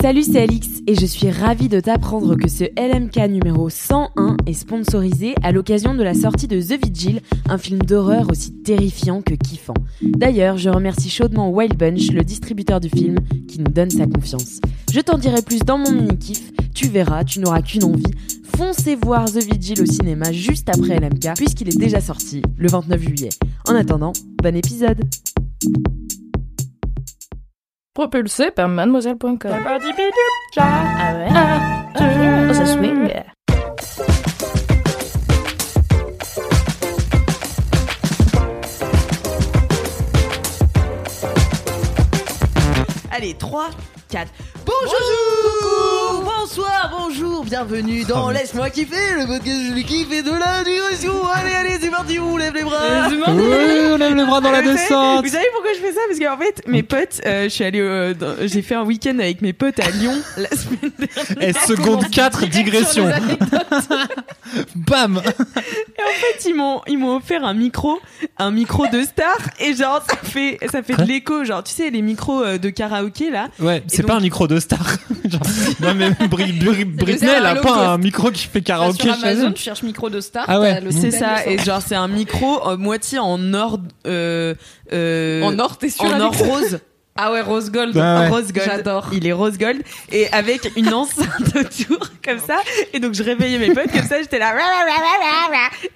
Salut, c'est Alix et je suis ravie de t'apprendre que ce LMK numéro 101 est sponsorisé à l'occasion de la sortie de The Vigil, un film d'horreur aussi terrifiant que kiffant. D'ailleurs, je remercie chaudement Wild Bunch, le distributeur du film, qui nous donne sa confiance. Je t'en dirai plus dans mon mini-kiff, tu verras, tu n'auras qu'une envie. Foncez voir The Vigil au cinéma juste après LMK, puisqu'il est déjà sorti le 29 juillet. En attendant, bon épisode Propulsé par mademoiselle.com. Ah ouais? Oh, ça swing? Allez, 3, 4. Bonjour, Bonsoir, bonjour, bienvenue dans Laisse-moi kiffer, le podcast je les kiffe et de la digression. Allez, allez, c'est parti, on lève les bras. Oui, on lève les bras dans la Vous savez- descente. Vous savez pourquoi je fais ça? Parce qu'en fait, mes potes, euh, je suis allée, euh, dans- j'ai fait un week-end avec mes potes à Lyon la semaine dernière. Et seconde 4, digression. Bam Et en fait, ils m'ont, ils m'ont offert un micro, un micro de star, et genre ça fait, ça fait de l'écho, genre tu sais les micros euh, de karaoké là. Ouais, c'est donc- pas un micro de star. Genre, non, mais Bri- Bri- Britney, elle a pas un micro qui fait karaoké sur chez Amazon, elle. tu cherches micro de star. Ah ouais. C'est ça, et genre c'est un micro euh, moitié en or, euh, euh, En or, t'es sûr en or rose. Ah ouais, rose gold. Ah ouais. Rose gold. J'adore. Il est rose gold et avec une enceinte autour comme ça. Et donc je réveillais mes potes comme ça. J'étais là.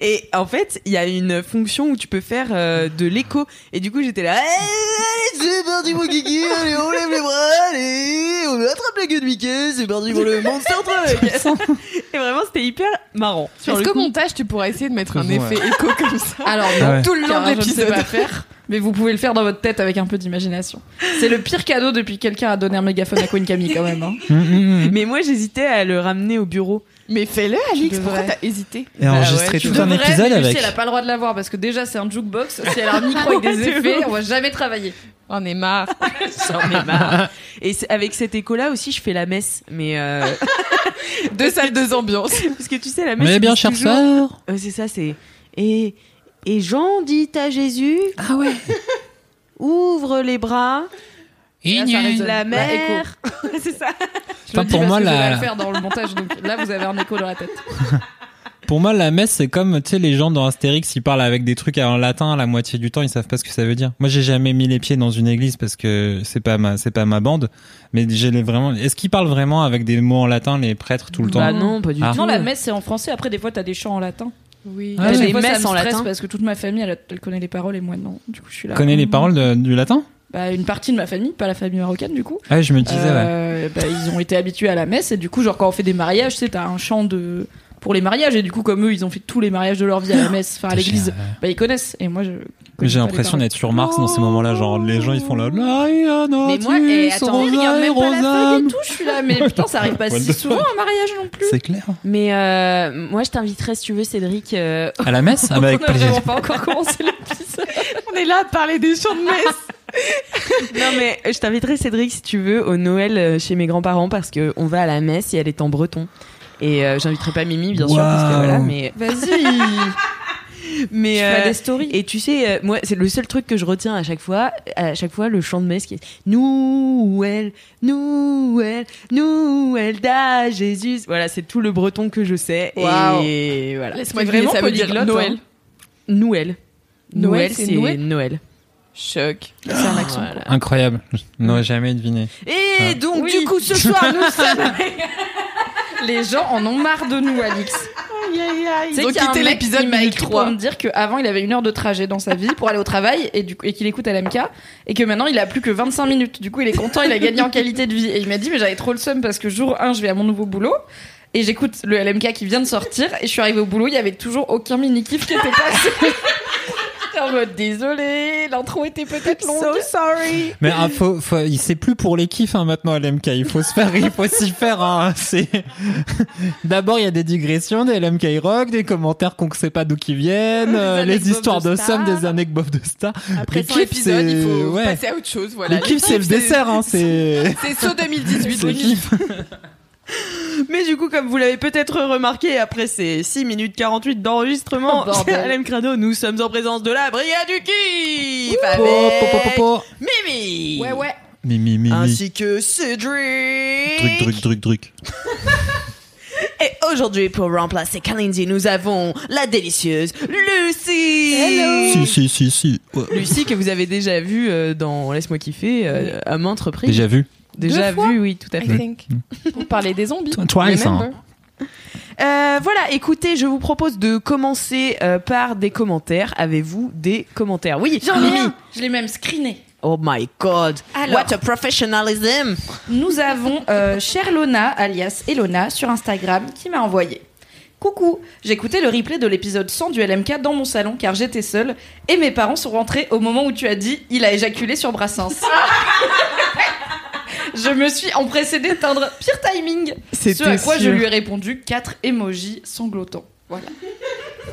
Et en fait, il y a une fonction où tu peux faire euh, de l'écho. Et du coup, j'étais là. Allez, c'est parti, mon kiki, allez, on lève les bras, allez, on attrape la queue de Mickey, c'est parti pour le Monster Truck. Et vraiment, c'était hyper marrant. Sur Est-ce le qu'au montage, tu pourras essayer de mettre un Ouais. effet écho comme ça Alors, Ah ouais. tout le long de l'épisode. pas faire. Mais vous pouvez le faire dans votre tête avec un peu d'imagination. C'est le pire cadeau depuis que quelqu'un a donné un mégaphone à Queen Camille quand même. Hein. Hum, hum, hum. Mais moi, j'hésitais à le ramener au bureau. Mais fais-le, Alix, pourquoi t'as hésité Et enregistrer ouais, Tu tout un épisode avec. elle a pas le droit de l'avoir parce que déjà c'est un jukebox. Si elle a un micro avec des Ouais, de effets, on va jamais travailler. On est marre. J'en ai marre. Et avec cet écho-là aussi, je fais la messe. Mais euh, Deux salles, deux ambiances. parce que tu sais, la messe. Mais bien, chère toujours- sœur. C'est ça, c'est. Et, et Jean dit à Jésus Ah ouais. ouvre les bras, Là, ça résonne. la Bah, mer. c'est ça. Je Putain, le dis pour parce moi, que je vais la- le faire dans le montage. Donc là, vous avez un écho dans la tête. Pour moi, la messe, c'est comme, tu sais, les gens dans Astérix, ils parlent avec des trucs en latin, la moitié du temps, ils savent pas ce que ça veut dire. Moi, j'ai jamais mis les pieds dans une église parce que c'est pas ma, c'est pas ma bande. Mais j'ai les vraiment, est-ce qu'ils parlent vraiment avec des mots en latin, les prêtres, tout le Bah temps? non, pas du Ah. tout. Non, la messe c'est en français. Après, des fois, t'as des chants en latin. Oui. Ah ça messes me en latin. parce que toute ma famille, elle, elle connaît les paroles et moi non. Du coup, je suis là. Connais les paroles de- du latin? Bah, une partie de ma famille, pas la famille marocaine du coup. Ah, je me disais, ouais. Euh, bah, ils ont été habitués à la messe et du coup, genre quand on fait des mariages, tu sais, t'as un chant de pour les mariages et du coup, comme eux, ils ont fait tous les mariages de leur vie à la messe, enfin à l'église, bah ils connaissent et moi je. J'ai l'impression d'être sur Mars dans ces moments-là, genre les gens ils font là. Mais moi, et attends, ils regardent même pas la feuille et tout. Je suis là, mais putain, ça arrive pas si the souvent un mariage non plus. C'est clair. Mais euh, moi, je t'inviterais, si tu veux, Cédric. euh, À la messe Ah bah avec on a plaisir. vraiment pas encore commencé l'épisode. On est là à parler des chants de messe. non mais je t'inviterai Cédric si tu veux au Noël euh, chez mes grands-parents parce que on va à la messe et elle est en breton. Et euh, j'inviterai pas Mimi bien sûr parce que voilà mais Vas-y. mais Je euh, des stories. et tu sais euh, moi c'est le seul truc que je retiens à chaque fois à chaque fois le chant de messe qui est Noël Noël Noël da Jésus voilà c'est tout le breton que je sais Waouh. et voilà Laisse-moi vraiment ça veut dire Noël. hein. Noël Noël, c'est c'est Noël Noël Choc. C'est un accent. Voilà. Incroyable. Je n'aurais jamais deviné. Et Ah. donc Oui. du coup ce soir nous sommes Les gens en ont marre de nous, Alix. Tu sais Ils ont qu'il y a un quitté mec l'épisode qui m'a minute écrit 3. pour me dire qu'avant il avait une heure de trajet dans sa vie pour aller au travail et, du coup- et qu'il écoute LMK et que maintenant il a plus que 25 minutes. Du coup il est content, il a gagné en qualité de vie. Et il m'a dit mais j'avais trop le seum parce que jour 1 je vais à mon nouveau boulot et j'écoute le LMK qui vient de sortir et je suis arrivée au boulot, il y avait toujours aucun mini kiff qui était passé. En mode désolé, l'intro était peut-être longue. So sorry. Mais ah, faut, faut, il c'est plus pour les kiffs hein, maintenant à l'MK. Il faut se faire, il faut s'y faire. Hein. C'est d'abord il y a des digressions, des LMK rock, des commentaires qu'on ne sait pas d'où qui viennent, euh, les anecdotes histoires de de stars. somme, des anecdotes de stars. Après les 100 kiffs, épisodes, il c'est- faut ouais. passer à autre chose. Voilà. les kiffs, c'est le dessert. Hein, c'est C'est saut 2018. Mais du coup, comme vous l'avez peut-être remarqué, après ces 6 minutes 48 d'enregistrement, Oh, LM Crado, nous sommes en présence de la Brigade du Kiff avec. Mimi Ouais, ouais. Mimi, mimi. ainsi que Cédric Truc, truc, truc, truc. Et aujourd'hui, pour remplacer Kalindi, nous avons la délicieuse Lucie Si, si, si, si. Ouais. Lucie que vous avez déjà vue euh, dans Laisse-moi kiffer euh, à maintes reprises. Déjà vu. Déjà fois vue, oui, tout à I fait. think. Pour parler des zombies. Twice, hein. Euh, voilà, écoutez, je vous propose de commencer euh, par des commentaires. Avez-vous des commentaires? Oui, J'en ai un. Je l'ai même screené. Oh my god. Alors. What a professionalism. Nous avons euh, Cherlona, alias Elona, sur Instagram, qui m'a envoyé. Coucou, j'écoutais le replay de l'épisode 100 du LMK dans mon salon car j'étais seule et mes parents sont rentrés au moment où tu as dit il a éjaculé sur Brassens. je me suis empressée d'éteindre, pire timing. Ce à quoi je lui ai répondu 4 emojis sanglotants. Voilà.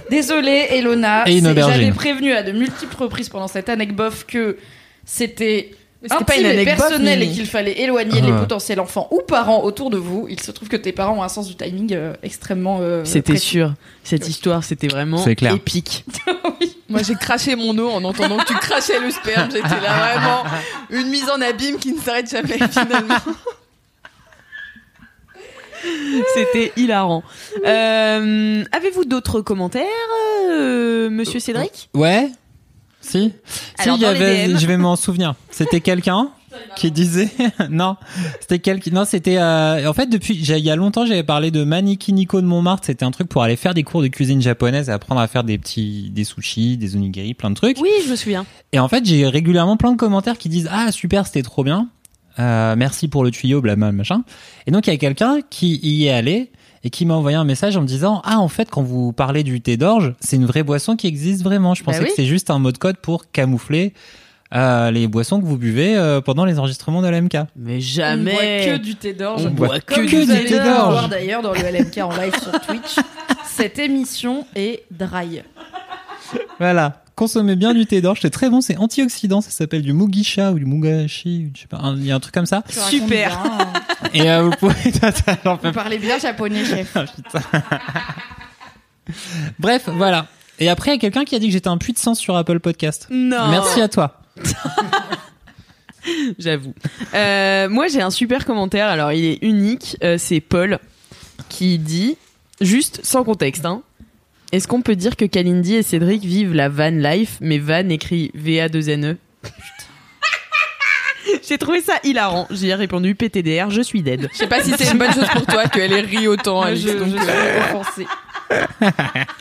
Désolée, Elona. J'avais prévenu à de multiples reprises pendant cette anecdote que c'était intime une et anecdote, personnel et Mimi. qu'il fallait éloigner les Ah. potentiels enfants ou parents autour de vous. Il se trouve que tes parents ont un sens du timing euh, extrêmement. euh, C'était sûr. Cette histoire, c'était vraiment C'est clair. épique. Moi, j'ai craché mon eau en entendant que tu crachais le sperme. J'étais là vraiment une mise en abîme qui ne s'arrête jamais finalement. C'était hilarant. Euh, Avez-vous d'autres commentaires, euh, monsieur Cédric? Ouais. Si. Alors, y avait, je vais m'en souvenir. C'était quelqu'un qui disait, non, c'était quelqu'un, non, c'était, euh, en fait, depuis, il y a longtemps, j'avais parlé de Maniki Nico de Montmartre. C'était un truc pour aller faire des cours de cuisine japonaise et apprendre à faire des petits, des sushis, des onigiri, plein de trucs. Oui, je me souviens. Et en fait, j'ai régulièrement plein de commentaires qui disent ah super, c'était trop bien, Euh, merci pour le tuyau, blabla machin. Et donc il y a quelqu'un qui y est allé et qui m'a envoyé un message en me disant ah en fait quand vous parlez du thé d'orge, c'est une vraie boisson qui existe vraiment. Je pensais Bah oui. que c'est juste un mot de code pour camoufler euh, les boissons que vous buvez euh, pendant les enregistrements de l'MK. Mais On boit jamais. que du thé d'orge. On boit que Comme du vous allez thé d'orge. voir d'ailleurs dans le LMK en live sur Twitch. Cette émission est dry. Voilà. Consommez bien du thé d'orge, c'est très bon, c'est antioxydant, ça s'appelle du mugisha ou du mugashi, je sais pas, un- il y a un truc comme ça. Tu Super. Et euh, vous pouvez, Vous parlez bien japonais, chef. Ah, putain. Bref, voilà. Et après, il y a quelqu'un qui a dit que j'étais un puits de sens sur Apple Podcast. Non. Merci à toi. J'avoue. Euh, moi, j'ai un super commentaire. Alors, il est unique. Euh, c'est Paul qui dit, juste sans contexte, hein. Est-ce qu'on peut dire que Kalindi et Cédric vivent la van life, mais van écrit VA2NE J'ai trouvé ça hilarant. J'ai répondu PTDR, je suis dead. Je sais pas si c'est une bonne chose pour toi qu'elle ait ri autant. Je, donc, je suis euh.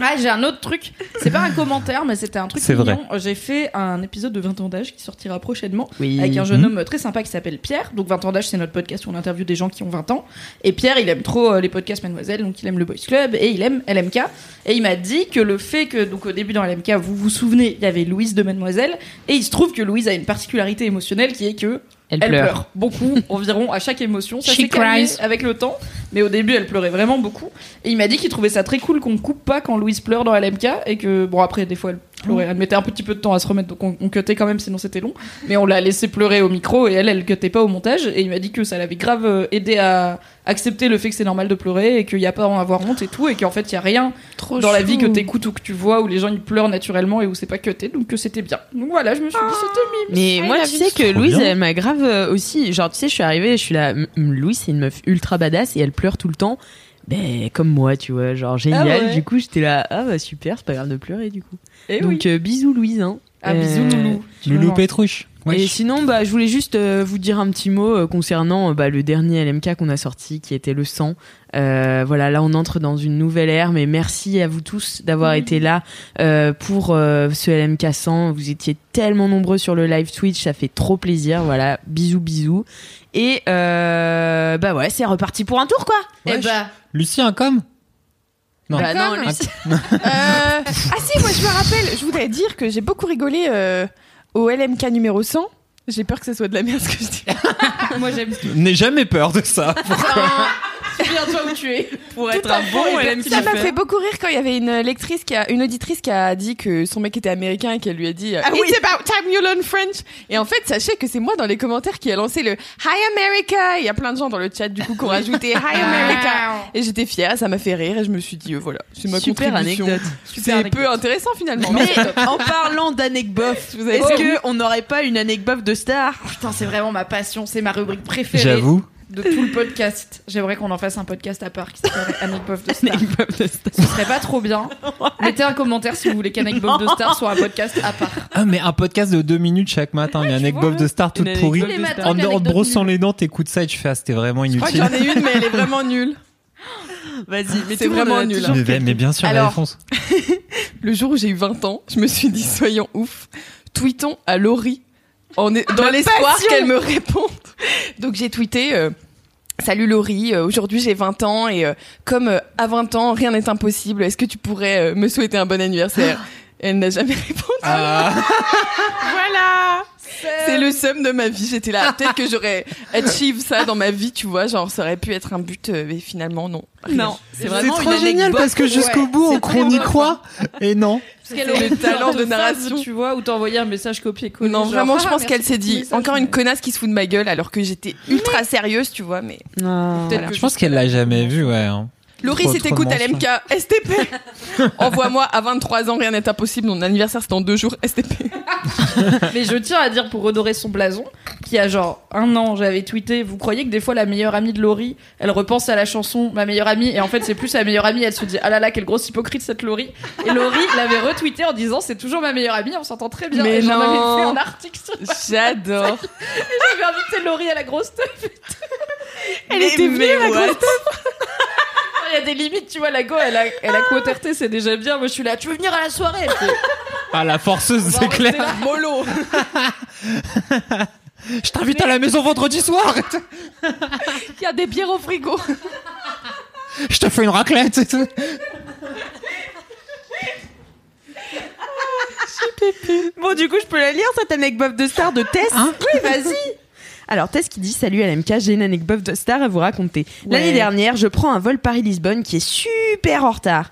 Ah, j'ai un autre truc. C'est pas un commentaire, mais c'était un truc C'est mignon. J'ai fait un épisode de 20 ans d'âge qui sortira prochainement Oui. avec un jeune Mhm. homme très sympa qui s'appelle Pierre. Donc 20 ans d'âge, c'est notre podcast où on interviewe des gens qui ont 20 ans. Et Pierre, il aime trop euh, les podcasts Mademoiselle, donc il aime le Boys Club et il aime LMK. Et il m'a dit que le fait que, donc au début dans LMK, vous vous souvenez, il y avait Louise de Mademoiselle. Et il se trouve que Louise a une particularité émotionnelle qui est que Elle, elle pleure. pleure. beaucoup, environ à chaque émotion. Ça s'est calmé avec le temps, mais au début elle pleurait vraiment beaucoup. Et il m'a dit qu'il trouvait ça très cool qu'on coupe pas quand Louise pleure dans LMK et que bon après des fois elle elle mettait un petit peu de temps à se remettre donc on, on cutait quand même sinon c'était long. Mais on l'a laissé pleurer au micro et elle elle cutait pas au montage et il m'a dit que ça l'avait grave euh, aidé à accepter le fait que c'est normal de pleurer et qu'il y a pas à en avoir honte et tout et qu'en fait il y a rien trop dans la vie que t'écoutes ou que tu vois où les gens ils pleurent naturellement et où c'est pas cuté donc que c'était bien. Donc voilà je me suis dit c'était mime. Mais moi, tu sais que Louise, bien. elle m'a grave euh, aussi. Genre, tu sais, je suis arrivée, je suis là. Louise, c'est une meuf ultra badass et elle pleure tout le temps. Ben, comme moi, tu vois. Genre, génial. Ah ouais. Du coup, j'étais là. Ah, bah super, c'est pas grave de pleurer, du coup. Et oui. Donc, euh, bisous, Louise. Hein. Ah bisous Euh, loulou. Loulou manques. Pétruche. Et sinon, bah, je voulais juste euh, vous dire un petit mot euh, concernant euh, bah, le dernier LMK qu'on a sorti, qui était le 100. Euh, voilà, là, on entre dans une nouvelle ère, mais merci à vous tous d'avoir été là euh, pour euh, ce LMK 100. Vous étiez tellement nombreux sur le live Twitch, ça fait trop plaisir. Voilà, bisous, bisous. Et euh, bah ouais, c'est reparti pour un tour, quoi. Eh Wesh. bah Lucie, un com Non. Bah non. Euh, ah si, moi je me rappelle, je voudrais dire que j'ai beaucoup rigolé euh, au LMK numéro 100. J'ai peur que ce soit de la merde ce que je dis. Moi j'aime tout. N'aie jamais peur de ça. Souviens-toi où tu es. Pour être un bon LMK. Ça m'a fait beaucoup rire quand il y avait une lectrice qui a, une auditrice qui a dit que son mec était américain et qu'elle lui a dit Ah oui. It's about time you learn French. Et en fait, sachez que c'est moi dans les commentaires qui a lancé le Hi America. Il y a plein de gens dans le chat du coup qui ont rajouté Hi America. Et j'étais fière, ça m'a fait rire et je me suis dit euh, voilà, c'est ma Super contribution. anecdote. C'est peu intéressant finalement. Mais en parlant avez est-ce pas que on n'aurait pas une anecdote de star? Putain, c'est vraiment ma passion, c'est ma rubrique préférée J'avoue. De tout le podcast. J'aimerais qu'on en fasse un podcast à part qui s'appelle Anecdote de Star. De star. Ce serait pas trop bien. Mettez un commentaire si vous voulez qu'Anecdote de Star soit un podcast à part. Ah, mais un podcast de deux minutes chaque matin. Il y a anecdote de star toute pourrie. En, en te brossant les dents, t'écoutes ça et tu fais ah, c'était vraiment Je crois que inutile. j'en ai une, mais elle est vraiment nulle. Vas-y, mais C'est vraiment nul, Mais, mais bien sûr, la Alors, réponse. Le jour où j'ai eu 20 ans, je me suis dit soyons ouf, tweetons à Laurie en dans l'espoir qu'elle me réponde. Donc j'ai tweeté euh, Salut Laurie, euh, aujourd'hui j'ai 20 ans et euh, comme euh, à 20 ans rien n'est impossible, est-ce que tu pourrais euh, me souhaiter un bon anniversaire? Elle n'a jamais répondu. Ah, Voilà C'est le seum de ma vie, j'étais là. Peut-être que j'aurais achieve ça dans ma vie, tu vois, genre ça aurait pu être un but, euh, mais finalement non. Non, c'est c'est vraiment trop génial parce que jusqu'au Ouais, bout, on, on y croit. Et non. Parce qu'elle aurait le talent de narration. Tu vois, ou t'envoyer un message copier-coller. Non, genre, vraiment, je ah, pense qu'elle s'est dit encore une connasse qui se fout de ma gueule alors que j'étais ultra sérieuse, tu vois, mais Non. Peut-être que Je pense qu'elle l'a jamais vu, ouais. hein. Laurie, si t'écoutes l'MK, STP Envoie-moi à 23 ans, rien n'est impossible. Mon anniversaire, c'est dans deux jours, STP. Mais je tiens à dire pour redorer son blason, qui a genre un an, j'avais tweeté. Vous croyez que des fois la meilleure amie de Laurie, elle repense à la chanson Ma meilleure amie, et en fait c'est plus sa meilleure amie. Elle se dit Ah là là, quelle grosse hypocrite cette Laurie. Et Laurie l'avait retweeté en disant C'est toujours ma meilleure amie, on s'entend très bien. Mais et j'en non. avais fait un article sur. J'adore. J'avais invité Laurie à la grosse teuf. Elle était venue, la grosse Il y a des limites, tu vois. La go, elle a, elle a RT, c'est déjà bien. Moi je suis là, tu veux venir à la soirée Elle fait, Ah, la forceuse, On va c'est clair. là. Mollo. Je t'invite à la maison vendredi soir. Il y a des bières au frigo. Je te fais une raclette. et tout. Bon, du coup, je peux la lire cette anecdote de star de Tess Oui, vas-y. Alors Tess qui dit salut LMK, j'ai une anecdote de star à vous raconter. L'année dernière, je prends un vol Paris-Lisbonne qui est super en retard.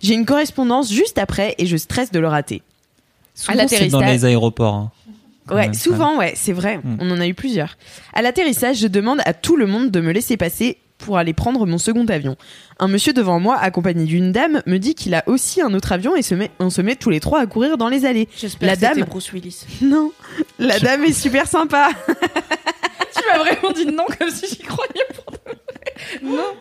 J'ai une correspondance juste après et je stresse de le rater. Souvent, c'est dans les aéroports. hein. Ouais, même. souvent, ouais, c'est vrai. Mm. On en a eu plusieurs. À l'atterrissage, je demande à tout le monde de me laisser passer pour aller prendre mon second avion. Un monsieur devant moi, accompagné d'une dame, me dit qu'il a aussi un autre avion et se met, on se met tous les trois à courir dans les allées. J'espère La que c'était dame- Bruce Willis. Non, la dame est super sympa. Tu m'as vraiment dit non comme si j'y croyais pour de vrai. Non.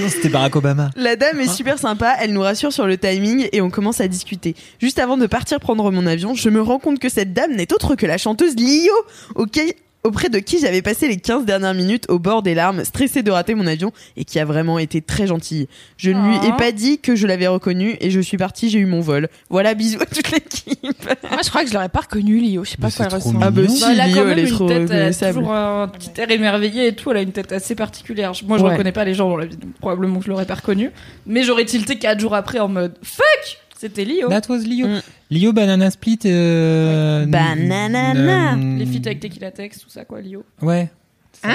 Non, c'était Barack Obama. La dame est super sympa, elle nous rassure sur le timing et on commence à discuter. Juste avant de partir prendre mon avion, je me rends compte que cette dame n'est autre que la chanteuse Lio, auquel- auprès de qui j'avais passé les 15 dernières minutes au bord des larmes, stressée de rater mon avion et qui a vraiment été très gentille. Je ne lui ai Oh. pas dit que je l'avais reconnue et je suis partie, j'ai eu mon vol. Voilà, bisous à toute l'équipe. Moi, je crois que je l'aurais pas reconnu, Lio. Je sais pas quoi elle ressemble. Ah bah si, Bah, elle a Lio, elle est une trop tête, elle a reconnaissable. toujours un petit air émerveillé et tout. Elle a une tête assez particulière. Moi, je Ouais. reconnais pas les gens dans la vie, donc probablement que je l'aurais pas reconnu. Mais j'aurais tilté quatre jours après en mode fuck, c'était Lio. That was Lio. Mm. Lio Banana Split. Euh, Bananana. euh, Les feats avec Tequila Tex, tout ça quoi, Lio. Ouais. Hein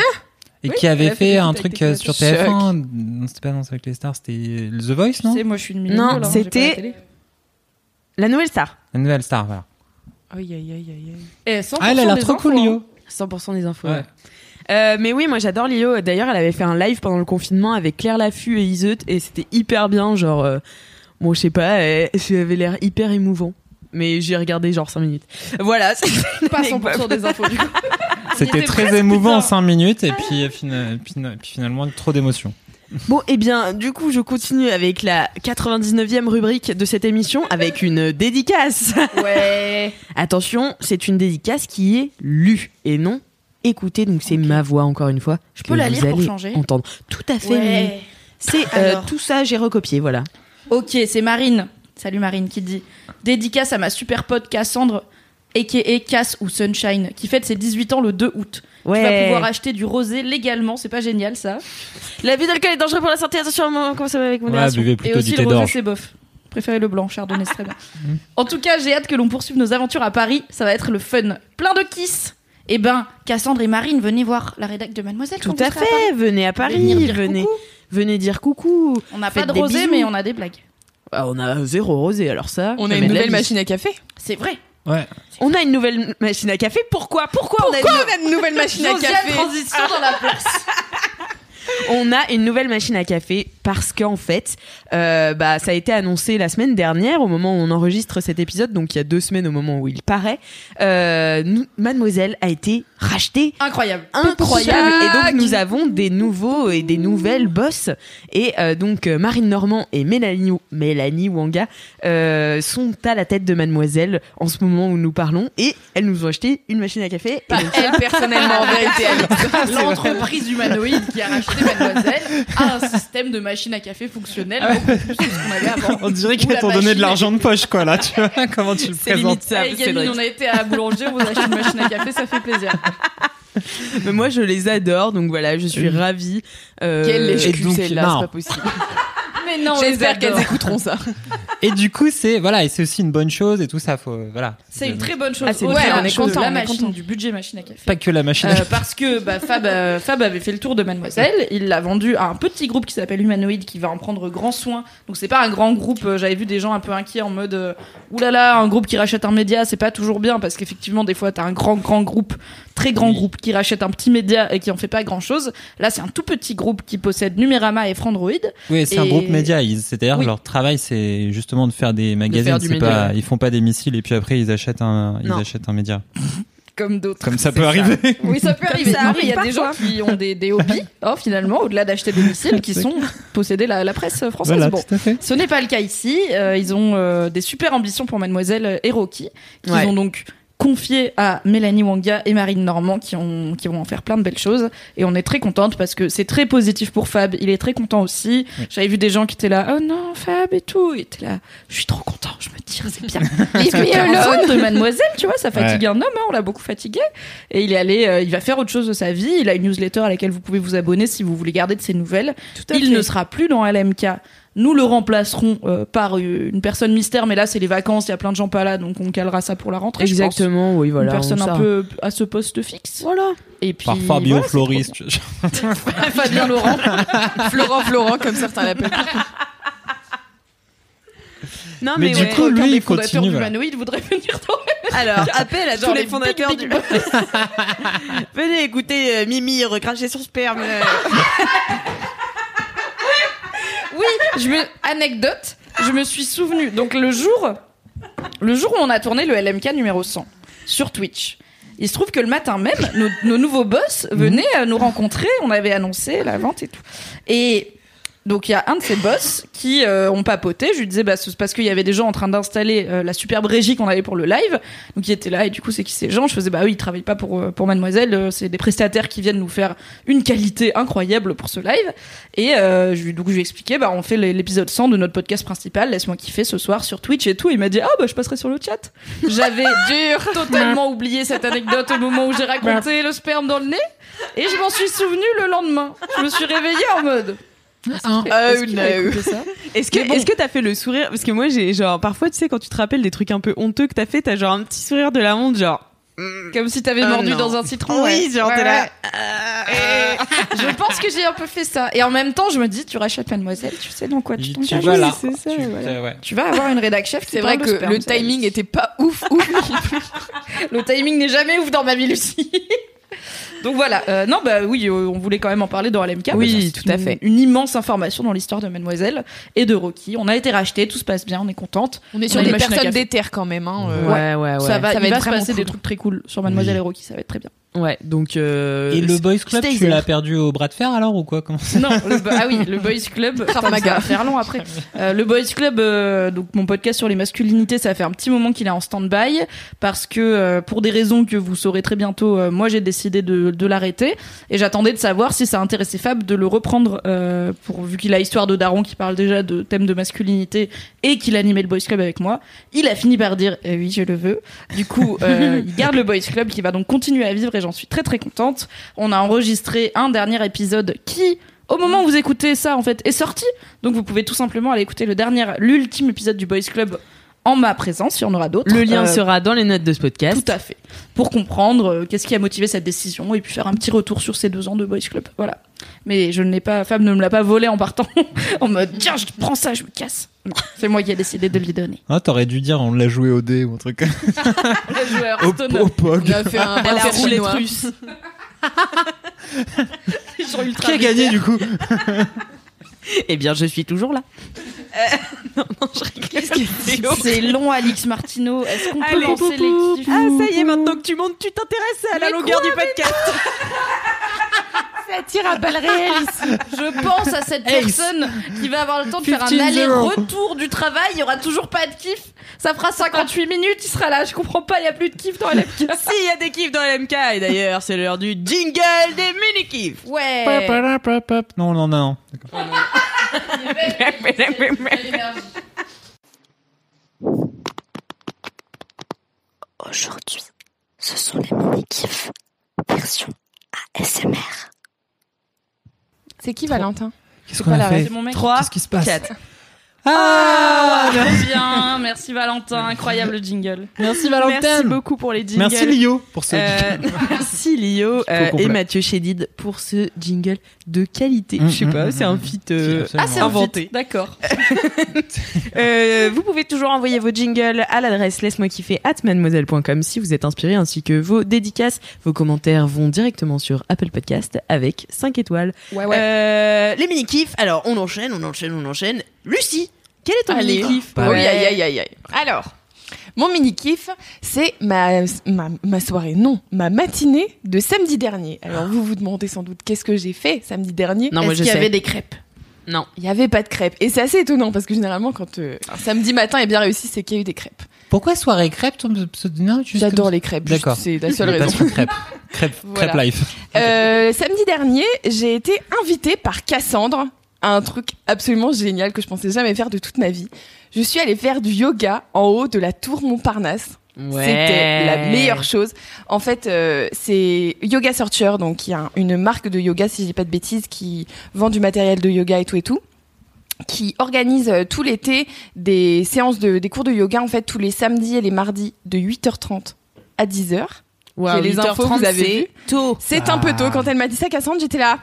Et Oui, qui avait a fait un truc euh, sur Tequila Tex. TF1. Non, c'était pas Danse avec les stars, c'était The Voice, Tu non sais, moi je suis une milléniale, Non, hein, c'était- la nouvelle star. La nouvelle star, voilà. Aïe, aïe, aïe, aïe, aïe. Eh, 100% Ah, elle a l'air trop infos, cool, hein. Lio. 100% des infos. Ouais. ouais. Euh, mais oui, moi j'adore Lio. D'ailleurs, elle avait fait un live pendant le confinement avec Claire Laffut et Iseut et c'était hyper bien. Genre, euh, bon, je sais pas, elle, elle avait l'air hyper émouvant. Mais j'ai regardé genre 5 minutes. Voilà. Pas 100% anecdote. des infos du coup. C'était était très émouvant en bien. 5 minutes et puis, euh, fina- puis finalement trop d'émotions. Bon, et bien, du coup, je continue avec la 99e rubrique de cette émission avec une dédicace. Ouais. Attention, c'est une dédicace qui est lue et non écoutée. Donc c'est ma voix encore une fois. Je peux la lire pour changer Entendre. Tout à fait. Ouais. C'est euh, tout ça, j'ai recopié, voilà. Ok, c'est Marine. Salut Marine qui dit Dédicace à ma super pote Cassandre. a.k.a. Cass ou Sunshine, qui fête ses 18 ans le 2 août. Ouais. Tu vas pouvoir acheter du rosé légalement, c'est pas génial ça. L'abus d'alcool est dangereux pour la santé. Attention, comment ça va avec Ouais, modération buvez Et plutôt aussi du thé le rosé c'est bof. Préférez le blanc, chardonnay c'est très bien. En tout cas, j'ai hâte que l'on poursuive nos aventures à Paris, ça va être le fun. Plein de kiss Eh ben, Cassandre et Marine, venez voir la rédac de Mademoiselle. Tout à fait. Venez à Paris. Venez, coucou. venez dire coucou. On n'a pas de rosé, bisous. mais on a des blagues. Ah, on a zéro rosé, alors ça. On a une nouvelle machine à café. C'est vrai. Ouais. On a une nouvelle machine à café. Pourquoi? Pourquoi, on a une Pourquoi on a une nouvelle machine à café? transition dans la place. On a une nouvelle machine à café parce qu'en fait, euh, bah, ça a été annoncé la semaine dernière au moment où on enregistre cet épisode, donc il y a deux semaines au moment où il paraît. Euh, nous- Mademoiselle a été rachetée. Incroyable. Incroyable et donc nous avons des nouveaux et des nouvelles boss et euh, donc Marine Normand et Mélanie Mélanie Wanga sont à la tête de Mademoiselle en ce moment où nous parlons et elles nous ont acheté une machine à café et donc elle personnellement en vérité. Alex. L'entreprise humanoïde qui a racheté Mademoiselle a un système de machine à café fonctionnel beaucoup plus que ce qu'on avait avant. On dirait qu'elles t'ont donné machine de l'argent de poche, quoi, là. Tu vois, comment tu le c'est limite présentes ça. Hey, gamine, Cédric. on a été à boulanger, on vous a acheté une machine à café, ça fait plaisir. Mais moi je les adore donc voilà je suis ravie. Euh, Quelle celle-là, non. c'est pas possible. Mais non, J'espère qu'elles écouteront ça. Et du coup, c'est voilà, et c'est aussi une bonne chose et tout ça. Faut voilà. C'est une très bonne chose. Ah, c'est On est content. du budget machine à café. Pas que la machine. Euh, parce que bah, Fab, euh, Fab avait fait le tour de Mademoiselle, il l'a vendu à un petit groupe qui s'appelle Humanoid qui va en prendre grand soin. Donc c'est pas un grand groupe, euh, j'avais vu des gens un peu inquiets en mode euh, oulala, un groupe qui rachète un média, c'est pas toujours bien parce qu'effectivement des fois t'as un grand grand groupe, très grand Oui. groupe qui rachète un petit média et qui en fait pas grand chose. Là c'est un tout petit groupe qui possède Numérama et Frandroid. Oui, c'est un groupe média. Ils- C'est-à-dire Oui. leur travail, c'est justement de faire des magazines. faire du C'est média, pas, ouais. ils font pas des missiles et puis après ils achètent un, ils achètent un média. Comme d'autres. Comme ça peut arriver. Oui, ça peut Comme arriver. ça Non, mais il y a des gens qui ont des, des hobbies, oh, finalement, au-delà d'acheter des missiles, qui sont possédés la, la presse française. Voilà, bon. tout à fait. Ce n'est pas le cas ici. Euh, ils ont euh, des super ambitions pour Mademoiselle et Rocky, qu'ils Ouais. ont donc confié à Mélanie Wanga et Marine Normand, qui, ont, qui vont en faire plein de belles choses. Et on est très contente parce que c'est très positif pour Fab. Il est très content aussi. J'avais vu des gens qui étaient là, oh non, Fab et tout. Il était là, je suis trop content. Je me dis, c'est bien. Leave de Mademoiselle, tu vois, ça fatigue un homme. hein, on l'a beaucoup fatigué. Et il est allé, euh, il va faire autre chose de sa vie. Il a une newsletter à laquelle vous pouvez vous abonner si vous voulez garder de ses nouvelles. à il fait. ne sera plus dans LMK. Nous le remplacerons euh, par euh, une personne mystère, mais là c'est les vacances, il y a plein de gens pas là, donc on calera ça pour la rentrée. je pense. Exactement oui voilà. une personne on un peu à ce poste fixe. Voilà. Et puis Par Fabio voilà, c'est Floris. trop bien. Fabien Laurent. Florent Florent, comme certains l'appellent. Non Mais mais, du ouais. coup, Aucun lui, il continue, voudrait venir dans alors appel à tous les fondateurs big, du big Venez écouter euh, Mimi recracher son sperme. euh. Oui, je anecdote, je me suis souvenu. Donc le jour, le jour où on a tourné le LMK numéro 100 sur Twitch, il se trouve que le matin même, nos, nos nouveaux boss venaient euh, nous rencontrer. On avait annoncé la vente et tout. Et donc il y a un de ces boss qui euh, ont papoté. Je lui disais bah c'est parce qu'il y avait des gens en train d'installer euh, la superbe régie qu'on avait pour le live. Donc il était là et du coup c'est qui ces gens? Je faisais bah oui ils travaillent pas pour euh, pour Mademoiselle. euh, C'est des prestataires qui viennent nous faire une qualité incroyable pour ce live. Et euh, je lui donc je lui ai expliqué bah on fait l'é- l'épisode 100 de notre podcast principal. Laisse-moi kiffer ce soir sur Twitch et tout. Il m'a dit ah bah je passerai sur le chat. J'avais dur totalement oublié cette anecdote au moment où j'ai raconté le sperme dans le nez et je m'en suis souvenu le lendemain. Je me suis réveillée en mode Oh no. ça Est-ce que Mais bon. est-ce que t'as fait le sourire parce que moi j'ai genre parfois tu sais quand tu te rappelles des trucs un peu honteux que t'as fait t'as genre un petit sourire de la honte genre Comme si t'avais Ah mordu non. dans un citron. oui ouais. genre Ouais, t'es là ouais. Et je pense que j'ai un peu fait ça. Et en même temps, je me dis, tu rachètes Mademoiselle, tu sais dans quoi tu t'engages. ça, Tu- voilà. Tu vas avoir une rédac chef. C'est vrai que le timing était pas ouf, ouf non plus. Le timing n'est jamais ouf dans ma vie, Lucie. Donc voilà, Euh, non bah oui, euh, on voulait quand même en parler dans LMK. Oui, tout à une- fait. Une immense information dans l'histoire de Mademoiselle et de Rocky. On a été racheté, tout se passe bien, on est contente. On est sur des personnes déterres quand même. Hein, euh. Ouais ouais ouais. ça va, ça va il être va se passer cool. des trucs très cool sur Mademoiselle Oui. et Rocky, ça va être très bien. Ouais, donc. euh, Et le Boys Club, tu l'as perdu au bras de fer alors ou quoi Comment Non, le, ah oui, le Boys Club. Ça va faire long après. Euh, le Boys Club, euh, donc mon podcast sur les masculinités, ça fait un petit moment qu'il est en stand-by parce que euh, pour des raisons que vous saurez très bientôt, euh, moi j'ai décidé de, de l'arrêter et j'attendais de savoir si ça intéressait Fab de le reprendre euh, pour vu qu'il a Histoire de Daron qui parle déjà de thèmes de masculinité et qu'il animait le Boys Club avec moi. Il a fini par dire Eh oui, je le veux. Du coup, euh, il garde le Boys Club qui va donc continuer à vivre et j'en suis très très contente. On a enregistré un dernier épisode qui, au moment où vous écoutez ça, en fait, est sorti. Donc vous pouvez tout simplement aller écouter le dernier, l'ultime épisode du Boys Club en ma présence. Il y en aura d'autres. Le lien Euh, sera dans les notes de ce podcast. tout à fait. Pour comprendre euh, qu'est-ce qui a motivé cette décision et puis faire un petit retour sur ces deux ans de Boys Club. Voilà. Mais je ne l'ai pas, Fab ne me l'a pas volé en partant en mode tiens, je prends ça, je me casse. Non, c'est moi qui ai décidé de lui donner. Ah, t'aurais dû dire on l'a joué au dé ou un truc. Le joueur au, stoner. au POG. On a fait un Elle a roulé chinois. russe. Qui a gagné du coup Eh bien, je suis toujours là. C'est long, Alix Martineau. Est-ce qu'on peut lancer kiffs Ah, ça y est, maintenant que tu montes, tu t'intéresses à la Mais longueur quoi, du podcast. Ça tire à balles réelles ici. Je pense à cette Ace. personne qui va avoir le temps de faire un 15-0. aller-retour du travail. Il y aura toujours pas de kiff. Ça fera 58 minutes. Il sera là. Je comprends pas. Il y a plus de kiff dans LMK. Si, il y a des kiffs dans LMK. Et d'ailleurs, c'est l'heure du jingle des mini-kiffs. Ouais. Pop, pop, pop, pop. Non, non, non. D'accord. Aujourd'hui, ce sont les mini-kifs version ASMR. C'est qui Valentin? Qu'est-ce pas qu'on a fait C'est mon mec. 3, Qu'est-ce qui se passe? 4. Ah, Très bien. Merci Valentin. Incroyable jingle. Merci Valentin. Merci beaucoup pour les jingles. Merci Lio pour ce. Euh, merci Lio euh, complet. et Mathieu Chédid pour ce jingle de qualité. Mm, Je sais mm, pas, mm, c'est un feat Si, euh, absolument. Ah, c'est un inventé. feat. D'accord. Euh, vous pouvez toujours envoyer vos jingles à l'adresse laisse-moi kiffer at mademoiselle.com si vous êtes inspiré ainsi que vos dédicaces. Vos commentaires vont directement sur Apple Podcast avec 5 étoiles. Ouais, ouais. Euh, les mini-kifs, alors on enchaîne, on enchaîne, on enchaîne. Lucie, quel est ton Allez. mini-kiff Bah Oui, aïe, aïe, aïe, aïe. Alors, mon mini-kiff, c'est ma, ma, ma soirée, non, ma matinée de samedi dernier. Alors, vous vous demandez sans doute qu'est-ce que j'ai fait samedi dernier Non, moi Est-ce je qu'il y sais. avait des crêpes Non. Il n'y avait pas de crêpes. Et c'est assez étonnant parce que généralement, quand euh, un samedi matin est bien réussi, c'est qu'il y a eu des crêpes. Pourquoi soirée crêpe ton pseudo J'adore les crêpes. D'accord. C'est la seule raison. Passion crêpe. Crêpe, Voilà. crêpe life. Euh, samedi dernier, j'ai été invitée par Cassandre à un truc absolument génial que je pensais jamais faire de toute ma vie. Je suis allée faire du yoga en haut de la tour Montparnasse. C'était la meilleure chose. En fait, euh, c'est Yoga Searcher, donc il y a un- une marque de yoga, si je dis pas de bêtises, qui vend du matériel de yoga et tout et tout, qui organise euh, tout l'été des séances de des cours de yoga en fait tous les samedis et les mardis de 8h30 à 10h. Wow, les infos, vous avez c'est tôt. C'est un peu tôt quand elle m'a dit ça, Cassandre, j'étais là.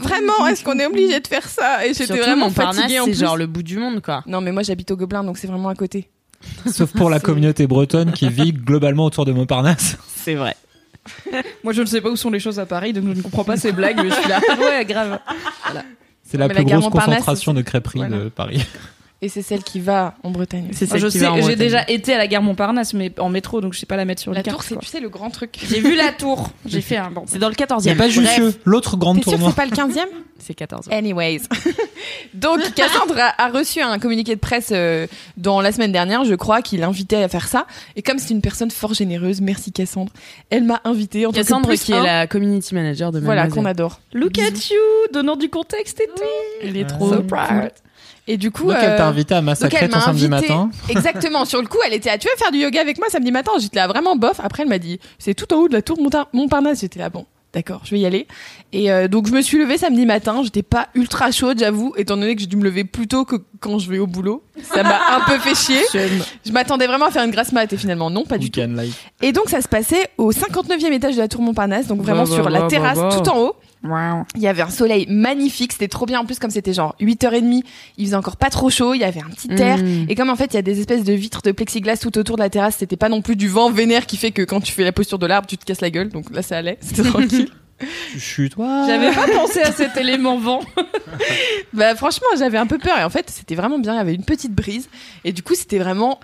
Vraiment, est-ce qu'on est obligé de faire ça Et j'étais vraiment fatiguée en c'est genre le bout du monde quoi. Non, mais moi j'habite au Gobelin, donc c'est vraiment à côté. Sauf pour la communauté bretonne qui vit globalement autour de Montparnasse. C'est vrai. Moi, je ne sais pas où sont les choses à Paris, donc je ne comprends pas ces blagues, mais je suis là. Ouais, grave. C'est la Mais plus la grosse concentration de crêperies Voilà. de Paris. Et c'est celle qui va en Bretagne. C'est celle je qui sais, va en j'ai Bretagne. déjà été à la gare Montparnasse, mais en métro, donc je sais pas la mettre sur La le tour, c'est tu sais, le grand truc. J'ai vu la tour. J'ai fait un bon. C'est dans le Il n'y 14e. a pas Jussieu, l'autre grande tournoi. c'est pas le 15e C'est 14 Anyways. Donc, Cassandre a, a reçu un communiqué de presse euh, dans la semaine dernière, je crois, qui l'invitait à faire ça. Et comme c'est une personne fort généreuse, merci Cassandre, elle m'a invitée en tant que Cassandre plus qui est la community manager de Voilà, qu'on adore. Look at you, donnant du contexte et tout. Elle est trop so proud. Et du coup, Donc elle euh, t'a invité à massacrer ton m'a samedi invité. matin. Exactement. Sur le coup, elle était à tu veux faire du yoga avec moi samedi matin? J'étais là vraiment bof. Après, elle m'a dit c'est tout en haut de la tour Montparnasse. J'étais là bon. D'accord, je vais y aller. Et euh, donc je me suis levée samedi matin. J'étais pas ultra chaude, j'avoue, étant donné que j'ai dû me lever plus tôt que quand je vais au boulot. Ça m'a un peu fait chier. Je m'attendais vraiment à faire une grasse mat et finalement non, pas du tout. Life. Et donc ça se passait au 59e étage de la tour Montparnasse, donc vraiment Bah, bah, sur la bah, terrasse bah, bah. tout en haut. Il y avait un soleil magnifique, c'était trop bien en plus comme c'était genre 8h30, il faisait encore pas trop chaud, il y avait un petit air Mm. et comme en fait il y a des espèces de vitres de plexiglas tout autour de la terrasse, c'était pas non plus du vent vénère qui fait que quand tu fais la posture de l'arbre, tu te casses la gueule. Donc là ça allait, c'était tranquille. Tu chutes, toi. J'avais pas pensé à cet élément vent. bah franchement, j'avais un peu peur et en fait, c'était vraiment bien, il y avait une petite brise et du coup, c'était vraiment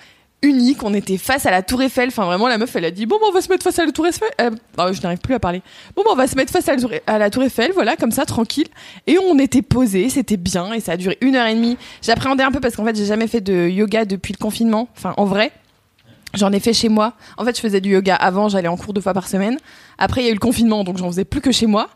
unique. On était face à la Tour Eiffel. Enfin, vraiment, la meuf, elle a dit Bon, bah, on va se mettre face à la Tour Eiffel. Euh, je n'arrive plus à parler. Bon, bah, on va se mettre face à la, tour, Tour Eiffel, voilà, comme ça, tranquille. Et on était posés, c'était bien. Et ça a duré une heure et demie. J'appréhendais un peu parce qu'en fait, j'ai jamais fait de yoga depuis le confinement. Enfin, en vrai. J'en ai fait chez moi. En fait, je faisais du yoga avant, j'allais en cours deux fois par semaine. Après, il y a eu le confinement, donc j'en faisais plus que chez moi.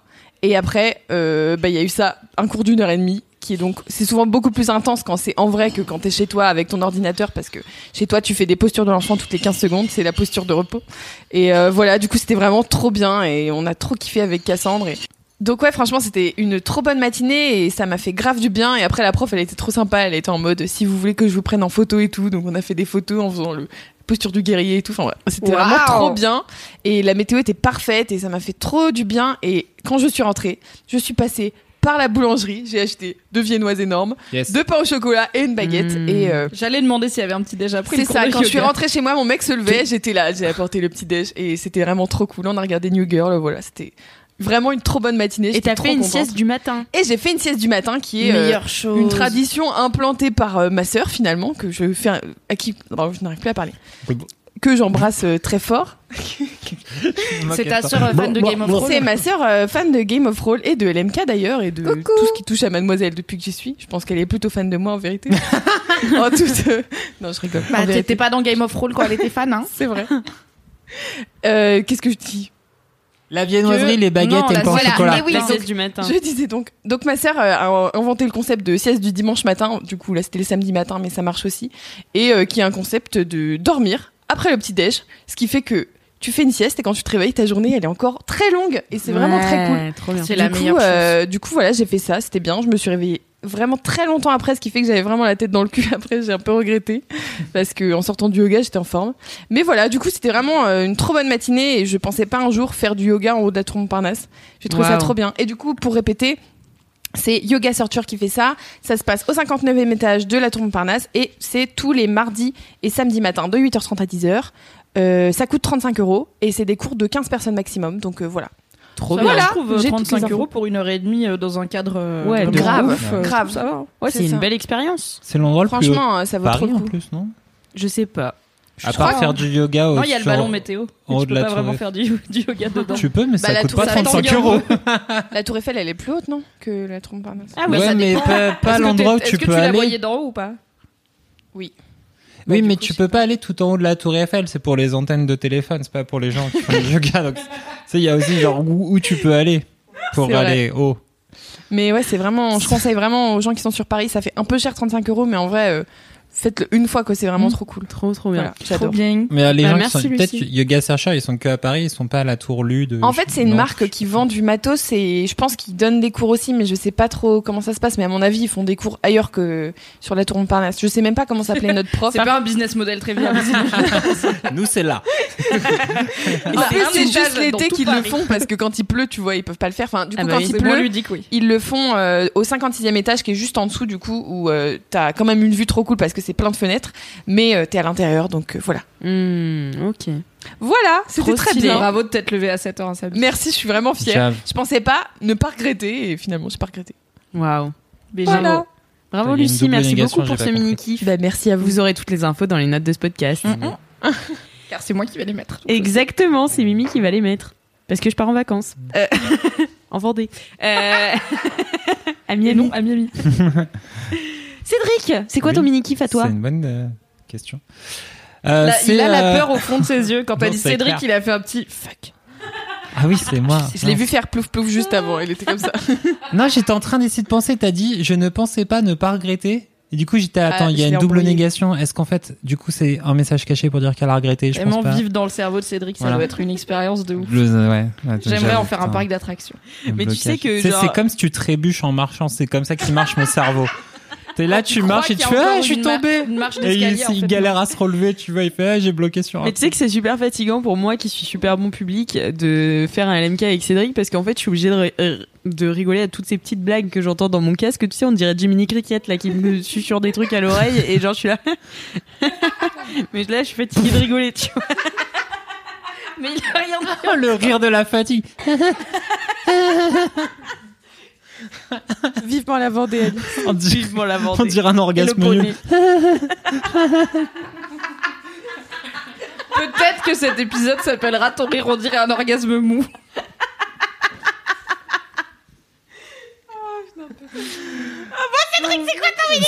Et après, euh, bah, il y a eu ça, un cours d'une heure et demie, qui est donc, c'est souvent beaucoup plus intense quand c'est en vrai que quand t'es chez toi avec ton ordinateur, parce que chez toi, tu fais des postures de l'enfant toutes les 15 secondes, c'est la posture de repos. Et euh, voilà, du coup, c'était vraiment trop bien et on a trop kiffé avec Cassandre. Et... Donc ouais, franchement, c'était une trop bonne matinée et ça m'a fait grave du bien. Et après, la prof, elle était trop sympa. Elle était en mode, si vous voulez que je vous prenne en photo et tout. Donc on a fait des photos en faisant le posture du guerrier et tout. Enfin, ouais, c'était vraiment trop bien. Et la météo était parfaite et ça m'a fait trop du bien. Et quand je suis rentrée, je suis passée par la boulangerie. J'ai acheté deux viennoises énormes, Yes. deux pains au chocolat et une baguette. Mmh. Et euh, J'allais demander s'il y avait un petit déj après. c'est ça. Quand je suis rentrée chez moi, mon mec se levait. J'étais là. J'ai apporté le petit déj et c'était vraiment trop cool. On a regardé New Girl. Voilà, c'était vraiment une trop bonne matinée. Et t'as fait une contente. sieste du matin. Et j'ai fait une sieste du matin qui est euh, Meilleure chose. une tradition implantée par euh, ma sœur finalement que je fais à qui non, je n'arrive plus à parler que j'embrasse euh, très fort. C'est ta sœur euh, fan de Game of Thrones. C'est ma sœur euh, fan de Game of Thrones et de LMK d'ailleurs et de tout ce qui touche à Mademoiselle depuis que j'y suis. Je pense qu'elle est plutôt fan de moi en vérité. en toute euh, non je rigole. Bah, t'étais pas dans Game of Thrones quand elle était fan, hein C'est vrai. Euh, Qu'est-ce que je dis? La viennoiserie, Que- les baguettes Non, et la- le pain au chocolat. oui, la sieste du matin. Je disais donc. Donc ma sœur a inventé le concept de sieste du dimanche matin. Du coup là c'était le samedi matin, mais ça marche aussi. Et euh, qui est un concept de dormir après le petit déj, ce qui fait que tu fais une sieste et quand tu te réveilles, ta journée elle est encore très longue et c'est vraiment très cool. Ouais, Trop bien. C'est Du la coup, meilleure chose. euh, du coup voilà j'ai fait ça, c'était bien. Je me suis réveillée vraiment très longtemps après, ce qui fait que j'avais vraiment la tête dans le cul. Après j'ai un peu regretté parce que en sortant du yoga j'étais en forme. Mais voilà, du coup c'était vraiment euh, une trop bonne matinée et je pensais pas un jour faire du yoga en haut de la tour Montparnasse. J'ai trouvé ça trop bien. Et du coup pour répéter. C'est Yoga Searcher qui fait ça. Ça se passe au 59e étage de la Tour Montparnasse et c'est tous les mardis et samedis matin de 8h30 à 10h. Euh, ça coûte 35 euros et c'est des cours de 15 personnes maximum. Donc euh, voilà. Trop Ça bien. Voilà, je trouve euh, j'ai toutes les 35 infos. euros pour une heure et demie euh, dans un cadre Ouais, grave, ouf, grave. Ça va. Ouais, C'est une ça. belle expérience. C'est l'endroit le plus Franchement, ça vaut Paris trop le en coup. plus, non? Je sais pas. À part faire du yoga au Non, il y a le ballon météo. en mais haut tu de peux la pas tour vraiment Eiffel. faire du, du yoga dedans. Tu peux, mais Bah, ça la coûte tour pas Eiffel, 35 tangue un euros. La Tour Eiffel, elle est plus haute, non Que la Tour Montparnasse. Ah Ouais, ça mais dépend. pas, pas Est-ce que l'endroit où t'es- tu Est-ce que peux tu la aller. voyais d'en haut ou pas? Oui. Oui, mais coup, tu peux pas aller tout en haut de la tour Eiffel, c'est pour les antennes de téléphone, c'est pas pour les gens qui font du yoga. Donc, tu sais, il y a aussi genre où, où tu peux aller pour C'est vrai. aller haut. Mais ouais, c'est vraiment. Je conseille vraiment aux gens qui sont sur Paris. Ça fait un peu cher, 35 euros, mais en vrai, euh, faites-le une fois, quoi. C'est vraiment Mm. trop cool. Trop, trop bien. Voilà, j'adore. bien. Mais euh, les Bah, gens merci, qui sont peut-être yoga Searcher, ils sont que à Paris, ils sont pas à la tour Lude. En fait, c'est une Non. marque qui vend du matos et je pense qu'ils donnent des cours aussi, mais je sais pas trop comment ça se passe. Mais à mon avis, ils font des cours ailleurs que sur la Tour Montparnasse. Je sais même pas comment s'appelait notre prof. C'est pas un business model très viable. Nous, c'est là. En plus, c'est juste l'été qu'ils le font parce que quand il pleut, tu vois, ils peuvent pas le faire. Enfin, du coup, Ah bah quand oui, il pleut, ludique, oui. Ils le font euh, au 56e étage qui est juste en dessous du coup où euh, t'as quand même une vue trop cool parce que c'est plein de fenêtres mais euh, t'es à l'intérieur donc euh, voilà. Hmm, ok. Voilà, c'était très stylé. bien. Bravo de t'être levé à 7h un samedi. Merci, je suis vraiment fière. Je pensais pas ne pas regretter et finalement j'ai pas regretté. Waouh. Voilà. Bravo Lucie, merci beaucoup pour ce mini kiff. Bah merci à vous. Vous aurez toutes les infos dans les notes de ce podcast. Car c'est moi qui vais les mettre. Exactement, c'est Mimi qui va les mettre. Parce que je pars en vacances. Euh, en Vendée. Euh... à Et Miami. non, à Miami. C'est quoi Oui. ton mini kiff à toi C'est une bonne euh, question. Euh, Là, il a la euh, peur au fond de ses yeux. Quand t'as dit Cédric, clair. il a fait un petit fuck. Ah oui, c'est moi. Je l'ai vu faire plouf plouf juste avant, il était comme ça. Non, j'étais en train d'essayer de penser. T'as dit, je ne pensais pas ne pas regretter. Et du coup, j'étais, attends, Ah, il y a une double embrouillé. négation. Est-ce qu'en fait, du coup, c'est un message caché pour dire qu'elle a regretté? Je pense Vraiment pas. vivre dans le cerveau de Cédric, ça Voilà. doit être une expérience de ouf. Je- ouais, ouais, J'aimerais en faire un parc d'attractions. Mais tu sais que, C'est- genre- c'est comme si tu trébuches en marchant. C'est comme ça qui marche mon cerveau. T'es là, tu, marches et tu fais, ah, je suis mar- tombé. Et il, galère à se relever, tu vois, il fait, ah, j'ai bloqué sur un. Mais tu sais que c'est super fatigant pour moi qui suis super bon public de faire un LMK avec Cédric parce qu'en fait je suis obligée de, ri- de rigoler à toutes ces petites blagues que j'entends dans mon casque. Tu sais, on dirait Jiminy Cricket là qui me susurre des trucs à l'oreille et genre je suis là. Mais là je suis fatiguée de rigoler, tu vois. Mais il a rien dit. Oh, le rire de la fatigue. Vivement la Vendée. Alice. On dirait, Vivement la on Vendée. dirait un Et le orgasme. Peut-être que cet épisode s'appellera Ton rire, on dirait un orgasme mou.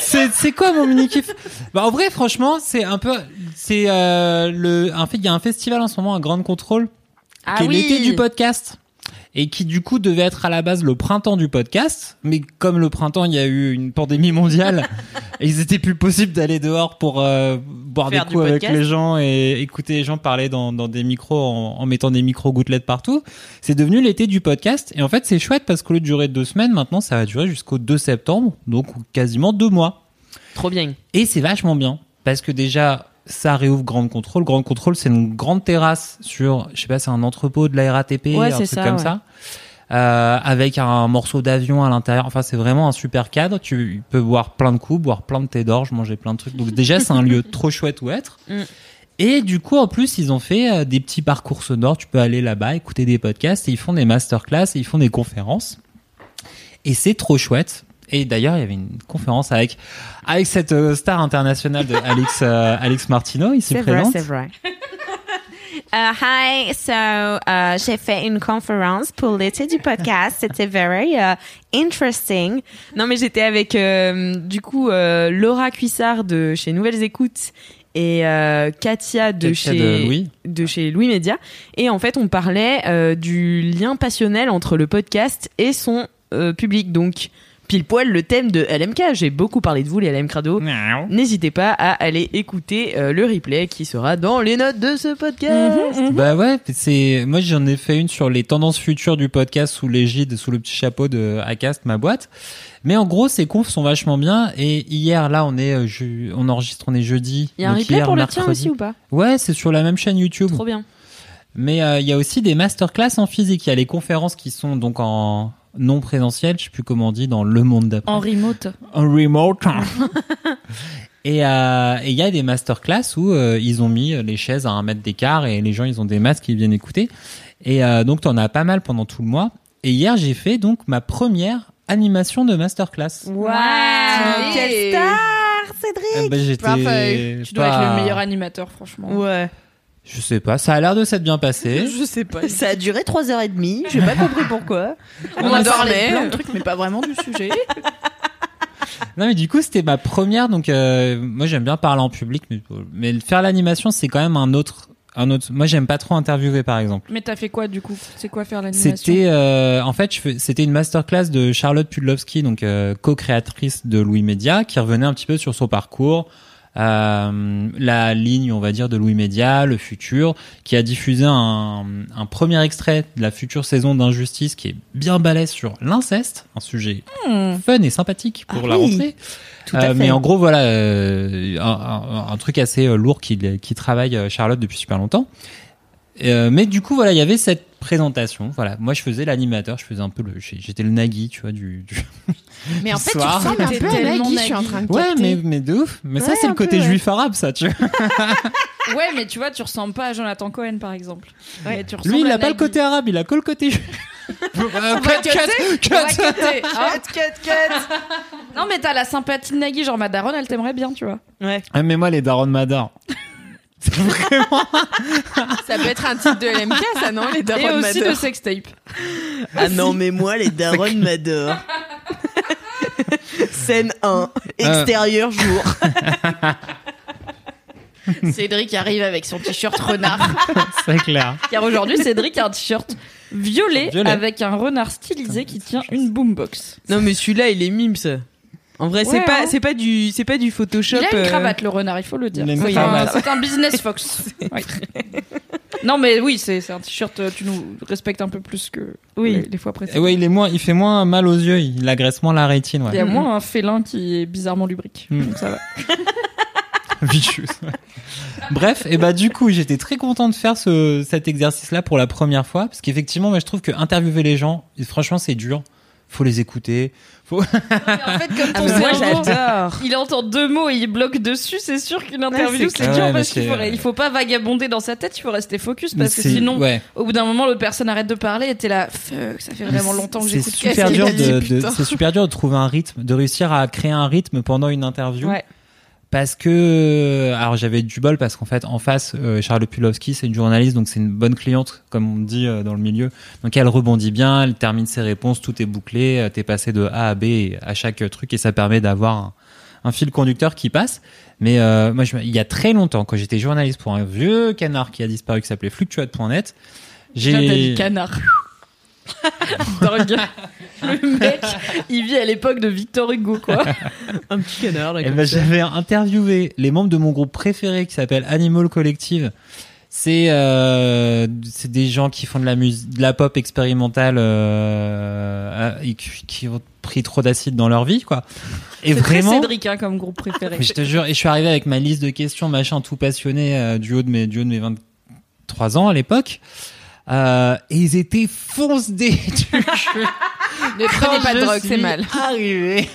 C'est c'est quoi mon mini kiff? Bah en vrai franchement c'est un peu c'est euh, le en fait il y a un festival en ce moment à Grande Contrôle Ah qui est l'été du podcast et qui du coup devait être à la base le printemps du podcast. Mais comme le printemps il y a eu une pandémie mondiale et il plus possible d'aller dehors pour euh, boire Faire des coups avec les gens et écouter les gens parler dans, dans des micros en, en mettant des micros gouttelettes partout. C'est devenu l'été du podcast. Et en fait c'est chouette parce qu'au lieu de durer deux semaines maintenant ça va durer jusqu'au 2 septembre. Donc quasiment deux mois. Trop bien. et c'est vachement bien. Parce que déjà ça réouvre Grande Contrôle. Grande Contrôle, c'est une grande terrasse sur, je sais pas, c'est un entrepôt de la RATP, Ouais, un truc ça, comme ouais. ça, euh, avec un morceau d'avion à l'intérieur. Enfin, c'est vraiment un super cadre. Tu peux boire plein de coups, boire plein de thé d'orge, manger plein de trucs. Donc déjà, c'est un lieu trop chouette où être. Mm. Et du coup, en plus, ils ont fait euh, des petits parcours sonores. Tu peux aller là-bas, écouter des podcasts, et ils font des masterclass, et ils font des conférences. Et c'est trop chouette. Et d'ailleurs, il y avait une conférence avec avec cette euh, star internationale de Alex euh, Alex Martino. Il s'y C'est vrai, présente. c'est vrai. Uh, hi, so uh, j'ai fait une conférence pour l'été du podcast. C'était very uh, interesting. Non, mais j'étais avec euh, du coup euh, Laura Cuissard de chez Nouvelles Écoutes et euh, Katia de Katia chez de Louis. de chez Louis Média. Et en fait, on parlait euh, du lien passionnel entre le podcast et son euh, public. Donc, pile poil le thème de LMK. J'ai beaucoup parlé de vous, les LM Crado. N'hésitez pas à aller écouter euh, le replay qui sera dans les notes de ce podcast. Bah ouais, c'est moi j'en ai fait une sur les tendances futures du podcast sous l'égide, sous le petit chapeau de Acast, ma boîte. Mais en gros, ces confs sont vachement bien. Et hier, là, on est, euh, je- on enregistre, on est jeudi. Il y a un replay hier, pour le mercredi. tien aussi ou pas? Ouais, c'est sur la même chaîne YouTube. Trop bien. Mais euh, il y a aussi des masterclass en physique. Il y a les conférences qui sont donc en non présentiel, je sais plus comment on dit, dans le monde d'après. En remote. En remote. Et euh, et il y a des masterclass où euh, ils ont mis les chaises à un mètre d'écart et les gens ils ont des masques ils viennent écouter. Et euh, donc t'en as pas mal pendant tout le mois. Et hier j'ai fait donc ma première animation de masterclass. Wow, Allez. quelle star, Euh, Cédric. bah, j'étais. Tu dois pas- être le meilleur animateur, franchement. Ouais. Je sais pas, ça a l'air de s'être bien passé. Je sais pas. Ça a duré 3h30, j'ai pas compris pourquoi. On, a dormait. parlé de plein de trucs, mais pas vraiment du sujet. Non mais du coup c'était ma première donc euh, moi j'aime bien parler en public mais, mais faire l'animation c'est quand même un autre un autre moi j'aime pas trop interviewer par exemple. Mais t'as fait quoi du coup? C'est quoi faire l'animation? C'était euh, en fait je fais- c'était une masterclass de Charlotte Pudlowski donc euh, co-créatrice de Louis Média qui revenait un petit peu sur son parcours euh, la ligne on va dire de Louis Média le futur qui a diffusé un, un premier extrait de la future saison d'Injustice qui est bien balèze sur l'inceste un sujet fun et sympathique pour Ah la oui, rentrée Tout à euh, fait. mais en gros, voilà, euh, un, un- un truc assez euh, lourd qui, qui travaille euh, Charlotte depuis super longtemps. Euh, mais du coup, voilà, il y avait cette présentation. Voilà, moi, je faisais l'animateur, je faisais un peu le, j'étais le Nagui, tu vois, du. du- Mais en fait, tu Soir. ressembles un peu à tellement Nagui, je suis en Nagui. train de Ouais, capter. mais mais de ouf. Mais ça, Ouais, c'est le un peu, côté ouais. juif arabe, ça. Tu vois. Ouais, mais tu vois, tu ressembles pas à Jonathan Cohen par exemple. Mais tu ressembles Lui, il à a pas le Nagui. côté arabe, il a que le côté juif. Euh, cut, cut, cut. hein. Non, mais t'as la sympathie de Nagui, genre ma daronne, elle t'aimerait bien, tu vois. Ah, mais moi, les darons m'adorent. C'est vraiment. Ça peut être un titre de LMK, ça, non Les Et darons aussi de sextape. Ah non, mais moi, les darons m'adorent. Scène 1, extérieur jour. Cédric arrive avec son t-shirt renard. C'est clair. Car aujourd'hui, Cédric a un t-shirt violet, Violet. avec un renard stylisé qui tient une boombox. Non, mais celui-là, il est mimes. En vrai, c'est pas, hein. c'est pas du, c'est pas du Photoshop. Il a une euh, cravate, le renard, il faut le dire. C'est un, c'est un business fox. Oui. Non, mais oui, c'est c'est un t-shirt, euh, tu nous respectes un peu plus que Oui. les, les fois Et précédentes. ouais, il est moins, il fait moins mal aux yeux, il agresse moins la rétine, Il y a ouais. moins un félin qui est bizarrement lubrique. Mm. Donc ça va. Vicious, ouais. Bref, et bah du coup, j'étais très content de faire ce, cet exercice-là pour la première fois, parce qu'effectivement, moi, je trouve que interviewer les gens, franchement, c'est dur. Faut les écouter. Faut... en fait, comme Ah, ton cerveau, il entend deux mots et il bloque dessus, c'est sûr qu'une interview, c'est c'est dur Ouais, parce qu'il c'est- faut, il faut pas vagabonder dans sa tête, il faut rester focus parce que C'est- sinon, ouais. au bout d'un moment, l'autre personne arrête de parler et t'es là, fuck, ça fait vraiment longtemps que C'est j'écoute. super dur a dit, de, c'est super dur de trouver un rythme, de réussir à créer un rythme pendant une interview. Ouais. Parce que alors j'avais du bol parce qu'en fait en face euh, Charlotte Pulowski c'est une journaliste donc c'est une bonne cliente comme on dit euh, dans le milieu donc elle rebondit bien elle termine ses réponses tout est bouclé euh, t'es passé de A à B à chaque truc et ça permet d'avoir un, un fil conducteur qui passe mais euh, moi je, il y a très longtemps quand j'étais journaliste pour un vieux canard qui a disparu qui s'appelait fluctuate.net j'ai canard. Dingue. Le mec, il vit à l'époque de Victor Hugo, quoi. Un petit canard, là, Eh comme ben, ça. j'avais interviewé les membres de mon groupe préféré qui s'appelle Animal Collective. C'est euh, c'est des gens qui font de la musique, de la pop expérimentale euh, et qui, qui ont pris trop d'acide dans leur vie, quoi. Et C'est très vraiment, Cédric hein, comme groupe préféré. mais je te jure, et je suis arrivé avec ma liste de questions, machin, tout passionné euh, du haut de mes du haut de mes 23 ans à l'époque. Euh, et ils étaient fonce des Ne prenez pas de je drogue, c'est mal. Arrivé.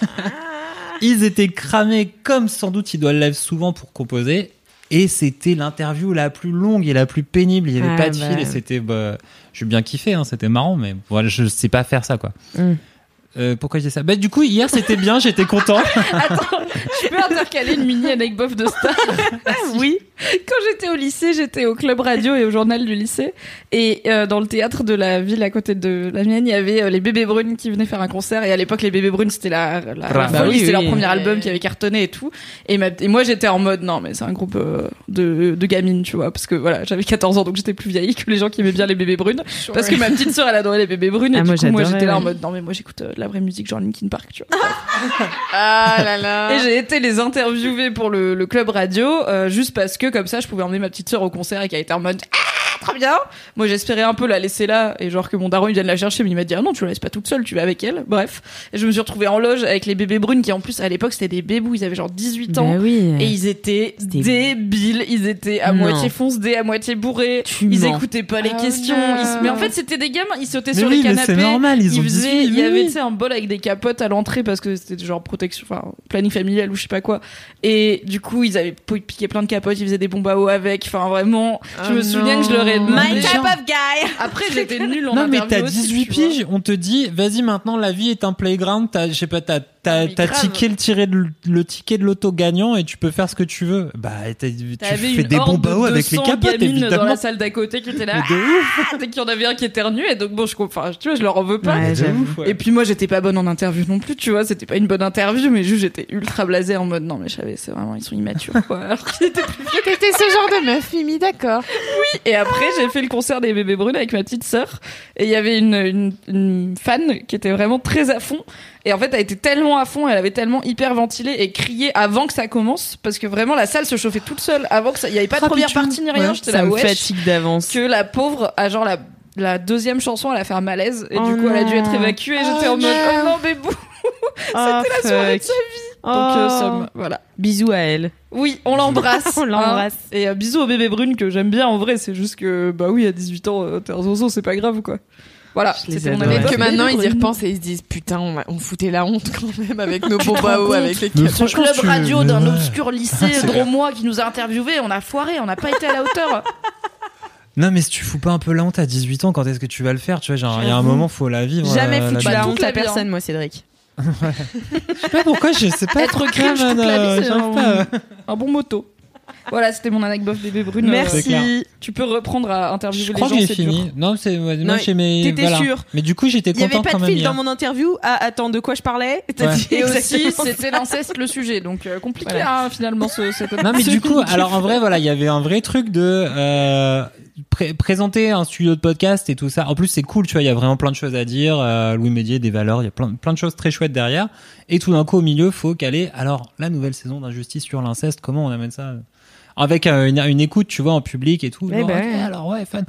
ils étaient cramés comme sans doute ils doivent le lèvent souvent pour composer. Et c'était l'interview la plus longue et la plus pénible. Il y avait Ah pas de bah. fil et c'était, bah, j'ai bien kiffé, hein, c'était marrant, mais voilà, je sais pas faire ça, quoi. Mm. Euh, pourquoi je dis ça Bah du coup hier c'était bien, j'étais content. Attends, je peux intercaler une mini anecdote de star. oui. Quand j'étais au lycée, j'étais au club radio et au journal du lycée. Et euh, dans le théâtre de la ville à côté de la mienne, il y avait euh, les Bébés Brunes qui venaient faire un concert. Et à l'époque, les Bébés Brunes, c'était la, la, la Bah folie, oui, c'était leur oui. premier album qui avait cartonné et tout. Et, ma- et moi, j'étais en mode, non, mais c'est un groupe euh, de, de gamines, tu vois. Parce que voilà, j'avais 14 ans, donc j'étais plus vieille que les gens qui aimaient bien les Bébés Brunes. Parce que ma petite sœur, elle adorait les Bébés Brunes. Et Ah, du moi, coup, moi, j'étais là en mode, non, mais moi, j'écoute euh, de la vraie musique, genre Linkin Park, tu vois. Ah là là. Et j'ai été les interviewer pour le, le club radio, euh, juste parce que comme ça, je pouvais emmener ma petite sœur au concert et qu'elle était en mode ah, très bien. Moi, j'espérais un peu la laisser là et genre que mon daron il vienne la chercher, mais il m'a dit ah non, tu la laisses pas toute seule, tu vas avec elle. Bref, et je me suis retrouvée en loge avec les bébés brunes qui en plus à l'époque c'était des bébous, ils avaient genre 18 ans. Bah oui. Et ils étaient débiles, ils étaient à Non. moitié fonce-dés, à moitié bourrés. Tu ils mens. écoutaient pas les Oh questions. Ils- Mais en fait, c'était des gamins, ils sautaient Mais sur oui, les canapés. normal, ils ont faisaient, 18, il y avait un bol avec des capotes à l'entrée parce que c'était genre protection, enfin planning familial ou je sais pas quoi. Et du coup, ils avaient pi- piqué plein de capotes, ils faisaient des bombes à eau avec. Enfin, vraiment, je me Oh souviens non. que je leur demandé. My type of guy. Après, j'étais nulle en non mais t'as aussi, 18 tu vois. piges, on te dit vas-y maintenant la vie est un playground, t'as je sais pas t'as t'as t'as ticket le tiré de- le ticket de l'auto gagnant et tu peux faire ce que tu veux. Bah t'as- tu fais une des bombes à eau avec les 200 capotes gamines dans évidemment. la salle d'à côté qui étaient là. De ouf. Ah, dès qu'il y en avait un qui éternuait, et donc bon, je comprends. Tu vois, je leur en veux pas. Ouais, De j'avoue. ouf, ouais. Et puis moi j'étais pas bonne en interview non plus, tu vois, c'était pas une bonne interview, mais juste j'étais ultra blasée en mode non mais je savais, c'est vraiment ils sont immatures quoi. Alors qu'ils étaient plus vieux. T'étais ce genre de meuf, Mimi, d'accord. Et après j'ai fait le concert des bébés brunes avec ma petite sœur et il y avait une, une, une fan qui était vraiment très à fond. Et en fait elle était tellement à fond, elle avait tellement hyper ventilé et crié avant que ça commence parce que vraiment la salle se chauffait toute seule avant que ça, il y avait pas de première Rapidement. partie ni rien. Ouais. J'étais Ça là me wesh fatigue d'avance. que la pauvre a genre la la deuxième chanson, elle a fait un malaise et Oh du coup elle a dû être évacuée. Et j'étais en mode oh non bébou. Ah, C'était la soirée de fuck. sa vie. Oh. Donc euh, somme, voilà. Bisous à elle. Oui, on l'embrasse. On l'embrasse. hein. Et euh, bisous au bébé brune que j'aime bien en vrai. C'est juste que bah oui, à 18 ans, euh, t'es un zozo, c'est pas grave quoi. Voilà, Je les c'était mon adore. Mais anecdote. que maintenant ils y repensent et ils se disent putain, on, on foutait la honte quand même avec nos eau, avec les Mais franchement, club tu- radio d'un ouais. obscur lycée dromois qui nous a interviewés, on a foiré, on n'a pas été à la hauteur. Non mais si tu fous pas un peu la honte à 18 ans, quand est-ce que tu vas le faire Tu vois, genre il y a un moment faut la vivre. Jamais euh, foutu la toute honte la à vie, hein. personne, moi, Cédric. Je sais pas pourquoi, je sais pas. Être j'arrive un, un bon moto. Voilà, c'était mon anecdote bébé brune. Merci. tu peux reprendre à interviewer Je les crois gens, que j'ai fini. dur. Non, c'est moi Non, j'ai mes. t'étais voilà. sûr Mais du coup j'étais Il y avait content pas quand de même. fil hier. dans mon interview. Ah, attends, de quoi je parlais? T'as Ouais. dit Et aussi, c'était l'inceste le sujet, donc euh, compliqué Voilà. hein, finalement ce, cette Non mais du coup, alors en vrai, voilà, il y avait un vrai truc de euh, pré- présenter un studio de podcast et tout ça. En plus, c'est cool, tu vois, il y a vraiment plein de choses à dire. Euh, Louis Médier, des valeurs, il y a plein, plein de choses très chouettes derrière. Et tout d'un coup, au milieu, faut caler. Alors, la nouvelle saison d'Injustice sur l'inceste, comment on amène ça? Avec euh, une, une écoute, tu vois, en public et tout. Eh Genre, ben. ok, alors ouais, fan.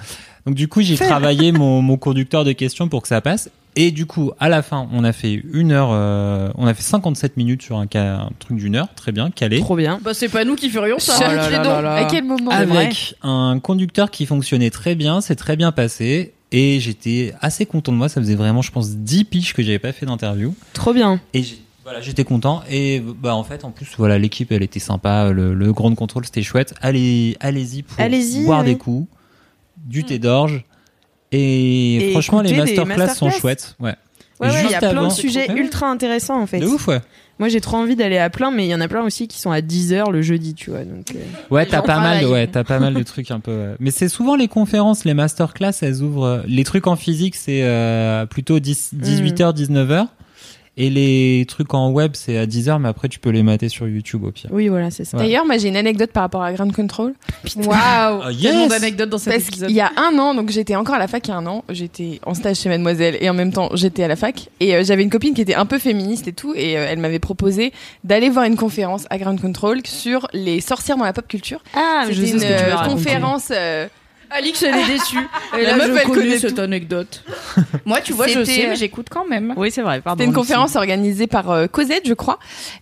Donc du coup, j'ai travaillé mon, mon conducteur de questions pour que ça passe. Et du coup, à la fin, on a fait une heure, euh, on a fait 57 minutes sur un, truc d'une heure, très bien, calé. Trop bien. Bah c'est pas nous qui ferions ça. Oh là les là deux. là là. À quel moment avec un conducteur qui fonctionnait très bien, c'est très bien passé. Et j'étais assez content de moi. Ça faisait vraiment, je pense, 10 piges que j'avais pas fait d'interview. Trop bien. Et j'ai- voilà, j'étais content. Et bah, en fait, en plus, voilà, l'équipe, elle était sympa. Le, le grand contrôle, c'était chouette. Allez, allez-y pour Allez-y, boire oui. des coups, du thé d'orge. Et, Et franchement, les masterclass sont chouettes. Ouais. Ouais, Et ouais, il y a plein de sujets Ouais. ultra intéressants en fait. De ouf, ouais. Moi j'ai trop envie d'aller à plein, mais il y en a plein aussi qui sont à 10h le jeudi, tu vois. Donc, euh, Ouais, t'as pas mal, ouais, t'as pas mal de trucs un peu. ouais. Mais c'est souvent les conférences, les masterclass, elles ouvrent. euh, Les trucs en physique, c'est euh, plutôt 10, 18h, 19h. Et les trucs en web, c'est à 10h, mais après, tu peux les mater sur YouTube au pire. Oui, voilà, c'est ça. Ouais. D'ailleurs, moi j'ai une anecdote par rapport à Ground Control. Waouh Ah, yes Tellement d'anecdotes dans cet Parce épisode. qu'il y a un an, donc j'étais encore à la fac il y a un an, j'étais en stage chez Mademoiselle et en même temps j'étais à la fac et euh, j'avais une copine qui était un peu féministe et tout et euh, elle m'avait proposé d'aller voir une conférence à Ground Control sur les sorcières dans la pop culture. Ah, C'était une euh, conférence. euh, Alix, elle est déçue. Et La là, meuf, je elle connais connaît cette tout. anecdote. Moi, tu vois, je C'était, sais, euh, mais j'écoute quand même. Oui, c'est vrai, pardon. C'était une conférence organisée par euh, Cosette, je crois.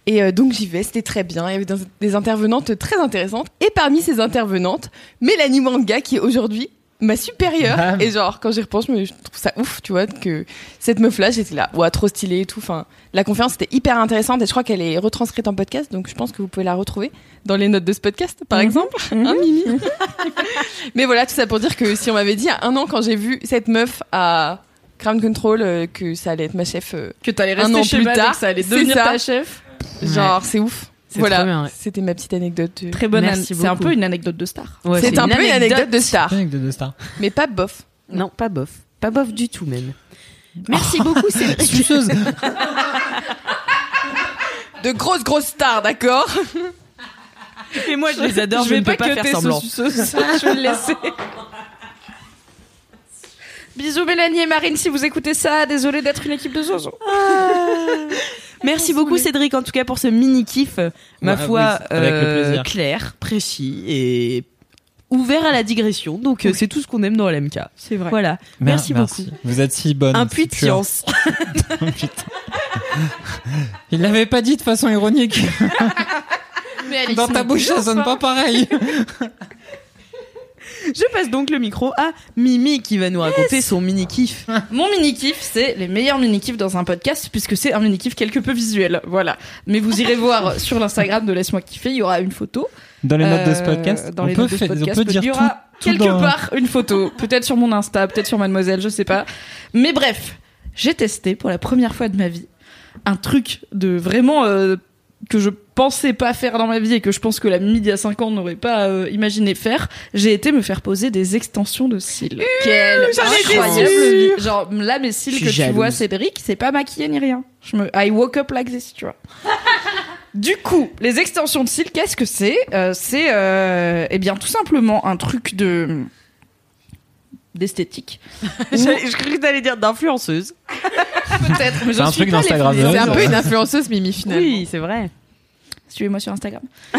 Et euh, donc j'y vais, c'était très bien. Il y avait des, des intervenantes très intéressantes. Et parmi ces intervenantes, Mélanie Manga, qui est aujourd'hui ma supérieure. Bam. Et genre, quand j'y repense, je me- je trouve ça ouf, tu vois, que cette meuf-là, j'étais là, ouah, trop stylée et tout. Enfin, la conférence était hyper intéressante et je crois qu'elle est retranscrite en podcast. Donc je pense que vous pouvez la retrouver dans les notes de ce podcast, par exemple. Hein, Mimi Mais voilà, tout ça pour dire que si on m'avait dit à un an, quand j'ai vu cette meuf à Ground Control, euh, que ça allait être ma chef euh, Que t'allais Un rester an chez plus tard, que ça allait devenir ça. ta chef. Genre, c'est ouf. Voilà, c'était ma petite anecdote. Très bonne Merci an- C'est un peu une anecdote de star. Ouais, c'est un peu une anecdote de star, Anecdote de star. mais pas bof. Non, pas bof. Pas bof du tout, même. Merci beaucoup, Cédric. Suceuse. De grosses, grosses stars, d'accord? Et moi, je les adore, je, vais ne peux pas faire semblant. suceuse. je vais le laisser. Bisous Mélanie et Marine si vous écoutez ça. Désolée d'être une équipe de zozo. Merci beaucoup, Cédric, en tout cas, pour ce mini-kiff, euh, ma Ouais, foi, oui, avec le euh, plaisir. clair, précis et ouvert à la digression. Donc, euh, c'est tout ce qu'on aime dans LMK. C'est vrai. Voilà. Merci, beaucoup. Vous êtes si bonne. Un puits de science. Il l'avait pas dit de façon ironique. Mais Dans ta bouche, ça sonne pas pareil. Je passe donc le micro à Mimi qui va nous raconter son mini-kiff. Mon mini-kiff, c'est les meilleurs mini-kiffs dans un podcast, puisque c'est un mini-kiff quelque peu visuel. Voilà. Mais vous irez voir sur l'Instagram de Laisse-moi kiffer, il y aura une photo. Dans les notes de ce Euh, podcast, Dans on les peut, notes de ce faire- on podcast, peut dire il y tout. aura tout quelque dans- part une photo. Peut-être sur mon Insta, peut-être sur Mademoiselle, je sais pas. Mais bref, j'ai testé pour la première fois de ma vie un truc de vraiment euh, que je pensais pas faire dans ma vie et que je pense que la y a 5 ans n'aurait pas euh, imaginé faire. J'ai été me faire poser des extensions de cils. Quelle j'en étais incroyable vie. Genre là mes cils que tu vois jalouse. Cédric, c'est pas maquillé ni rien. Je me I woke up like this, tu vois. Du coup, les extensions de cils, qu'est-ce que c'est? Euh, C'est, euh, eh bien, tout simplement un truc de d'esthétique. je, que t'allais dire d'influenceuse. Peut-être, mais C'est je un suis truc pas les d'Instagrammeuse. C'est un peu une influenceuse, Mimi, finalement. Oui, c'est vrai. Suivez-moi sur Instagram.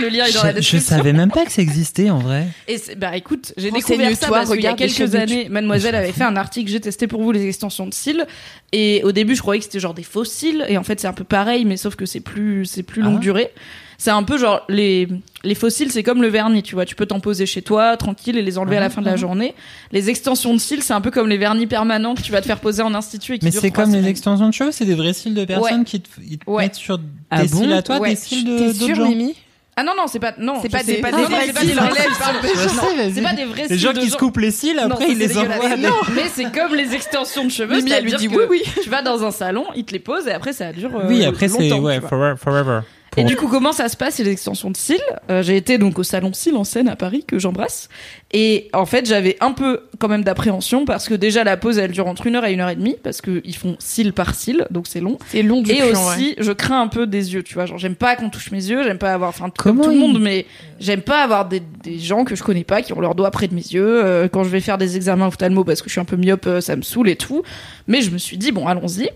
Le lien est dans la Je, je description. savais même pas que ça existait en vrai. Et c'est- bah écoute, j'ai découvert ça parce qu'il y a regarde les quelques chaînes années, Mademoiselle avait fait un article, j'ai testé pour vous les extensions de cils. Et au début, je croyais que c'était genre des faux cils. Et en fait, c'est un peu pareil, mais sauf que c'est plus, c'est plus longue Ah. durée. C'est un peu genre, les, les faux cils, c'est comme le vernis, tu vois. Tu peux t'en poser chez toi, tranquille, et les enlever à la fin de la journée. Les extensions de cils, c'est un peu comme les vernis permanents que tu vas te faire poser en institut et qui Mais c'est comme les semaines. extensions de cheveux, c'est des vrais cils de personnes qui te, ils te Ouais. mettent sur des Ah bon cils à toi, Ouais. des cils de d'autres gens. Mimi? Ah non, non, c'est pas, non. C'est pas des- pas Non, des non, vrais c'est pas cils, hein. Non. C'est pas des vrais Les gens qui se coupent les cils, Non, après ils les envoient. à des- Mais c'est comme les extensions de cheveux. Mimi, elle lui dit oui, oui. Tu vas dans un salon, ils te les posent et après ça dure. euh, Oui, après c'est ouais, forever. Et du coup, comment ça se passe les extensions de cils Euh, J'ai été donc au salon cils en Seine à Paris que j'embrasse. Et en fait, j'avais un peu quand même d'appréhension parce que déjà la pause elle dure entre une heure et une heure et demie parce que ils font cils par cils, donc c'est long. C'est long du Et aussi, je crains un peu des yeux, tu vois. Genre, j'aime pas qu'on touche mes yeux, j'aime pas avoir, enfin, comme tout le monde, mais j'aime pas avoir des, des gens que je connais pas qui ont leurs doigts près de mes yeux. Euh, quand je vais faire des examens ophtalmo parce que je suis un peu myope, euh, ça me saoule et tout. Mais je me suis dit, bon, allons-y.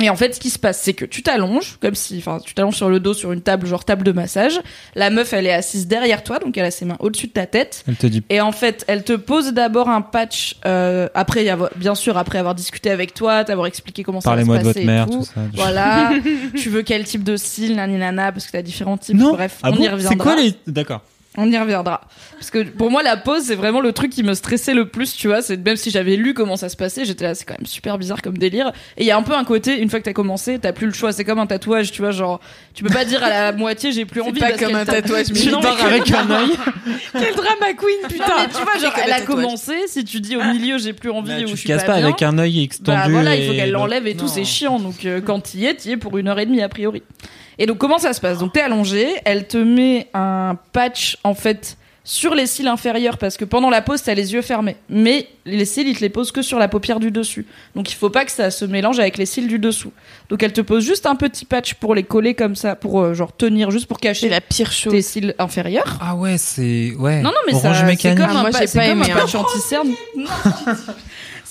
Et en fait, ce qui se passe, c'est que tu t'allonges, comme si, enfin, tu t'allonges sur le dos sur une table, genre table de massage. La meuf, elle est assise derrière toi, donc elle a ses mains au-dessus de ta tête. Elle te dit Et en fait, elle te pose d'abord un patch, euh, après bien sûr, après avoir discuté avec toi, t'avoir expliqué comment ça va se parlez-moi de passer votre mère, tout. tout ça. Voilà. tu veux quel type de cils, nani nana, parce que t'as différents types. Non. Bref, Ah on bon? Y reviendra. C'est quoi les D'accord. On y reviendra. Parce que pour moi, la pause, c'est vraiment le truc qui me stressait le plus, tu vois. C'est même si j'avais lu comment ça se passait, j'étais là, c'est quand même super bizarre comme délire. Et il y a un peu un côté, une fois que t'as commencé, t'as plus le choix. C'est comme un tatouage, tu vois, genre, tu peux pas dire à la moitié, j'ai plus envie. pas parce comme un t'a- tatouage, mais Tu il pars avec un œil. Quel drama queen, Non, putain. mais tu vois, genre, elle a commencé, si tu dis au milieu, j'ai plus envie ou tu je te suis casses pas, pas bien, avec un œil extendu. bah voilà, il faut qu'elle l'enlève et tout, c'est chiant. Donc euh, quand t'y es, t'y es pour une heure et demie a priori. Et donc comment ça se passe? Donc t'es allongé, elle te met un patch en fait sur les cils inférieurs parce que pendant la pose t'as les yeux fermés, mais les cils ils te les posent que sur la paupière du dessus. Donc il faut pas que ça se mélange avec les cils du dessous. Donc elle te pose juste un petit patch pour les coller comme ça, pour euh, genre tenir, juste pour cacher la pire chose. tes cils inférieurs. Ah ouais, c'est ouais. Non, non, mais Orange ça, c'est mécanique. comme, Ah, un, moi, pa- j'ai c'est pas comme aimé, un hein. patch anti-cerne.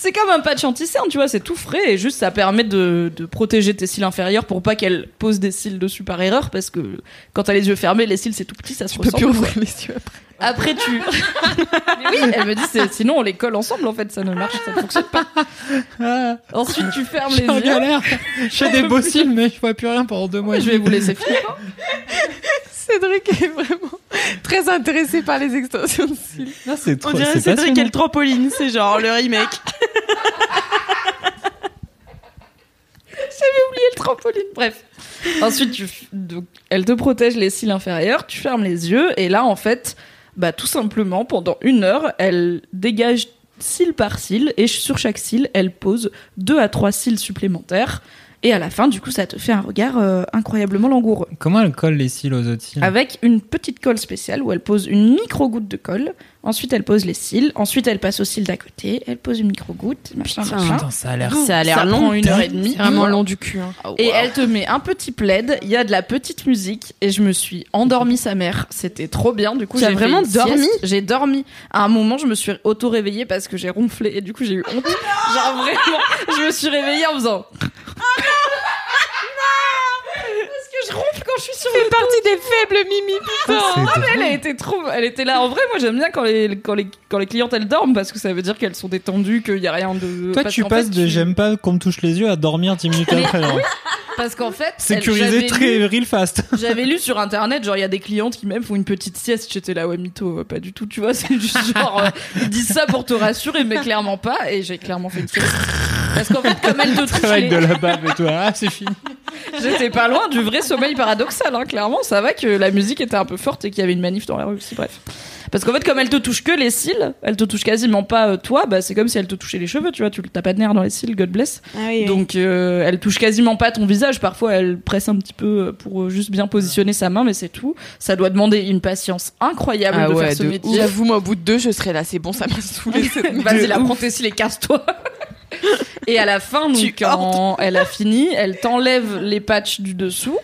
c'est comme un patch anti-cerne, tu vois, c'est tout frais et juste ça permet de, de protéger tes cils inférieurs pour pas qu'elle pose des cils dessus par erreur parce que quand t'as les yeux fermés, les cils c'est tout petit, ça se Tu peux ressemble. plus ouvrir les yeux après. Après tu. Mais oui, elle me dit c'est- sinon on les colle ensemble en fait, ça ne marche, ça ne fonctionne pas. Ah, Ensuite tu fermes les yeux. galère. J'ai des beaux cils, mais je vois plus rien pendant deux mois. Je vais vous laisser finir. Cédric est vraiment très intéressé par les extensions de cils. C'est trop. On dirait c'est Cédric et le trampoline, c'est genre le remake. J'avais oublié le trampoline. Bref. Ensuite, tu, f- donc, elle te protège les cils inférieurs, tu fermes les yeux, et là, en fait, bah, tout simplement, pendant une heure, elle dégage cil par cil, et sur chaque cil, elle pose deux à trois cils supplémentaires. Et à la fin, du coup, ça te fait un regard euh, incroyablement langoureux. Comment elle colle les cils aux autres cils Avec une petite colle spéciale où elle pose une micro-goutte de colle. Ensuite, elle pose les cils. Ensuite, elle passe aux cils d'à côté. Elle pose une micro-goutte. Machin, Putain. machin. Putain, ça a l'air. Ça a l'air Ça long. prend une heure et demie. C'est vraiment long du cul. hein. Et elle te met un petit plaid, il y a de la petite musique et je me suis endormie sa mère. C'était trop bien. Du coup, j'ai vraiment dormi. J'ai dormi. À un moment, je me suis auto-réveillée parce que j'ai ronflé et du coup, j'ai eu honte. Genre vraiment, je me suis réveillée en faisant. Parce que je ronfle quand je suis sur le C'est partie des faibles mimi, putain. Ah, mais elle a été trop, elle était là. En vrai, moi j'aime bien quand les, quand les, quand les clientes elles dorment parce que ça veut dire qu'elles sont détendues, qu'il y a rien de. Toi, parce tu passes fait, de tu- j'aime pas qu'on me touche les yeux à dormir 10 minutes après. genre. Parce qu'en fait, Sécurisé très lu- real fast. J'avais lu sur internet, genre il y a des clientes qui même font une petite sieste. J'étais là, ouais, mytho, euh, pas du tout, tu vois. C'est juste genre, euh, ils disent ça pour te rassurer, mais clairement pas. Et j'ai clairement fait une sieste. Parce qu'en fait, comme elle te touche Avec les- de la bave et tout. Ah, c'est fini. J'étais pas loin du vrai sommeil paradoxal, hein, clairement. Ça va que la musique était un peu forte et qu'il y avait une manif dans la rue aussi, bref. Parce qu'en fait, comme elle te touche que les cils, elle te touche quasiment pas euh, toi, bah c'est comme si elle te touchait les cheveux, tu vois. Tu t'as pas de nerfs dans les cils, God bless. Donc euh, elle touche quasiment pas ton visage. Parfois, elle presse un petit peu euh, pour euh, juste bien positionner sa main, mais c'est tout. Ça doit demander une patience incroyable Ah de ouais, faire ce de métier. J'avoue, moi, au bout de deux, je serais là. C'est bon, ça m'a saoulé. cette Vas-y, la prends tes cils et casse-toi. Et à la fin, donc, quand elle a fini, elle t'enlève les patchs du dessous.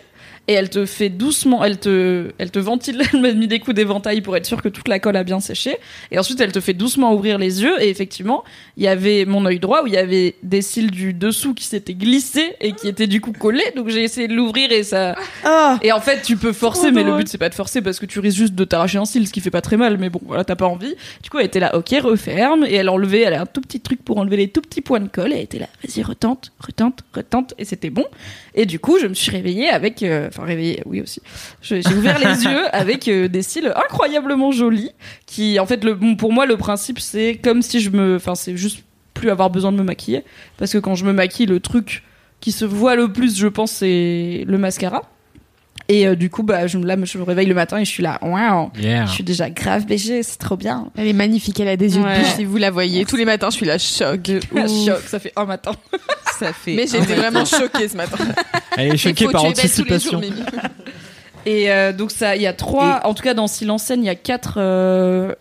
Et elle te fait doucement, elle te, elle te ventile, elle m'a mis des coups d'éventail pour être sûre que toute la colle a bien séché. Et ensuite, elle te fait doucement ouvrir les yeux. Et effectivement, il y avait mon œil droit où il y avait des cils du dessous qui s'étaient glissés et qui étaient du coup collés. Donc j'ai essayé de l'ouvrir et ça. Et en fait, tu peux forcer, mais le but c'est pas de forcer parce que tu risques juste de t'arracher un cil, ce qui fait pas très mal. Mais bon, voilà, t'as pas envie. Du coup, elle était là, ok, referme. Et elle enlevait, elle a un tout petit truc pour enlever les tout petits points de colle. Et elle était là, vas-y, retente, retente, retente. Et c'était bon. Et du coup, je me suis réveillée avec, euh, enfin réveillée, oui aussi. J'ai ouvert les yeux avec euh, des cils incroyablement jolis. Qui, en fait, le, bon, pour moi, le principe c'est comme si je me, enfin, c'est juste plus avoir besoin de me maquiller. Parce que quand je me maquille, le truc qui se voit le plus, je pense, c'est le mascara. Et euh, du coup, bah, je, me- là, je me réveille le matin et je suis là, waouh, Yeah. je suis déjà grave BG, c'est trop bien. Elle est magnifique, elle a des yeux Ouais. de biche, si vous la voyez. Tous les matins, je suis là, choc. Choc, ça fait un matin. Ça fait. Mais j'étais vraiment choquée ce matin. Elle est choquée par anticipation. jours. Et euh, donc ça, il y a trois, en tout cas dans en scène, il y a quatre euh,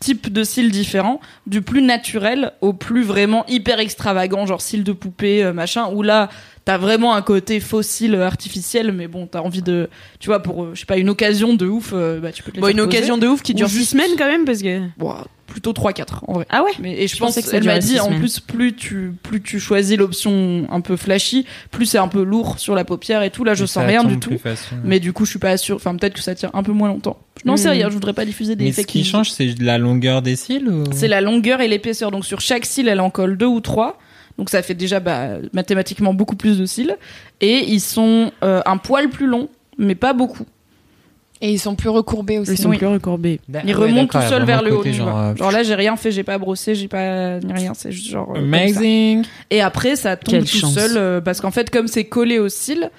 types de cils différents, du plus naturel au plus vraiment hyper extravagant, genre cils de poupée, euh, machin, où là t'as vraiment un côté cils artificiel, mais bon t'as envie de, tu vois, pour je sais pas une occasion de ouf, euh, bah tu peux te Bon, une poser. occasion de ouf qui dure six juste- semaines quand même parce que. Bon, plutôt 3-4 en vrai. Ah ouais. Mais, et je, Je pense pensais que ça elle m'a dit en plus plus tu plus tu choisis l'option un peu flashy, plus c'est un peu lourd sur la paupière et tout. Là je Et sens rien du tout. facile. Mais du coup, je suis pas sûre. Enfin, peut-être que ça tient un peu moins longtemps. Je n'en sais Mm. rien. Je voudrais pas diffuser des Mais ce qui change, c'est la longueur des cils ou... C'est la longueur et l'épaisseur. Donc sur chaque cil, elle en colle deux ou trois. Donc ça fait déjà bah, mathématiquement beaucoup plus de cils. Et ils sont euh, un poil plus longs, mais pas beaucoup. Et ils sont plus recourbés aussi. Ils sont plus recourbés. Il remonte tout seul vers le haut. vois. Genre, là, j'ai rien fait, j'ai pas brossé, j'ai pas ni rien. C'est juste genre. euh. Amazing. Et après, ça tombe Quelle tout chance. seul euh, parce qu'en fait, comme c'est collé au cil,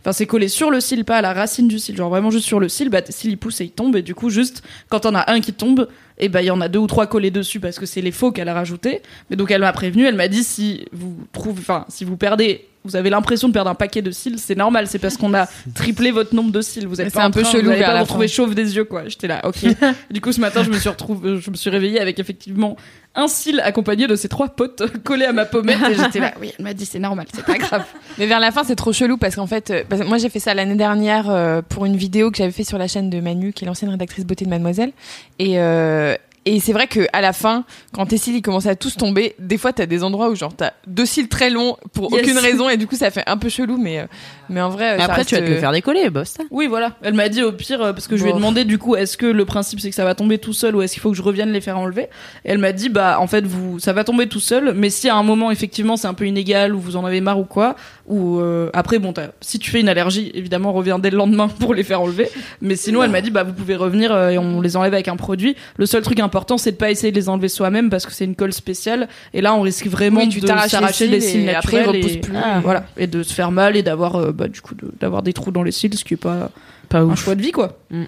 enfin c'est collé sur le cil, pas à la racine du cil, genre vraiment juste sur le cil, bah tes cils et ils tombent et du coup juste quand on a un qui tombe, et ben il y en a deux ou trois collés dessus parce que c'est les faux qu'elle a rajouté. Mais donc elle m'a prévenu, elle m'a dit si vous trouvez, enfin si vous perdez vous avez l'impression de perdre un paquet de cils, c'est normal, c'est parce qu'on a triplé votre nombre de cils. Vous êtes pas un peu train- chelou vous allez vers pas la vous retrouver chauve des yeux quoi. J'étais là, ok. du coup ce matin je me suis retrouvée, je me suis réveillée avec effectivement un cil accompagné de ces trois potes collés à ma pommette et j'étais là, oui elle m'a dit c'est normal, c'est pas grave. Mais vers la fin, c'est trop chelou parce qu'en fait, euh, parce que moi j'ai fait ça l'année dernière euh, pour une vidéo que j'avais fait sur la chaîne de Manu, qui est l'ancienne rédactrice beauté de Mademoiselle. Et, euh, et c'est vrai que à la fin, quand tes cils ils commençaient à tous tomber, des fois t'as des endroits où genre t'as deux cils très longs pour Yes. aucune raison et du coup ça fait un peu chelou, mais euh, mais en vrai. Mais après, reste, tu vas te le faire décoller, boss. ça. Oui, voilà. Elle m'a dit au pire, euh, parce que je lui ai demandé du coup, est-ce que le principe c'est que ça va tomber tout seul ou est-ce qu'il faut que je revienne les faire enlever? Et elle m'a dit, bah en fait, vous, ça va tomber tout seul, mais si à un moment effectivement c'est un peu inégal ou vous en avez marre ou quoi, ou euh, après, bon, t'as- si tu fais une allergie, évidemment, reviens dès le lendemain pour les faire enlever. Mais sinon, elle m'a dit, bah vous pouvez revenir euh, et on les enlève avec un produit. Le seul truc important, c'est de pas essayer de les enlever soi-même parce que c'est une colle spéciale et là on risque vraiment Oui, tu de s'arracher les des cils cils et après, ils et, plus. Ah, voilà et de se faire mal et d'avoir euh, bah, du coup de- d'avoir des trous dans les cils, ce qui est pas Pas un ouf. choix de vie quoi. vrai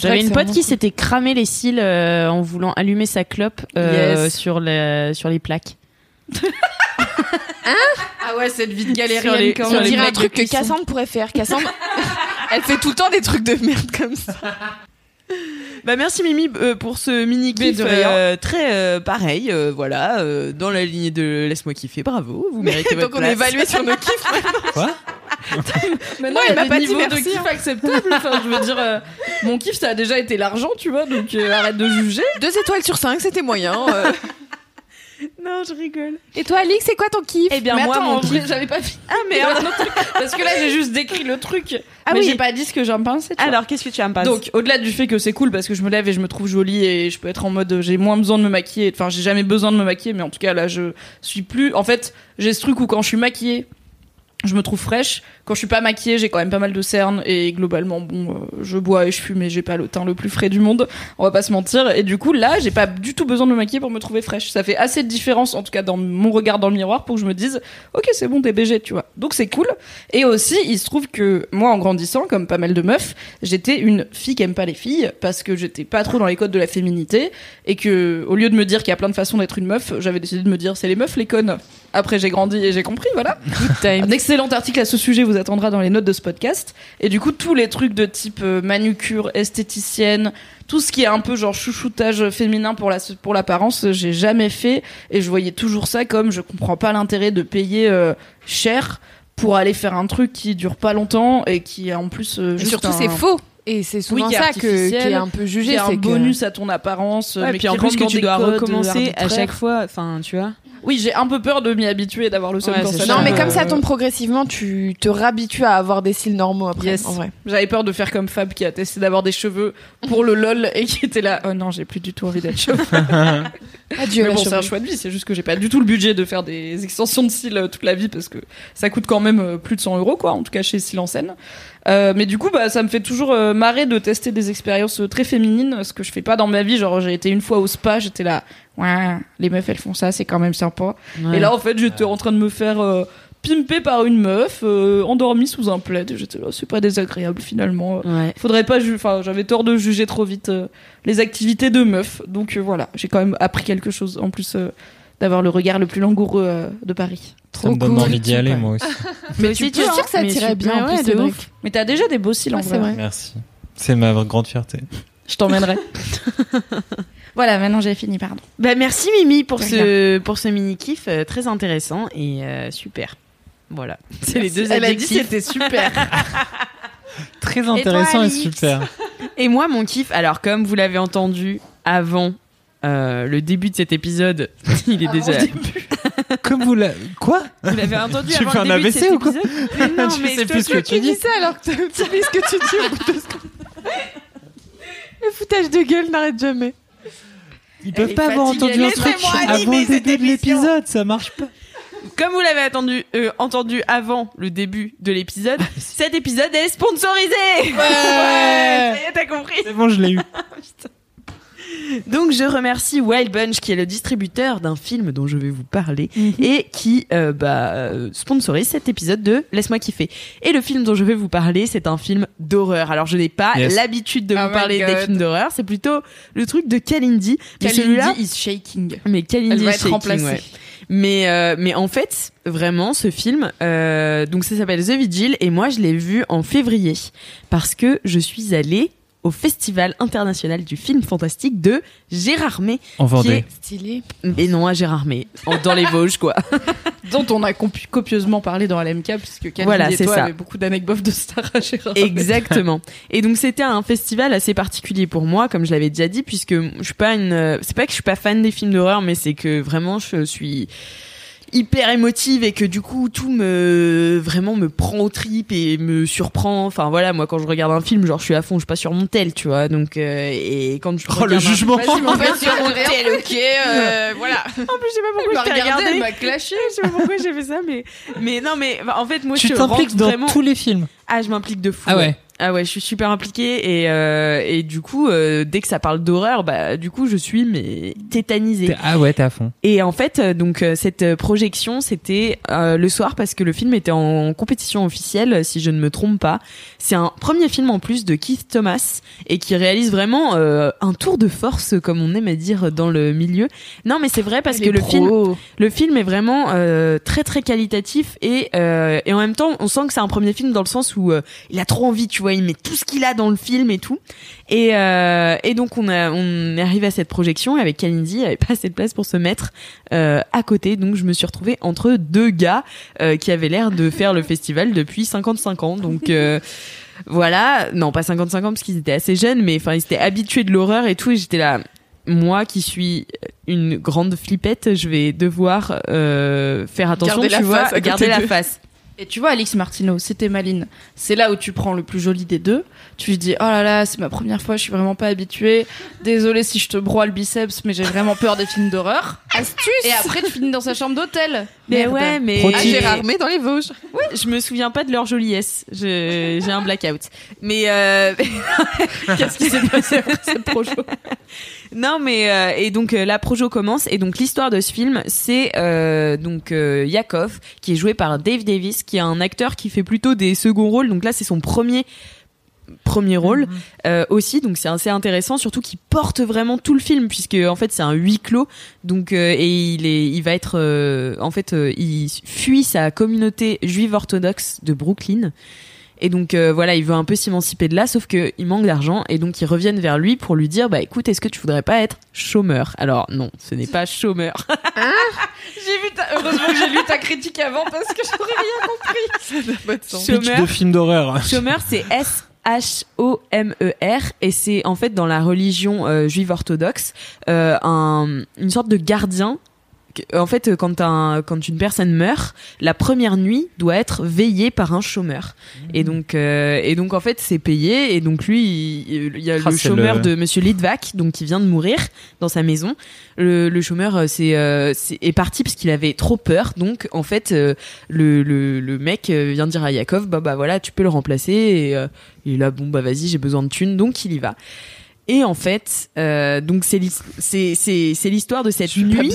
J'avais une pote qui s'était cramé les cils euh, en voulant allumer sa clope euh, Yes. sur, la- sur les plaques. Ah ouais, cette vie de Sur les- galérienne quand sur On les dirait un truc que. Cassandre pourrait faire. Cassandre, elle fait tout le temps des trucs de merde comme ça. Bah merci Mimi euh, pour ce mini Mais kiff euh, très euh, pareil euh, voilà euh, dans la lignée de laisse-moi kiffer bravo vous méritez votre Donc on place. est évalué sur nos kiffs. Quoi? Maintenant, Ouais, il m'a pas dit niveaux de merci, kiff hein. acceptables. Enfin, je veux dire, euh, mon kiff, ça a déjà été l'argent, tu vois, donc euh, arrête de juger. Deux étoiles sur cinq, c'était moyen. non je rigole Et toi, Alix, c'est quoi ton kiff eh bien Mais moi attends, mon en kiff j'avais pas fini. ah merde Parce que là, j'ai juste décrit le truc. Ah mais oui. j'ai pas dit ce que j'en pensais. tu vois. alors qu'est-ce que tu as me passer Donc, au-delà du fait que c'est cool parce que je me lève et je me trouve jolie et je peux être en mode j'ai moins besoin de me maquiller. Enfin, j'ai jamais besoin de me maquiller, mais en tout cas là, je suis plus. En fait, j'ai ce truc où quand je suis maquillée, je me trouve fraîche. Quand je suis pas maquillée, j'ai quand même pas mal de cernes et globalement, bon, euh, je bois et je fume et j'ai pas le teint le plus frais du monde. On va pas se mentir. Et du coup, là, j'ai pas du tout besoin de me maquiller pour me trouver fraîche. Ça fait assez de différence, en tout cas dans mon regard dans le miroir, pour que je me dise, ok, c'est bon, t'es BG, tu vois. Donc c'est cool. Et aussi, il se trouve que moi, en grandissant, comme pas mal de meufs, j'étais une fille qui aime pas les filles parce que j'étais pas trop dans les codes de la féminité et que, au lieu de me dire qu'il y a plein de façons d'être une meuf, j'avais décidé de me dire c'est les meufs les connes. Après, j'ai grandi et j'ai compris, voilà. Un excellent article à ce sujet vous attendra dans les notes de ce podcast. Et du coup, tous les trucs de type euh, manucure, esthéticienne, tout ce qui est un peu genre chouchoutage féminin pour la pour l'apparence, j'ai jamais fait et je voyais toujours ça comme je comprends pas l'intérêt de payer euh, cher pour aller faire un truc qui dure pas longtemps et qui est en plus euh, Et juste surtout, un- c'est faux. Et c'est souvent ça que, qui est un peu jugé. est un c'est que- bonus à ton apparence, Ouais, mais puis qui en plus que tu dois recommencer à chaque fois enfin tu vois Oui, j'ai un peu peur de m'y habituer et d'avoir le seum Ouais, ça. Non, mais comme ça tombe progressivement, tu te réhabitues à avoir des cils normaux après. Yes. En vrai. J'avais peur de faire comme Fab qui a testé d'avoir des cheveux pour le lol et qui était là. Oh non, j'ai plus du tout envie d'être chauve. Adieu mais la bon, c'est un choix de vie. C'est juste que j'ai pas du tout le budget de faire des extensions de cils euh, toute la vie parce que ça coûte quand même euh, plus de 100 euros, quoi. En tout cas chez Cils en scène. Euh, mais du coup, bah, ça me fait toujours euh, marrer de tester des expériences euh, très féminines, ce que je fais pas dans ma vie. Genre, j'ai été une fois au spa, j'étais là, ouais, les meufs elles font ça, c'est quand même sympa. Et là, en fait, j'étais en train de me faire euh, pimper par une meuf, euh, endormie sous un plaid. J'étais là, c'est pas désagréable finalement. ouais Faudrait pas, enfin, j'avais tort de juger trop vite euh, les activités de meufs. Donc euh, voilà, j'ai quand même appris quelque chose en plus euh, d'avoir le regard le plus langoureux euh, de Paris. Ça me donne cool. envie d'y aller, moi aussi. mais tu peux, hein. sûr que ça mais t'irait tu- bien, en plus, de ouf. Mais t'as déjà des beaux cils en Ouais, c'est vrai. vrai. Merci. C'est ma grande fierté. Je t'emmènerai. voilà, maintenant j'ai fini, pardon. Bah, merci Mimi pour ce pour ce mini kiff euh, très intéressant et euh, super. Voilà, c'est les deux Elle a dit c'était super. Très intéressant et, super. Et moi, mon kiff, alors comme vous l'avez entendu avant euh, le début de cet épisode, il est déjà. Comme vous l'avez... Quoi? Vous l'avez entendu Tu avant fais le un début de AVC cet ou quoi? épisode? Mais non, Je mais sais plus ce que tu dis. ça alors que tu oublies ce que tu dis au bout de deux secondes. Le foutage de gueule n'arrête jamais. Ils peuvent pas avoir entendu un truc avant le début de l'épisode, ça marche pas. Comme vous l'avez attendu, euh, entendu avant le début de l'épisode, cet épisode est sponsorisé. Ouais. Ça y est, t'as compris. C'est bon, je l'ai eu. Donc je remercie Wild Bunch qui est le distributeur d'un film dont je vais vous parler et qui euh, bah, euh, sponsorise cet épisode de Laisse-moi kiffer. Et le film dont je vais vous parler, c'est un film d'horreur. Alors je n'ai pas Yes. l'habitude de Oh vous parler des films d'horreur, c'est plutôt le truc de Kalindi. Mais Kalindi celui-là, is shaking. mais Kalindi Elle va est être shaking, remplacée. ouais. Mais euh, mais en fait, vraiment, ce film, euh, donc ça s'appelle The Vigil et moi je l'ai vu en février parce que je suis allée au Festival international du film fantastique de Gérardmer. En qui Vendée. est- Stylé. Et non à Gérardmer, dans les Vosges quoi. Dont on a copieusement parlé dans LMK, puisque Camille Voilà, et toi ça. avaient beaucoup d'anecdotes de stars à Gérard. Exactement. Et donc c'était un festival assez particulier pour moi, comme je l'avais déjà dit, puisque je suis pas une, c'est pas que je suis pas fan des films d'horreur, mais c'est que vraiment je suis hyper émotive et que du coup tout me vraiment me prend au trip et me surprend enfin voilà moi quand je regarde un film genre je suis à fond je suis pas sur mon tel tu vois donc euh, et quand je Oh, le regarde un- jugement. Vas-y, mon gars, sur mon tel, ok, euh, voilà. en plus je sais pas pourquoi m'a je t'ai regardé, elle m'a clashé. je sais pas pourquoi j'ai fait ça mais mais non mais en fait moi Tu je t'impliques rentre dans vraiment tous les films. ah je m'implique de fou Ah ouais. Ah ouais, je suis super impliquée et euh, et du coup euh, dès que ça parle d'horreur, bah du coup je suis mais tétanisée. Ah ouais, t'es à fond. Et en fait euh, donc euh, cette euh, projection c'était euh, le soir parce que le film était en compétition officielle si je ne me trompe pas. C'est un premier film en plus de Keith Thomas et qui réalise vraiment euh, un tour de force comme on aime à dire dans le milieu. Non mais c'est vrai parce que le film le film est vraiment euh, très très qualitatif et euh, et en même temps on sent que c'est un premier film dans le sens où euh, il a trop envie tu vois il met tout ce qu'il a dans le film et tout. Et euh, et donc on a on est arrivé à cette projection et avec Kalindi il n'y avait pas assez de place pour se mettre euh, à côté. Donc je me suis retrouvée entre deux gars euh, qui avaient l'air de faire le festival depuis 55 ans. Donc voilà. Non pas 55 ans parce qu'ils étaient assez jeunes mais enfin ils étaient habitués de l'horreur et tout. Et j'étais là moi qui suis une grande flippette, je vais devoir euh, faire attention, Garder tu vois, face garder la face. Et tu vois, Alix Martineau, c'était Maline. C'est là où tu prends le plus joli des deux. Tu lui dis, oh là là, c'est ma première fois, je suis vraiment pas habituée. Désolée si je te broie le biceps, mais j'ai vraiment peur des films d'horreur. Astuce Et après, tu finis dans sa chambre d'hôtel. Mais Merde. ouais, mais tip. Gérardmer dans les Vosges. je me souviens pas de leur joliesse. Je- J'ai un blackout. Mais euh... qu'est-ce qui s'est passé après cette projo? Non, mais euh, et donc euh, la projo commence et donc l'histoire de ce film, c'est euh, donc euh, Yakov qui est joué par Dave Davis, qui est un acteur qui fait plutôt des seconds rôles. Donc là, c'est son premier premier rôle. Euh, aussi donc c'est assez intéressant surtout qu'il porte vraiment tout le film puisque en fait c'est un huis clos. Donc euh, et il est il va être euh, en fait euh, il fuit sa communauté juive orthodoxe de Brooklyn et donc euh, voilà il veut un peu s'émanciper de là sauf que il manque d'argent et donc ils reviennent vers lui pour lui dire bah écoute est-ce que tu voudrais pas être chômeur? Alors non ce n'est pas chômeur J'ai vu ta... Heureusement que j'ai lu ta critique avant parce que j'aurais rien compris. Pitch chômeur de film d'horreur. Chômeur, c'est S. H-O-M-E-R et c'est en fait dans la religion euh, juive orthodoxe euh, un, une sorte de gardien. En fait, quand, un, quand une personne meurt, la première nuit doit être veillée par un chômeur. Et donc, euh, et donc en fait, c'est payé. Et donc lui, il, il y a Ah, le chômeur le- de Monsieur Litvak, donc qui vient de mourir dans sa maison. Le, le chômeur, euh, c'est, euh, c'est est parti parce qu'il avait trop peur. Donc en fait, euh, le, le, le mec euh, vient dire à Yakov, bah bah voilà, tu peux le remplacer. Et euh, il est là, bon bah vas-y, j'ai besoin de thunes, donc il y va. Et en fait, euh, donc c'est l'his- c'est c'est c'est l'histoire de cette nuit.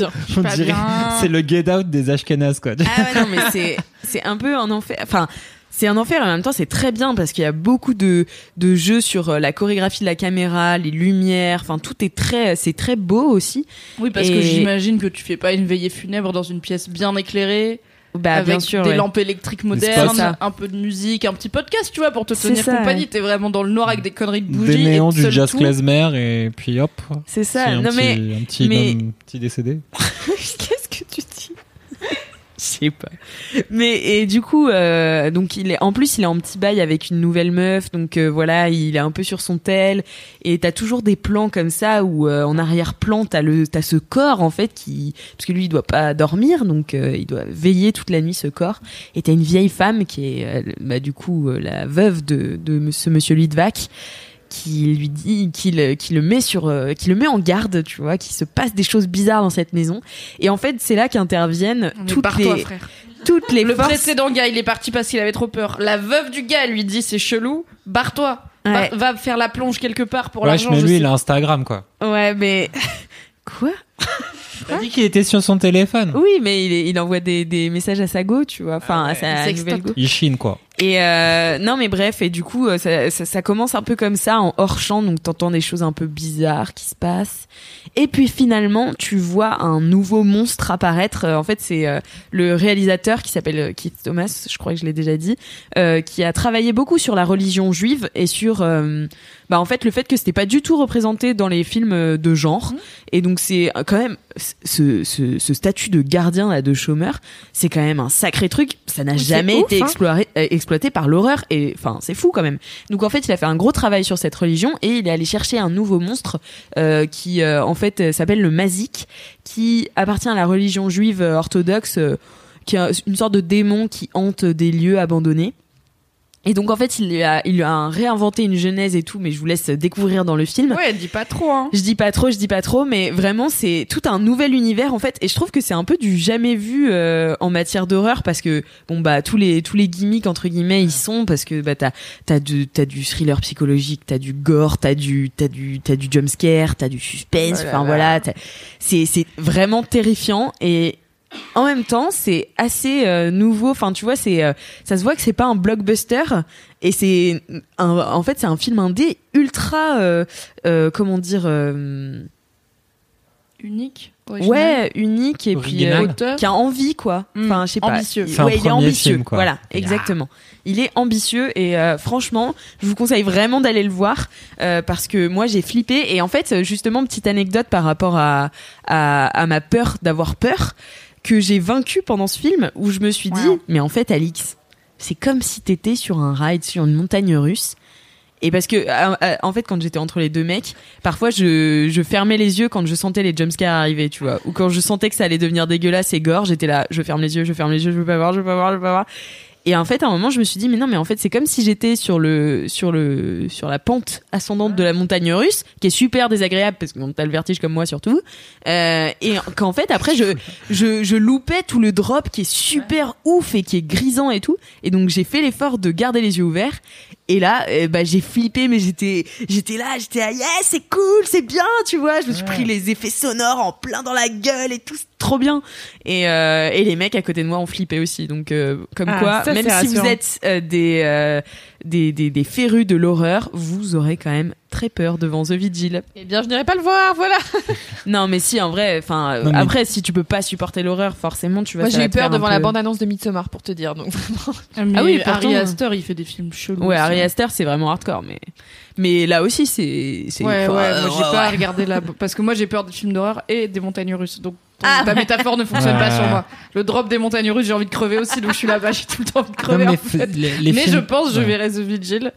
C'est le get out des Ashkenaz, quoi. Ah ouais, non mais c'est c'est un peu un enfer. Enfin. C'est un enfer et en même temps c'est très bien parce qu'il y a beaucoup de, de jeux sur euh, la chorégraphie de la caméra, les lumières, enfin tout est très c'est très beau aussi. Oui, parce Et- que j'imagine que tu fais pas une veillée funèbre dans une pièce bien éclairée. Bah avec bien sûr. des ouais. lampes électriques modernes, un peu de musique, un petit podcast, tu vois, pour te tenir ça, compagnie. ouais. T'es vraiment dans le noir avec des conneries de bougies. Des néons et du jazz klezmer et puis hop. C'est ça. un, Non petit, mais un petit, mais- homme- petit décédé. Qu'est-ce que tu dis Je sais pas. Mais et du coup, euh, donc il est en plus il est en petit bail avec une nouvelle meuf, donc euh, voilà, il est un peu sur son tel. Et t'as toujours des plans comme ça où euh, en arrière-plan t'as le t'as ce corps en fait qui parce que lui il doit pas dormir, donc euh, il doit veiller toute la nuit ce corps. Et t'as une vieille femme qui est euh, bah, du coup euh, la veuve de de ce monsieur Litvak qui lui dit, qui le, qui le met sur, euh, qui le met en garde, tu vois, qui se passe des choses bizarres dans cette maison. Et en fait, c'est là qu'interviennent toutes les, frère. toutes les Le forces. précédent gars, il est parti parce qu'il avait trop peur. La veuve du gars lui dit c'est chelou, barre-toi. Ouais. Barre- va faire la plonge quelque part pour Wesh, l'argent. mais lui, sais. il a Instagram, quoi. Ouais, mais quoi? T'as dit qu'il était sur son téléphone. Oui, mais il, est- il envoie des, des messages à sa go, tu vois, enfin à sa nouvelle go. Il chine, quoi. Et euh, non, mais bref, et du coup, euh, ça, ça, ça commence un peu comme ça en hors champ, donc t'entends des choses un peu bizarres qui se passent. Et puis finalement, tu vois un nouveau monstre apparaître. Euh, En fait, c'est euh, le réalisateur qui s'appelle euh, Keith Thomas, je crois que je l'ai déjà dit, euh, qui a travaillé beaucoup sur la religion juive et sur, euh, bah en fait, le fait que c'était pas du tout représenté dans les films de genre. Et donc c'est quand même ce, ce, ce statut de gardien là de chômeur, c'est quand même un sacré truc. Ça n'a jamais ouf, été hein. exploré, exploité par l'horreur et enfin c'est fou quand même. Donc en fait il a fait un gros travail sur cette religion et il est allé chercher un nouveau monstre euh, qui euh, en fait euh, s'appelle le Mazik, qui appartient à la religion juive orthodoxe, qui est une sorte de démon qui hante des lieux abandonnés. Et donc en fait il lui a, il lui a réinventé une genèse et tout, mais je vous laisse découvrir dans le film. Ouais, dis pas trop. Hein. Je dis pas trop, je dis pas trop, mais vraiment c'est tout un nouvel univers en fait, et je trouve que c'est un peu du jamais vu euh, en matière d'horreur parce que bon bah tous les tous les gimmicks entre guillemets ils sont parce que bah t'as t'as du t'as du thriller psychologique, t'as du gore, t'as du t'as du t'as du jump scare, t'as du suspense, Oh enfin là. voilà, t'as- c'est c'est vraiment terrifiant et en même temps, c'est assez euh, nouveau. Enfin, tu vois, c'est euh, ça se voit que c'est pas un blockbuster et c'est un, en fait c'est un film indé ultra euh, euh, comment dire euh, Unique. original. ouais unique et Original. puis euh, qui a envie quoi. Mm, Enfin, je sais pas. ambitieux. Un Ouais, il est premier ambitieux. film, quoi. Voilà, exactement. Il est ambitieux et euh, franchement, je vous conseille vraiment d'aller le voir euh, parce que moi j'ai flippé et en fait justement petite anecdote par rapport à à, à ma peur d'avoir peur que j'ai vaincu pendant ce film où je me suis dit Wow. mais en fait Alix, c'est comme si t'étais sur un ride sur une montagne russe. Et parce que, euh, euh, en fait, quand j'étais entre les deux mecs, parfois je, je fermais les yeux quand je sentais les jumpscares arriver, tu vois. Ou quand je sentais que ça allait devenir dégueulasse et gore, j'étais là, je ferme les yeux, je ferme les yeux, je veux pas voir, je veux pas voir, je veux pas voir. Et en fait, à un moment, je me suis dit, mais non, mais en fait, c'est comme si j'étais sur le, sur le, sur la pente ascendante de la montagne russe, qui est super désagréable parce que t'as le vertige comme moi surtout. Euh, et qu'en fait, après, je, je, je loupais tout le drop qui est super ouf et qui est grisant et tout. Et donc, j'ai fait l'effort de garder les yeux ouverts. Et là, euh, bah, j'ai flippé, mais j'étais, j'étais là, j'étais à yes, c'est cool, c'est bien, tu vois. Je me suis pris les effets sonores en plein dans la gueule et tout, trop bien. Et, euh, et les mecs à côté de moi ont flippé aussi. Donc, euh, comme Ah, quoi, ça, même si vous êtes euh, des, euh, des, des, des férus de l'horreur, vous aurez quand même très peur devant The Vigil. Eh bien, je n'irai pas le voir, voilà. Non, mais si, en vrai, enfin, mais- après, si tu peux pas supporter l'horreur, forcément, tu vas. Moi, j'ai eu peur devant la peu- bande-annonce de Midsommar, pour te dire. Donc. Ah, Ah oui, Ari pourtant, Aster, il fait des films chelous. Ouais. Ari Aster, c'est vraiment hardcore, mais mais là aussi, c'est. Ouais, ouais, moi j'ai ouais, pas ouais. regardé la. Parce que moi j'ai peur des films d'horreur et des montagnes russes. Donc ton- Ah, ta ouais. métaphore ne fonctionne Ouais. pas sur moi. Le drop des montagnes russes, j'ai envie de crever aussi, donc je suis là-bas, j'ai tout le temps envie de crever Non, en mais fait. les- les mais films- je pense, je verrai The Vigil.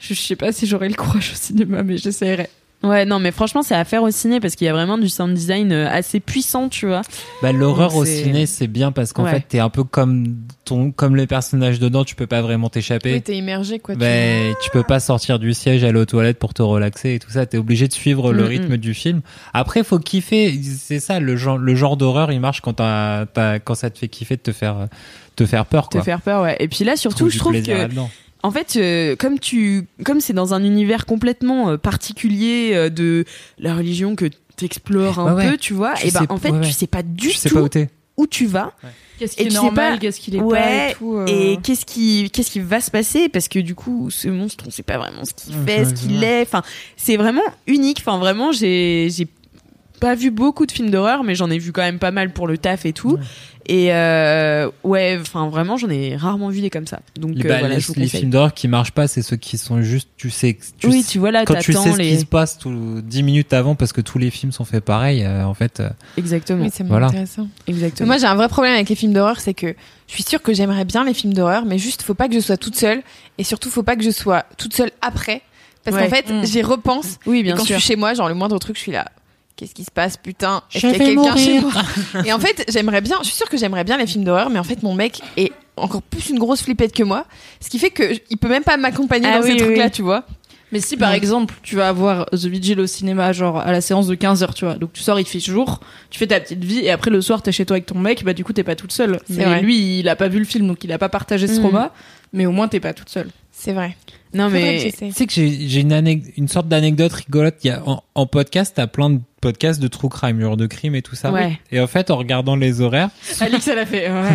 Je, je sais pas si j'aurai le courage au cinéma, mais j'essaierai. Ouais, non, mais franchement, c'est à faire au ciné parce qu'il y a vraiment du sound design euh, assez puissant, tu vois. Bah, l'horreur au c'est- ciné, c'est bien parce qu'en Ouais. fait, t'es un peu comme ton, comme les personnages dedans, tu peux pas vraiment t'échapper. Oui, t'es immergé, quoi. tu- Ben, tu peux pas sortir du siège, aller aux toilettes pour te relaxer et tout ça. T'es obligé de suivre le Mm, rythme du film. Après, faut kiffer. C'est ça, le genre, le genre d'horreur, il marche quand t'as, t'as- quand ça te fait kiffer de te faire, te faire peur, Te quoi. faire peur, ouais. Et puis là, surtout, je trouve que. En fait, euh, comme tu, comme c'est dans un univers complètement euh, particulier euh, de la religion que t'explores un Ouais, ouais. peu, tu vois, Tu et ben sais- en fait, ouais, tu sais pas du Tu sais tout pas où tu vas Qu'est-ce Et qui est tu sais normal, pas- qu'est-ce qui l'est pas et tout. euh. et qu'est-ce qui, qu'est-ce qui va se passer parce que du coup, ce monstre, on sait pas vraiment ce qu'il fait, ce qu'il est. Enfin, c'est vraiment unique. Enfin, vraiment, j'ai, j'ai pas vu beaucoup de films d'horreur, mais j'en ai vu quand même pas mal pour le taf et tout. Et euh, ouais, enfin vraiment, j'en ai rarement vu des comme ça. Donc Les, euh, bah, voilà, les- je vous les conseille. films d'horreur qui marchent pas, c'est ceux qui sont juste, tu sais, tu oui, sais- tu vois là, quand tu sais ce les. qui se passe tout, 10 minutes avant parce que tous les films sont faits pareil, euh, en fait, euh, Exactement. Oui, c'est Voilà. intéressant. Exactement. Moi, j'ai un vrai problème avec les films d'horreur, c'est que je suis sûre que j'aimerais bien les films d'horreur, mais juste, faut pas que je sois toute seule, et surtout, faut pas que je sois toute seule après, parce Ouais. qu'en fait, Mm. j'y repense, oui, et quand sûr. je suis chez moi, genre le moindre truc, je suis là. Qu'est-ce qui se passe, putain? Est-ce qu'il y a quelqu'un chez moi? Et en fait, j'aimerais bien, je suis sûre que j'aimerais bien les films d'horreur, mais en fait, mon mec est encore plus une grosse flippette que moi, ce qui fait que il peut même pas m'accompagner Ah dans oui, ces trucs-là, oui. tu vois. Mais si par exemple tu vas avoir The Vigil au cinéma, genre à la séance de 15h, tu vois, donc tu sors, il fait jour, tu fais ta petite vie, et après le soir t'es chez toi avec ton mec, bah du coup t'es pas toute seule. C'est Mais vrai. lui, il a pas vu le film, donc il a pas partagé ce Mm. trauma, mais au moins t'es pas toute seule. C'est vrai. Non, mais. Tu sais que j'ai une, sorte d'anecdote rigolote. Il y a, en, en podcast, t'as plein de podcasts de true crime, genre de crime et tout ça. Ouais. Et en fait, en regardant les horaires, Alix, elle a fait. Ouais.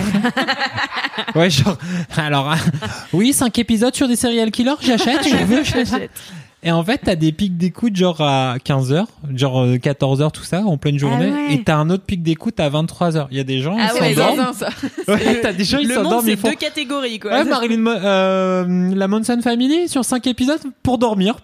ouais, genre, alors, oui, cinq épisodes sur des serial killers, j'achète, je veux, j'achète. Et en fait, t'as des pics d'écoute genre à 15h, genre 14h, tout ça, en pleine journée. ouais. Et t'as un autre pic d'écoute à 23h. Il y a des gens, Ah ils ouais, s'endorment. ça. Ouais, t'as des gens, ils le monde, s'endorment, c'est font... deux catégories, quoi. Ouais, Marilyn, euh, la Manson Family sur 5 épisodes pour dormir.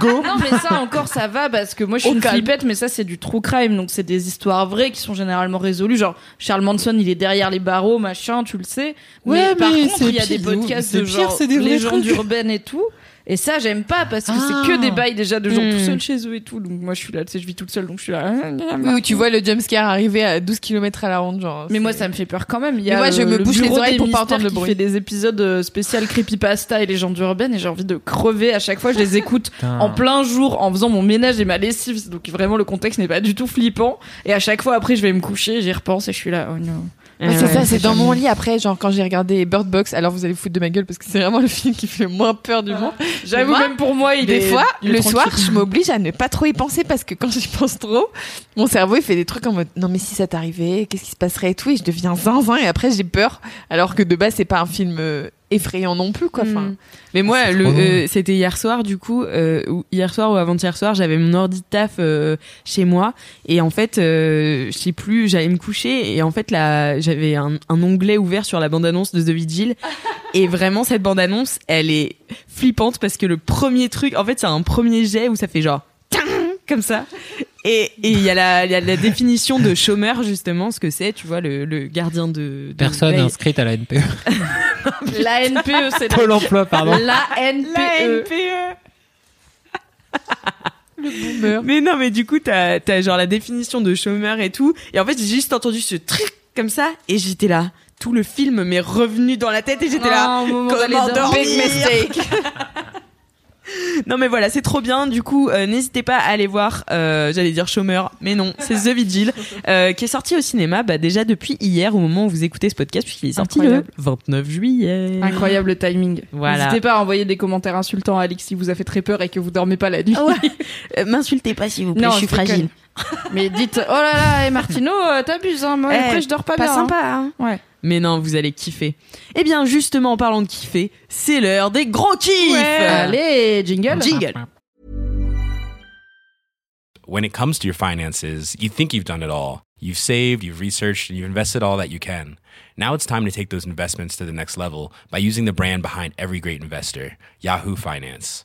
Go. Non, mais ça encore, ça va parce que moi je suis une flippette, mais ça c'est du true crime, donc c'est des histoires vraies qui sont généralement résolues. Genre Charles Manson, il est derrière les barreaux, machin, tu le sais. Ouais, mais, par mais contre, c'est il y a des pire, podcasts de pire, genre c'est des légendes urbaines et tout. Et ça, j'aime pas parce que Ah. c'est que des bails déjà de gens Hmm. tout seuls chez eux et tout. Donc moi je suis là, tu sais, je vis toute seule, donc je suis là. Oui, où tu vois le jumpscare arriver à 12 km à la ronde, genre. Mais moi, ça me fait peur quand même. Il y a Mais moi, je euh, me le bouche les bureau oreilles des pour pas entendre le qui bruit. fait des épisodes euh, spécial creepypasta et légendes urbaines et j'ai envie de crever à chaque fois. Je les écoute en plein jour en faisant mon ménage et ma lessive. Donc vraiment, le contexte n'est pas du tout flippant. Et à chaque fois, après, je vais me coucher, j'y repense et je suis là. Oh non. Ouais, c'est ça, c'est dans mon lit après, genre quand j'ai regardé Bird Box, alors vous allez vous foutre de ma gueule parce que c'est vraiment le film qui fait le moins peur du monde. J'avoue, Moi, même pour moi, il Des est. fois, il est le tranquille. soir, je m'oblige à ne pas trop y penser parce que quand j'y pense trop, mon cerveau il fait des trucs en mode non mais si ça t'arrivait, qu'est-ce qui se passerait et tout, et je deviens zinzin et après j'ai peur, alors que de base c'est pas un film euh, effrayant non plus quoi. Enfin, Mm. Mais moi, le, euh, c'était hier soir, du coup, euh, ou hier soir ou avant-hier soir, j'avais mon ordi de taf euh, chez moi, et en fait, euh, je sais plus, j'allais me coucher, et en fait, là, j'avais un, un onglet ouvert sur la bande-annonce de The Vigil, et vraiment, cette bande-annonce, elle est flippante parce que le premier truc, en fait, c'est un premier jet où ça fait genre Tang comme ça. Et il y, a la- il y a la définition de chômeur, justement, ce que c'est, tu vois, le, le gardien de... de Personne inscrite à la NPE. La NPE, c'est Pôle emploi, pardon. la NPE. La NPE. Mais non, mais du coup, t'as as genre la définition de chômeur et tout. Et en fait, j'ai juste entendu ce truc comme ça et j'étais là. Tout le film m'est revenu dans la tête et j'étais là. Oh, moment d'aller Comment dormir. dormir? Big mistake. Non mais voilà, c'est trop bien. Du coup, euh, n'hésitez pas à aller voir. euh, J'allais dire chômeur, mais non, c'est The Vigil euh, qui est sorti au cinéma bah, déjà depuis hier au moment où vous écoutez ce podcast puisqu'il est sorti Incroyable. le 29 juillet. Incroyable le timing. Voilà. N'hésitez pas à envoyer des commentaires insultants à Alix si vous a fait très peur et que vous dormez pas la nuit. Euh, M'insultez pas s'il vous plaît, Non, je suis fragile. Mais dites, oh là là, et Martino, euh, t'abuses, hein. Moi, Eh, après, je dors pas, pas bien. hein. sympa, hein. Ouais. Mais non, vous allez kiffer. Eh bien, justement, en parlant de kiffer, c'est l'heure des gros kiffs Allez, jingle. Jingle when it comes to your finances, you think you've done it all. You've saved, you've researched, and you've invested all that you can. Now it's time to take those investments to the next level by using the brand behind every great investor, Yahoo Finance.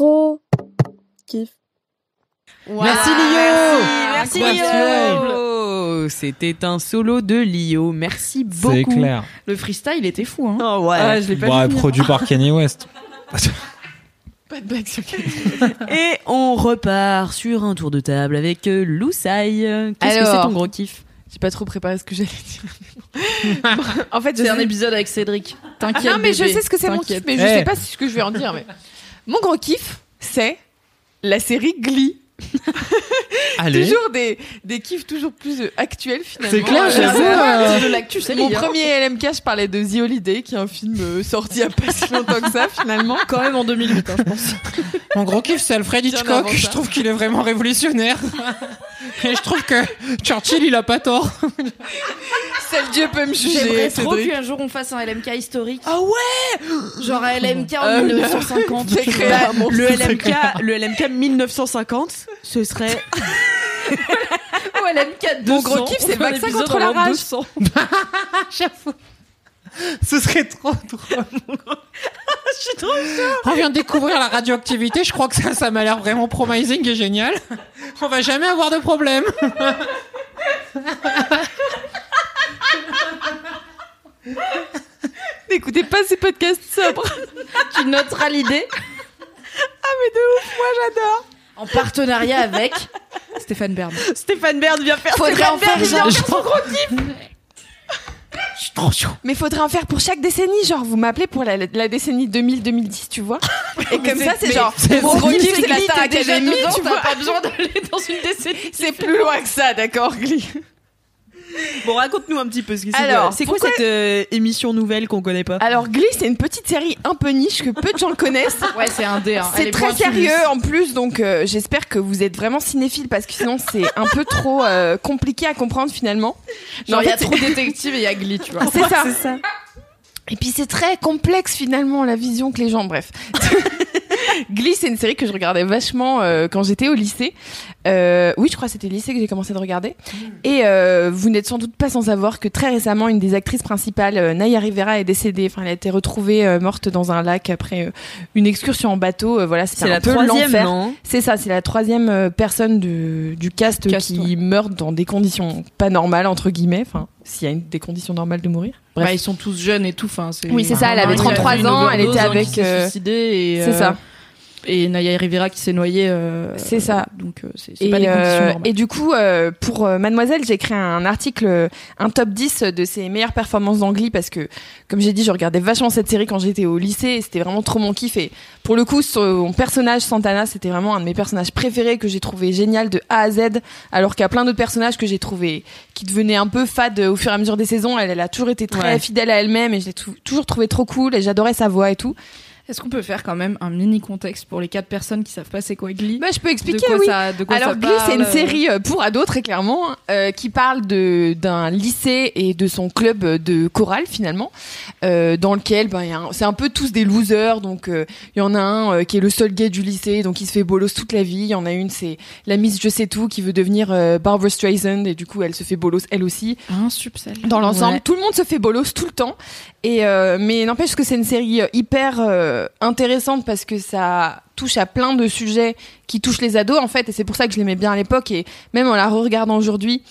gros kiffs. Merci Lio Merci. Lio C'était un solo de Lio. Merci beaucoup. C'est clair. Le freestyle était fou, hein. Oh ouais. Ah, je l'ai pas Bon, vu. produit par Kanye West. pas de blague sur Et on repart sur un tour de table avec euh, Loussaï. Qu'est-ce que Alors. c'est ton gros kiff? J'ai pas trop préparé ce que j'allais dire. en fait, C'est un sais- épisode avec Cédric. T'inquiète. non, mais je sais ce que c'est mon kiff, mais je Eh. sais pas ce que je vais en dire. Mais mon gros kiff, c'est la série Glee. Allez. Toujours des, des kiffs toujours plus euh, actuels finalement. C'est clair, Euh, j'avoue, c'est euh, pas- de l'actu, c'est Mon premier LMK, je parlais de The Holiday, qui est un film euh, sorti il y a pas si longtemps que ça finalement. Quand même en 2008, hein, je pense. Mon gros kiff, c'est Alfred Hitchcock. Je trouve qu'il est vraiment révolutionnaire. Et je trouve que Churchill, il a pas tort. Seul Dieu peut me juger. J'aimerais trop qu'un jour on fasse un LMK historique. Ah ouais Genre un LMK en Euh, 1950. c'est tu clair. vois. Ah, le c'est LMK, le LMK 1950, ce serait Ou LMK 200. Mon gros kiff, c'est le vaccin contre la rage. 200. Ce serait trop drôle. On vient de découvrir la radioactivité. Je crois que ça, ça m'a l'air vraiment promising et génial. On va jamais avoir de problème. N'écoutez pas ces podcasts sobres. Tu noteras l'idée Ah mais de ouf, moi j'adore. En partenariat avec Stéphane Bern. Stéphane Baird vient faire Faudrait Stéphane en faire Baird vient genre- faire son gros kiff. Je suis trop chaud. Mais faudrait en faire pour chaque décennie, genre vous m'appelez pour la, la décennie 2000-2010, tu vois. Et comme ça c'est genre mon gros c'est- kiff c'est la Star Academy, tu vois. pas besoin d'aller dans une décennie. C'est plus loin que ça, d'accord, Glee. Bon, raconte-nous un petit peu ce que c'est. Alors, c'est quoi pourquoi- cette euh, émission nouvelle qu'on connaît pas Alors Glee, c'est une petite série un peu niche que peu de gens connaissent. Ouais, c'est un dé. hein. Elle C'est est très pointue. sérieux en plus, donc euh, j'espère que vous êtes vraiment cinéphile parce que sinon c'est un peu trop euh, compliqué à comprendre finalement. Genre, en il y a trop de détectives et il y a Glee, tu vois. c'est ça. Et puis c'est très complexe finalement la vision que les gens. Bref. Glee, c'est une série que je regardais vachement euh, quand j'étais au lycée. Euh, oui, je crois que c'était le lycée que j'ai commencé de regarder. Et euh, vous n'êtes sans doute pas sans savoir que très récemment, une des actrices principales, euh, Naya Rivera, est décédée. Enfin, elle a été retrouvée euh, morte dans un lac après euh, une excursion en bateau. Euh, voilà, C'est un la peu troisième, l'enfer. C'est ça, c'est la troisième euh, personne du, du cast, Cast, qui ouais. meurt dans des conditions pas normales entre guillemets. Enfin, s'il y a une, des conditions normales de mourir. Bref. Bah, ils sont tous jeunes et tout. Enfin, Oui, c'est ça, elle avait Il y a 33 eu une ans, elle était avec, euh, c'est euh, ça. Et Naya Rivera qui s'est noyée. euh, C'est ça. Donc, euh, c'est pas des conditions euh, normales. et du coup, euh, pour Mademoiselle, j'ai écrit un article, un top 10 de ses meilleures performances d'Angly parce que, comme j'ai dit, je regardais vachement cette série quand j'étais au lycée et c'était vraiment trop mon kiff. Et pour le coup, son personnage, Santana, c'était vraiment un de mes personnages préférés que j'ai trouvé génial de A à Z, alors qu'il y a plein d'autres personnages que j'ai trouvé qui devenaient un peu fades au fur et à mesure des saisons. Elle, elle a toujours été très Ouais. fidèle à elle-même et je l'ai tou- toujours trouvé trop cool et j'adorais sa voix et tout. Est-ce qu'on peut faire quand même un mini contexte pour les quatre personnes qui savent pas c'est quoi Glee Bah, je peux expliquer, de quoi oui. ça, de quoi Alors ça Glee, c'est une parle série euh, pour ados très clairement euh, qui parle de d'un lycée et de son club de chorale finalement, euh, dans lequel ben, c'est un peu tous des losers. Donc euh, il y en a un euh, qui est le seul gay du lycée, donc il se fait bolos toute la vie. Il y en a une c'est la Miss Je sais tout qui veut devenir euh, Barbara Streisand et du coup elle se fait bolos elle aussi. Un subsel. Dans l'ensemble, Ouais. tout le monde se fait bolos tout le temps. Et euh, mais n'empêche que c'est une série euh, hyper euh, intéressante parce que ça touche à plein de sujets qui touchent les ados en fait et c'est pour ça que je l'aimais bien à l'époque et même en la re-regardant aujourd'hui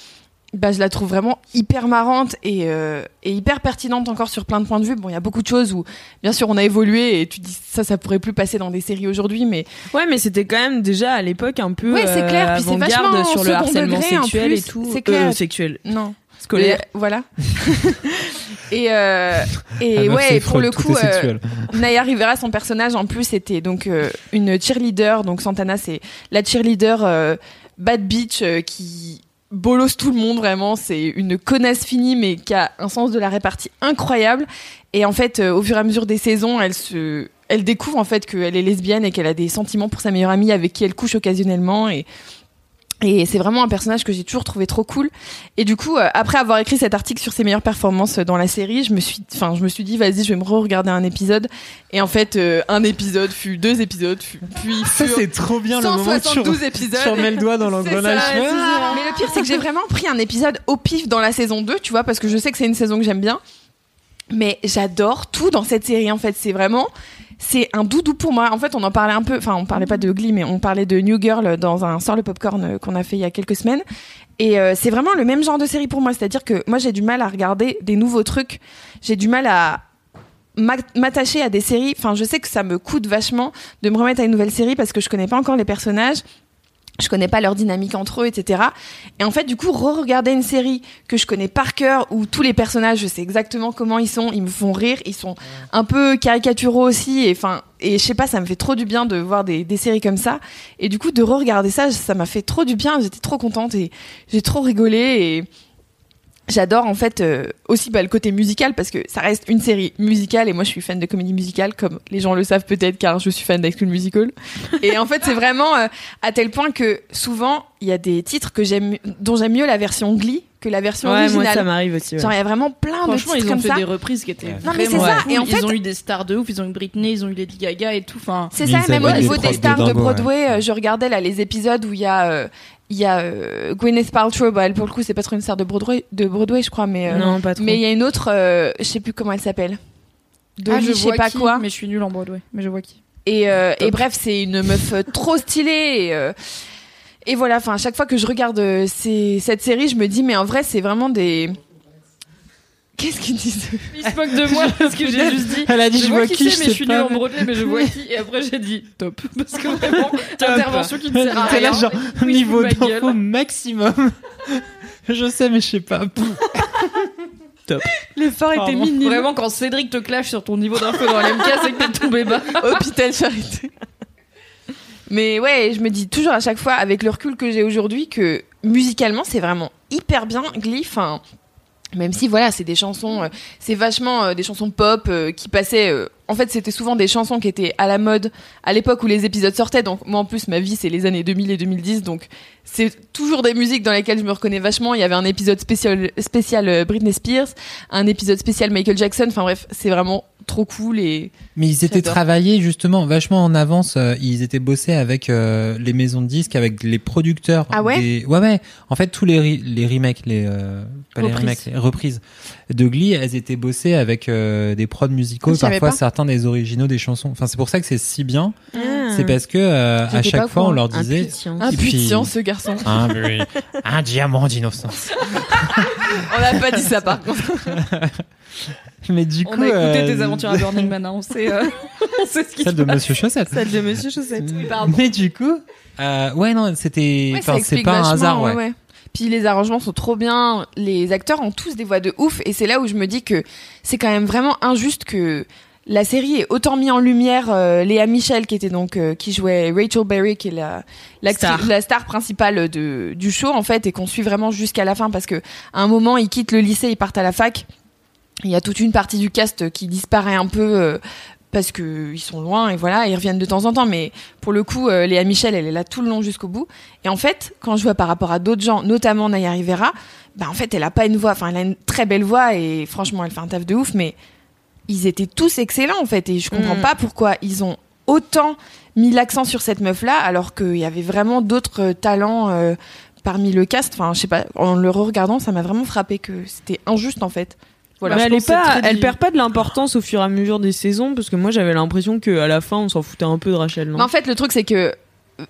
bah, je la trouve vraiment hyper marrante et, euh, et hyper pertinente encore sur plein de points de vue. Bon, il y a beaucoup de choses où, bien sûr, on a évolué et tu dis ça, ça pourrait plus passer dans des séries aujourd'hui, mais Ouais, mais c'était quand même déjà à l'époque un peu Ouais, c'est clair, puis c'est avant-garde vachement sur le harcèlement sexuel et tout. c'est clair. Euh, sexuel. non. Scolaire. Mais, voilà. et euh, et meuf, ouais, et pour Freud, le coup, euh. Naya Rivera, son personnage en plus était donc euh, une cheerleader. Donc Santana, c'est la cheerleader euh, bad bitch euh, qui bolosse tout le monde vraiment. C'est une connasse finie, mais qui a un sens de la répartie incroyable. Et en fait, euh, au fur et à mesure des saisons, elle se elle découvre en fait qu'elle est lesbienne et qu'elle a des sentiments pour sa meilleure amie avec qui elle couche occasionnellement et et c'est vraiment un personnage que j'ai toujours trouvé trop cool. Et du coup, euh, après avoir écrit cet article sur ses meilleures performances euh, dans la série, je me suis, enfin, je me suis dit, vas-y, je vais me re-regarder un épisode. Et en fait, euh, un épisode fut deux épisodes, fut, puis Ça, c'est trop bien le moment où tu 172 épisodes. tu remets le doigt dans l'engrenage. Mais le pire, c'est que j'ai vraiment pris un épisode au pif dans la saison 2, tu vois, parce que je sais que c'est une saison que j'aime bien. Mais j'adore tout dans cette série, en fait. C'est vraiment, c'est un doudou pour moi. En fait, on en parlait un peu, enfin, on parlait pas de Glee, mais on parlait de New Girl dans un Sort le Popcorn euh, qu'on a fait il y a quelques semaines. Et euh, c'est vraiment le même genre de série pour moi. C'est-à-dire que moi, j'ai du mal à regarder des nouveaux trucs. J'ai du mal à m'a- m'attacher à des séries. Enfin, je sais que ça me coûte vachement de me remettre à une nouvelle série parce que je connais pas encore les personnages. Je connais pas leur dynamique entre eux, etc. Et en fait, du coup, re-regarder une série que je connais par cœur, où tous les personnages, je sais exactement comment ils sont, ils me font rire, ils sont un peu caricaturaux aussi, et enfin, et je sais pas, ça me fait trop du bien de voir des, des séries comme ça. Et du coup, de re-regarder ça, ça m'a fait trop du bien, j'étais trop contente et j'ai trop rigolé J'adore en fait euh, aussi bah, le côté musical parce que ça reste une série musicale et moi je suis fan de comédie musicale comme les gens le savent peut-être car je suis fan d'High School Musical et en fait c'est vraiment euh, à tel point que souvent il y a des titres que j'aime dont j'aime mieux la version Glee que la version Ouais, originale. moi ça m'arrive aussi. ouais. Genre il y a vraiment plein de Franchement, titres ils ont comme fait ça. des reprises qui étaient Non, mais c'est ça, cool. et en Ils fait- ont eu des stars de ouf, ils ont eu Britney, ils ont eu Lady Gaga et tout. Enfin, C'est Ils ça, même au des niveau des stars de. Broadway, euh, je regardais là les épisodes où il y a euh, il y a euh, Gwyneth Paltrow, bah, elle pour le coup c'est pas trop une star de Broadway, de Broadway je crois, mais euh, Non, pas trop. mais il y a une autre, euh, je sais plus comment elle s'appelle. de Ah, je sais vois pas qui, quoi. Mais je suis nulle en Broadway. Mais je vois qui. Et, euh, et bref, c'est une meuf euh, trop stylée. Et, euh, et voilà, enfin, à chaque fois que je regarde euh, ces- cette série, je me dis, mais en vrai, c'est vraiment des. Qu'est-ce qu'ils disent Il se moque de moi parce que j'ai juste dit. Elle a dit, je vois qui qui, c'est, mais je suis nulle en Broadway, mais je vois qui. Et après, j'ai dit top. Parce que vraiment, intervention qui ne sert à T'es rien. là, genre, Oui, niveau d'info maximum. je sais, mais je sais pas. L'effort était minime. Vraiment, quand Cédric te clash sur ton niveau d'info dans l'MK, c'est que t'es tombé bas. Hôpital Charité. Mais ouais, je me dis toujours à chaque fois, avec le recul que j'ai aujourd'hui, que musicalement, c'est vraiment hyper bien Glee. Enfin, même si voilà, c'est des chansons, euh, c'est vachement euh, des chansons pop euh, qui passaient. euh, en fait, c'était souvent des chansons qui étaient à la mode à l'époque où les épisodes sortaient. Donc moi, en plus, ma vie, c'est les années 2000 et 2010. Donc c'est toujours des musiques dans lesquelles je me reconnais vachement. Il y avait un épisode spécial, spécial euh, Britney Spears, un épisode spécial Michael Jackson. Enfin bref, c'est vraiment trop cool et Mais ils étaient travaillés justement vachement en avance. euh, Ils étaient bossés avec euh, les maisons de disques, avec les producteurs. Ah ouais? des- Ouais, ouais. En fait, tous les, re- les remakes, les, euh, pas les remakes, les reprises de Glee, elles étaient bossées avec euh, des prods musicaux, parfois certains des originaux des chansons. Enfin, c'est pour ça que c'est si bien. Ah. C'est parce que euh, à chaque fois, on leur disait Intuition. Et puis- impuissant ce garçon. un, un diamant d'innocence. On n'a pas dit ça par contre. Mais du On coup, a écouté euh, tes aventures à Burning Man, hein, on sait, euh, on sait ce qui celle de passe. Monsieur Chaussette. Celle de Monsieur Chaussette. Mais du coup, euh, ouais, non, c'était, Ouais, c'est explique pas un hasard, ouais. ouais. Puis les arrangements sont trop bien, les acteurs ont tous des voix de ouf, et c'est là où je me dis que c'est quand même vraiment injuste que la série ait autant mis en lumière euh, Léa Michel, qui était donc euh, qui jouait Rachel Berry, qui est la Star. la star principale de du show en fait, et qu'on suit vraiment jusqu'à la fin parce que à un moment ils quittent le lycée, ils partent à la fac. Il y a toute une partie du cast qui disparaît un peu. euh, parce que ils sont loin et voilà, ils reviennent de temps en temps. Mais pour le coup, euh, Léa Michel, elle est là tout le long jusqu'au bout. Et en fait, quand je vois par rapport à d'autres gens, notamment Naya Rivera, bah en fait, elle a pas une voix. Enfin, elle a une très belle voix et franchement, elle fait un taf de ouf. Mais ils étaient tous excellents en fait, et je comprends Mm. pas pourquoi ils ont autant mis l'accent sur cette meuf-là, alors qu'il y avait vraiment d'autres talents. euh, Parmi le cast, enfin, je sais pas, en le regardant, ça m'a vraiment frappé que c'était injuste en fait. Voilà, Mais elle, est pas, perd pas de l'importance au fur et à mesure des saisons parce que moi j'avais l'impression qu'à la fin on s'en foutait un peu de Rachel. Non? Mais en fait, le truc, c'est que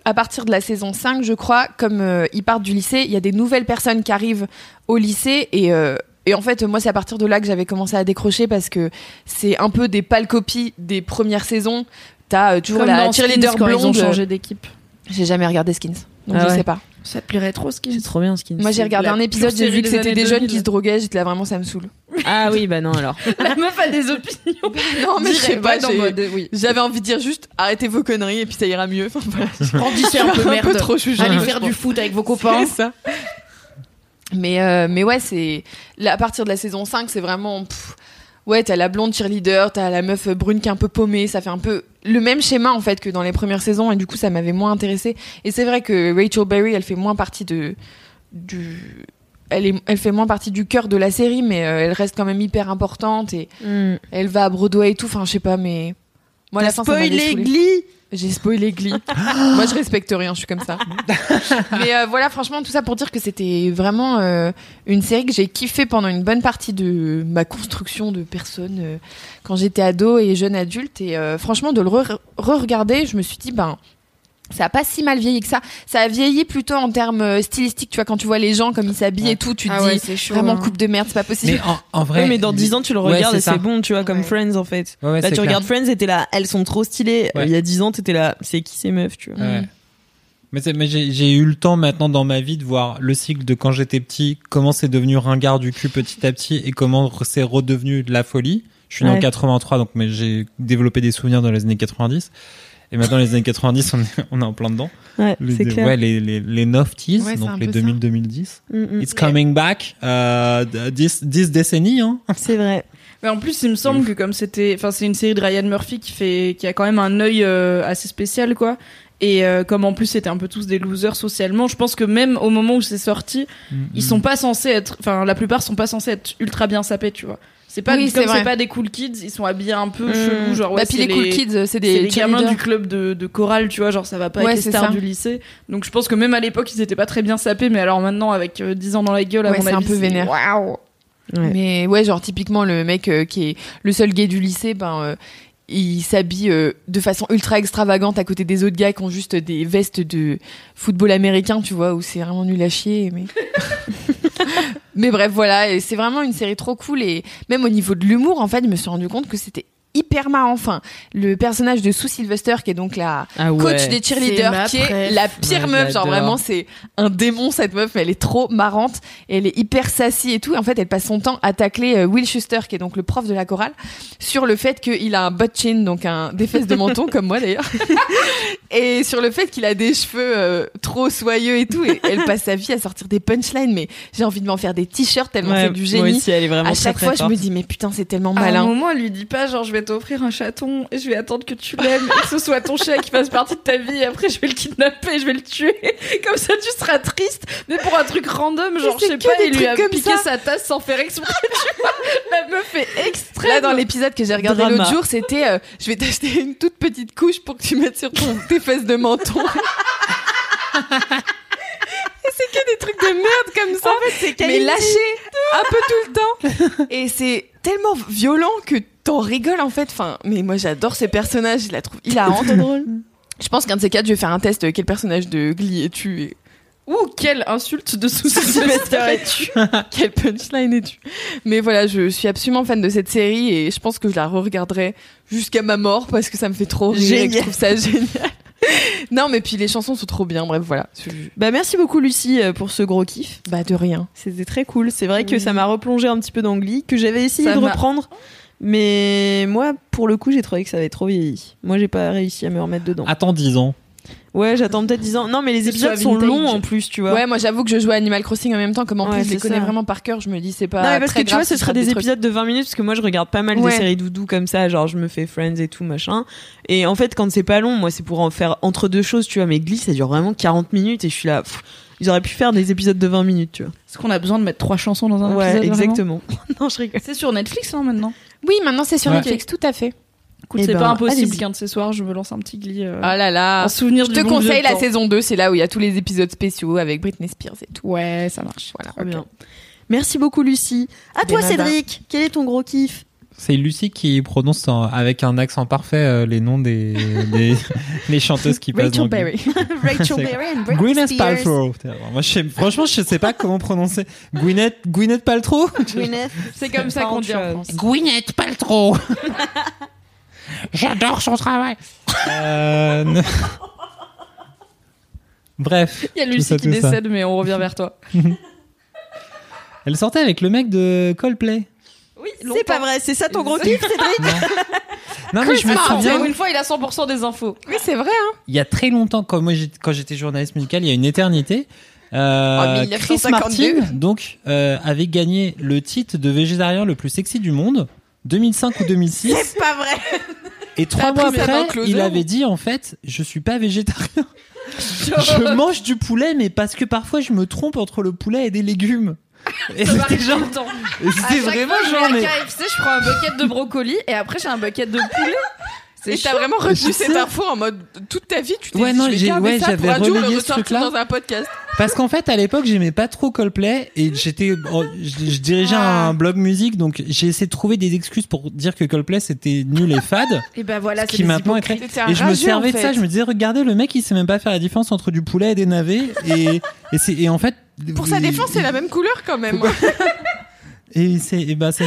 à partir de la saison 5, je crois, comme euh, ils partent du lycée, il y a des nouvelles personnes qui arrivent au lycée et. euh, et en fait, moi, c'est à partir de là que j'avais commencé à décrocher parce que c'est un peu des pâles copies des premières saisons. T'as euh, toujours Comme la cheerleader Skins, quand ils ont blonde. changé d'équipe. J'ai jamais regardé Skins, donc Ah je ouais. sais pas. Ça te plairait trop, qui c'est trop bien qui Moi, j'ai regardé la un épisode, j'ai vu que des c'était années des jeunes 2000. qui se droguaient. J'étais là vraiment, ça me saoule. Ah oui, bah non alors. La meuf a des opinions. non, mais je sais pas. ouais, dans j'ai- mode, oui. J'avais envie de dire juste arrêtez vos conneries et puis ça ira mieux. Enfin, voilà. Grandissez un peu, un merde. peu trop chouchou. Allez faire du foot avec vos copains. C'est ça. Mais, euh, mais ouais, c'est. À partir de la saison 5, c'est vraiment. pff, Ouais, t'as la blonde cheerleader, t'as la meuf brune qui est un peu paumée, ça fait un peu le même schéma en fait que dans les premières saisons et du coup ça m'avait moins intéressé. Et c'est vrai que Rachel Berry, elle fait moins partie de du elle est elle fait moins partie du cœur de la série mais euh, elle reste quand même hyper importante et elle va à Broadway et tout, enfin je sais pas mais moi la fin spoilé. Glee? J'ai spoilé Glee. Moi, je respecte rien, je suis comme ça. Mais euh, voilà, franchement, tout ça pour dire que c'était vraiment euh, une série que j'ai kiffé pendant une bonne partie de ma construction de personne euh, quand j'étais ado et jeune adulte. Et euh, franchement, de le re- re-regarder, je me suis dit, ben. Ça a pas si mal vieilli que ça. Ça a vieilli plutôt en termes euh, stylistiques. Tu vois, quand tu vois les gens comme ils s'habillent et tout, tu te Ah ouais, dis c'est chaud, vraiment hein. coupe de merde, c'est pas possible. Mais en, en vrai. Ouais, mais dans 10 ans tu le Ouais, regardes et c'est bon, tu vois, comme Ouais. Friends en fait. Ouais, ouais, Là tu clair. regardes Friends et t'es là, elles sont trop stylées. Ouais. Il y a 10 ans t'étais là, c'est qui ces meufs, tu vois. Ouais. Mais, mais j'ai eu le temps maintenant dans ma vie de voir le cycle de quand j'étais petit, comment c'est devenu ringard du cul petit à petit et comment c'est redevenu de la folie. Je suis né en Ouais. 83, donc mais j'ai développé des souvenirs dans les années 90. Et maintenant, les années 90, on est, on est en plein dedans. Ouais, Les, c'est clair. ouais, les, les, les 90s, Ouais, c'est un donc les peu ça. 2000-2010. Mm, mm. It's coming back. Euh, 10, 10 décennies, hein. C'est vrai. Mais en plus, il me semble que comme c'était, enfin, c'est une série de Ryan Murphy qui fait, qui a quand même un œil euh, assez spécial, quoi. Et euh, comme en plus c'était un peu tous des losers socialement, je pense que même au moment où c'est sorti, ils sont pas censés être, enfin, la plupart sont pas censés être ultra bien sapés, tu vois. C'est pas Oui, comme c'est pas des cool kids, ils sont habillés un peu Mm. chelou, genre ouais, bah, puis les cool kids, c'est des les gamins du club de, de chorale, tu vois, genre ça va pas Ouais, avec les stars ça. du lycée. Donc je pense que même à l'époque, ils étaient pas très bien sapés, mais alors maintenant, avec euh, 10 ans dans la gueule, à Ouais, mon c'est avis, un peu vénère. Waouh! Mais ouais, genre typiquement le mec euh, qui est le seul gay du lycée, ben euh, il s'habille euh, de façon ultra extravagante à côté des autres gars qui ont juste des vestes de football américain, tu vois, où c'est vraiment nul à chier. Mais mais bref, voilà, c'est vraiment une série trop cool et même au niveau de l'humour, en fait, je me suis rendu compte que c'était hyper marrant. Enfin, le personnage de Sue Sylvester, qui est donc la Ah ouais. coach des cheerleaders, qui est la pire Ouais, meuf. Genre vraiment, c'est un démon cette meuf, mais elle est trop marrante. Et elle est hyper sassy et tout. Et en fait, elle passe son temps à tacler euh, Will Schuster, qui est donc le prof de la chorale, sur le fait qu'il a un butt chin, donc un des fesses de menton, comme moi d'ailleurs. et sur le fait qu'il a des cheveux euh, trop soyeux et tout. Et elle passe sa vie à sortir des punchlines, mais j'ai envie de m'en faire des t-shirts tellement Ouais, c'est du moi génie. aussi, elle est vraiment à chaque très fois, je me dis, mais putain, c'est tellement À un malin. moment, elle lui dit pas genre je vais t'offrir un chaton et je vais attendre que tu l'aimes et que ce soit ton chat qui fasse partie de ta vie et après je vais le kidnapper, je vais le tuer. Comme ça tu seras triste. Mais pour un truc random, genre je sais pas, il lui a piqué ça. sa tasse sans faire exprès. Tu vois La meuf est extrême. Là, dans l'épisode que j'ai regardé l'autre jour, c'était euh, je vais t'acheter une toute petite couche pour que tu mettes sur ton, tes fesses de menton. Et c'est que des trucs de merde comme ça. mais lâchés un peu tout le temps. Et c'est tellement violent que t'en rigoles en fait. Enfin, mais moi j'adore ces personnages, je la trouve hilarante. drôle. Je pense qu'un de ces quatre, je vais faire un test. euh, Quel personnage de Glee es-tu et Ouh, quelle insulte de sous-sylvester es-tu quel punchline es-tu Mais voilà, je suis absolument fan de cette série et je pense que je la re-regarderai jusqu'à ma mort parce que ça me fait trop rire et que je trouve ça génial. non, mais puis les chansons sont trop bien. Bref, voilà. Je- Bah merci beaucoup Lucie euh, pour ce gros kiff. Bah de rien. C'était très cool. C'est vrai que ça m'a replongé un petit peu dans Glee, que j'avais essayé Ça de reprendre. Mais moi, pour le coup, j'ai trouvé que ça avait trop vieilli. Moi, j'ai pas réussi à me remettre dedans. Attends 10 ans. Ouais, j'attends peut-être 10 ans. Non, mais les épisodes sont longs en plus, tu vois. Ouais, moi j'avoue que je joue à Animal Crossing en même temps, comme en Ouais, plus je les connais ça. vraiment par cœur, je me dis c'est pas. non, mais parce très que tu vois, ce rate des épisodes de 20 minutes, parce que moi, je regarde pas mal Ouais. des séries doudou comme ça, genre je me fais Friends et tout, machin. Et en fait, quand c'est pas long, moi, c'est pour en faire entre deux choses, tu vois. Mais Glee, ça dure vraiment 40 minutes et je suis là. pff, ils auraient pu faire des épisodes de 20 minutes, tu vois. Est-ce qu'on a besoin de mettre trois chansons dans un Ouais, épisode vraiment? exactement. non, je rigole. C'est sur Netflix hein, maintenant. Oui, maintenant c'est sur Ouais. Netflix, tout à fait. Écoute, Eh c'est ben, pas impossible qu'un de ces soirs je me lance un petit glis. euh, Oh là là. en souvenir Je du te bon vieux conseille la temps. saison 2, c'est là où il y a tous les épisodes spéciaux avec Britney Spears et tout. Ouais, ça marche. Voilà. Trop bien. Merci beaucoup, Lucie. À De toi, nada. Cédric. Quel est ton gros kiff? C'est Lucie qui prononce en- avec un accent parfait euh, les noms des, des les chanteuses qui passent dans Rachel. Berry. Rachel Berry Britney Gwyneth. Paltrow. Moi, je sais- franchement, je sais pas comment prononcer. Gwyneth, Gwyneth Paltrow? Gwyneth. C'est comme ça qu'on dit en. France. Gwyneth Paltrow. J'adore son travail. Euh, ne- Bref. Il y a Lucie ça, qui ça. décède, mais on revient vers toi. Elle sortait avec le mec de Coldplay. Oui, C'est pas vrai, c'est ça ton gros kiff, Cédric Non, mais je me souviens. une fois, il a 100% des infos. Oui, c'est vrai, hein. il y a très longtemps, quand moi j'étais- quand j'étais journaliste musical, il y a une éternité. euh, En Chris 1952. Martin donc euh, avait gagné le titre de végétarien le plus sexy du monde 2005 ou 2006 C'est pas vrai. et trois mois après il avait dit en fait je suis pas végétarien je mange du poulet mais parce que parfois je me trompe entre le poulet et des légumes et c'était genre et À c'était chaque vraiment fois, genre mais à KFC, je prends un bucket de brocoli et après j'ai un bucket de poulet. Et t'as vraiment retenu cette info en mode toute ta vie, tu t'es Ouais, dit non, je vais ouais, ça pour un jour le ressortir dans un podcast. Parce qu'en fait, à l'époque, j'aimais pas trop Coldplay et j'étais, je, je dirigeais Ah. un blog musique, donc j'ai essayé de trouver des excuses pour dire que Coldplay c'était nul et fade. Et ben voilà, ce qui maintenant est un Et je me servais en de ça, je me disais, regardez, le mec, il sait même pas faire la différence entre du poulet et des navets. Et, et c'est, et en fait. Pour sa défense, c'est la même couleur quand même. Et c'est, et bah, c'est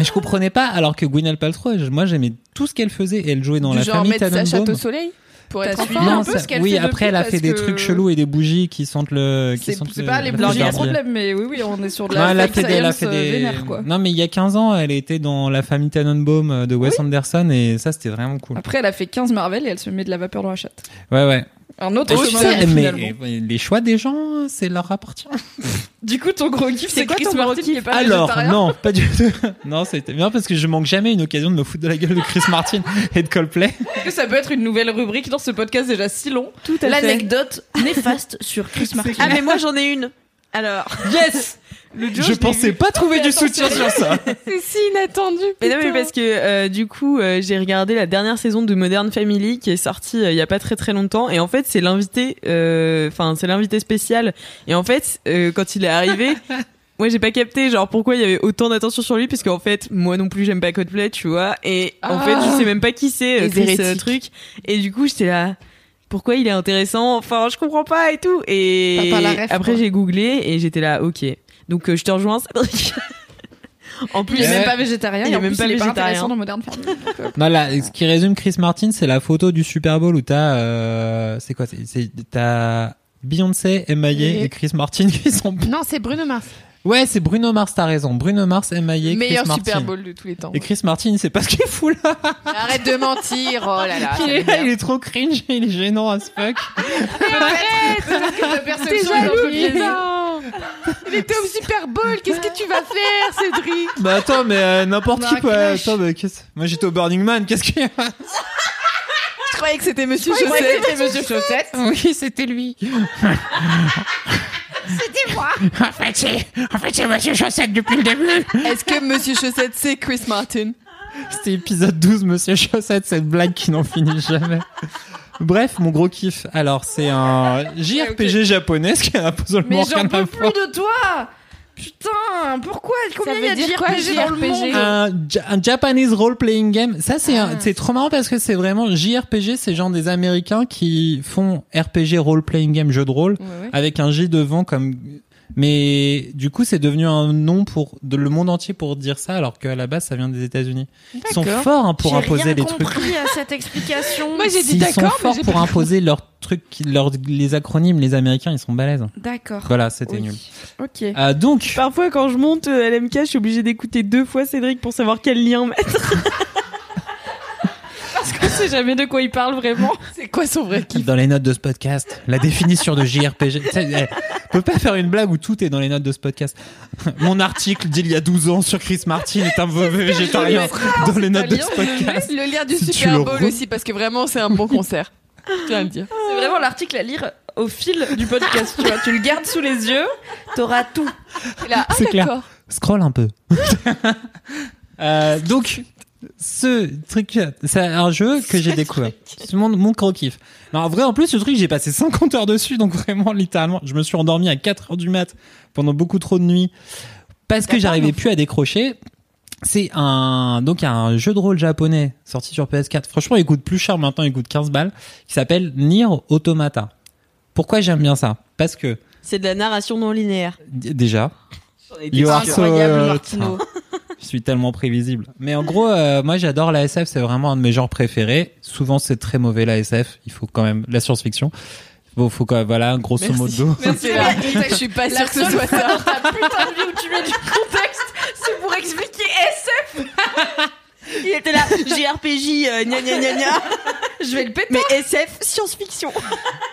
je comprenais pas, alors que Gwyneth Paltrow, je- moi j'aimais tout ce qu'elle faisait. Et elle jouait dans Du la genre famille mettre sa chatte Tannenbaum. au soleil pour T'as être suivi enfin. un Non, peu ça- ce qu'elle oui, fait après elle a fait des trucs chelous et des bougies qui sentent le. qui C'est sentent c'est le- pas les le bougies le problème, mais oui, oui, on est sur de Non, la elle a fake fait des, elle a science fait euh, des. vénère, quoi. Non, mais il y a 15 ans, elle était dans la famille Tannenbaum euh, de Wes Anderson et ça, c'était vraiment cool. Après, elle a fait 15 Marvel et elle se met de la vapeur dans la chatte. Ouais, ouais. Un autre Et chemin, sais, mais les choix des gens, c'est leur appartient. Du coup, ton gros kiff, C'est quoi Chris ton Martin qui est pas Alors, non, pas du tout. Non, c'était bien parce que je manque jamais une occasion de me foutre de la gueule de Chris Martin et de Coldplay. Est-ce que ça peut être une nouvelle rubrique dans ce podcast déjà si long Tout à fait. L'anecdote néfaste sur Chris Martin. Ah, mais moi, j'en ai une. Alors, Yes! le Je pensais pas trouver du soutien sur ça. C'est si inattendu. Mais non, mais parce que euh, du coup, euh, j'ai regardé la dernière saison de Modern Family qui est sortie euh, il y a pas très très longtemps, et en fait, c'est l'invité, euh, enfin, c'est l'invité spécial. Et en fait, euh, quand il est arrivé, moi j'ai pas capté genre pourquoi il y avait autant d'attention sur lui parce qu'en fait moi non plus j'aime pas Coldplay tu vois et en Ah. fait je sais même pas qui c'est euh, Chris, euh, truc et du coup j'étais là pourquoi il est intéressant enfin je comprends pas et tout et T'as pas la ref, après j'ai googlé et j'étais là ok donc euh, je te rejoins Cédric en plus Il est même pas végétarien. Il est en même plus, pas il est pas végétarien. intéressant dans Modern Family. donc, euh, Non, là, ce qui résume Chris Martin, c'est la photo du Super Bowl où t'as, euh, c'est quoi, c'est, t'as Beyoncé, Emaillé Et- et Chris Martin qui sont. Non, c'est Bruno Mars. Ouais, c'est Bruno Mars, t'as raison. Bruno Mars, Emaillé, Meilleur Chris Martin. Super Bowl de tous les temps. Et Chris Martin, c'est pas ce qu'il fout là. Arrête de mentir, oh là là. il, est, il est trop cringe, il est gênant as fuck. T'es jaloux. Il était au Super Bowl, qu'est-ce que tu vas faire, Cédric Bah attends, mais euh, n'importe qui quoi. Attends, mais qu'est-ce- Moi j'étais au Burning Man, qu'est-ce qu'il y a Je croyais que c'était Monsieur Chaussette. c'était Monsieur Chaussette. Oui, c'était lui. En fait, c'est, en fait, c'est Monsieur Chaussette depuis le début. Est-ce que Monsieur Chaussette, c'est Chris Martin? C'était épisode 12, Monsieur Chaussette, cette blague qui n'en finit jamais. Bref, mon gros kiff. Alors, c'est un JRPG japonais, ce qui n'a absolument Mais rien j'en peux plus de toi Putain, pourquoi Combien il y a de JRPG dans le JRPG? monde Un, Ja- un Japanese role-playing game. Ça, c'est Ah. un- c'est trop marrant parce que c'est vraiment JRPG, c'est genre des Américains qui font RPG role-playing game, jeu de rôle, avec un J devant comme. Mais du coup, c'est devenu un nom pour de, le monde entier pour dire ça, alors qu'à la base, ça vient des États-Unis. Ils sont D'accord. forts hein, pour imposer rien les trucs. compris à cette explication. Moi, j'ai dit S'ils sont d'accord, mais forts pour imposer leurs trucs, leurs, les acronymes, les Américains, ils sont balèzes. D'accord. Voilà, c'était Oui. nul. Ok. Euh, donc, parfois quand je monte euh, LMK je suis obligée d'écouter deux fois Cédric pour savoir quel lien mettre sait jamais de quoi il parle vraiment. C'est quoi son vrai kiff dans les notes de ce podcast, la définition de JRPG. On peut pas faire une blague où tout est dans les notes de ce podcast. Mon article d'il y a 12 ans sur Chris Martin est un mauvais végétarien dans les notes de ce podcast. Le lien du Super Bowl aussi, parce que vraiment, c'est un bon concert. C'est vraiment l'article à lire au fil du podcast. tu vois, tu le gardes sous les yeux, t'auras tout. Ah, C'est clair. d'accord. Scroll un peu. Euh, donc, ce truc, c'est un jeu que j'ai découvert. C'est mon, mon gros kiff. Non, en vrai, en plus, ce truc, j'ai passé 50 heures dessus, donc vraiment, littéralement, je me suis endormi à 4 heures du mat pendant beaucoup trop de nuits parce que j'arrivais plus à décrocher. C'est un, donc, un jeu de rôle japonais sorti sur PS4. Franchement, il coûte plus cher maintenant, il coûte 15 balles, qui s'appelle Nier Automata. Pourquoi j'aime bien ça? Parce que, c'est de la narration non linéaire déjà, You are je suis tellement prévisible. Mais en gros, euh, moi j'adore la SF, c'est vraiment un de mes genres préférés. Souvent c'est très mauvais la SF, il faut quand même la science-fiction. Bon, faut quand voilà, grosso Merci. modo. Merci, là. Je suis pas sûre que ce soit ça. putain de vie où tu mets du contexte, c'est pour expliquer SF. il était là JRPJ euh, gna gna gna gna Je vais le péter. mais SF science-fiction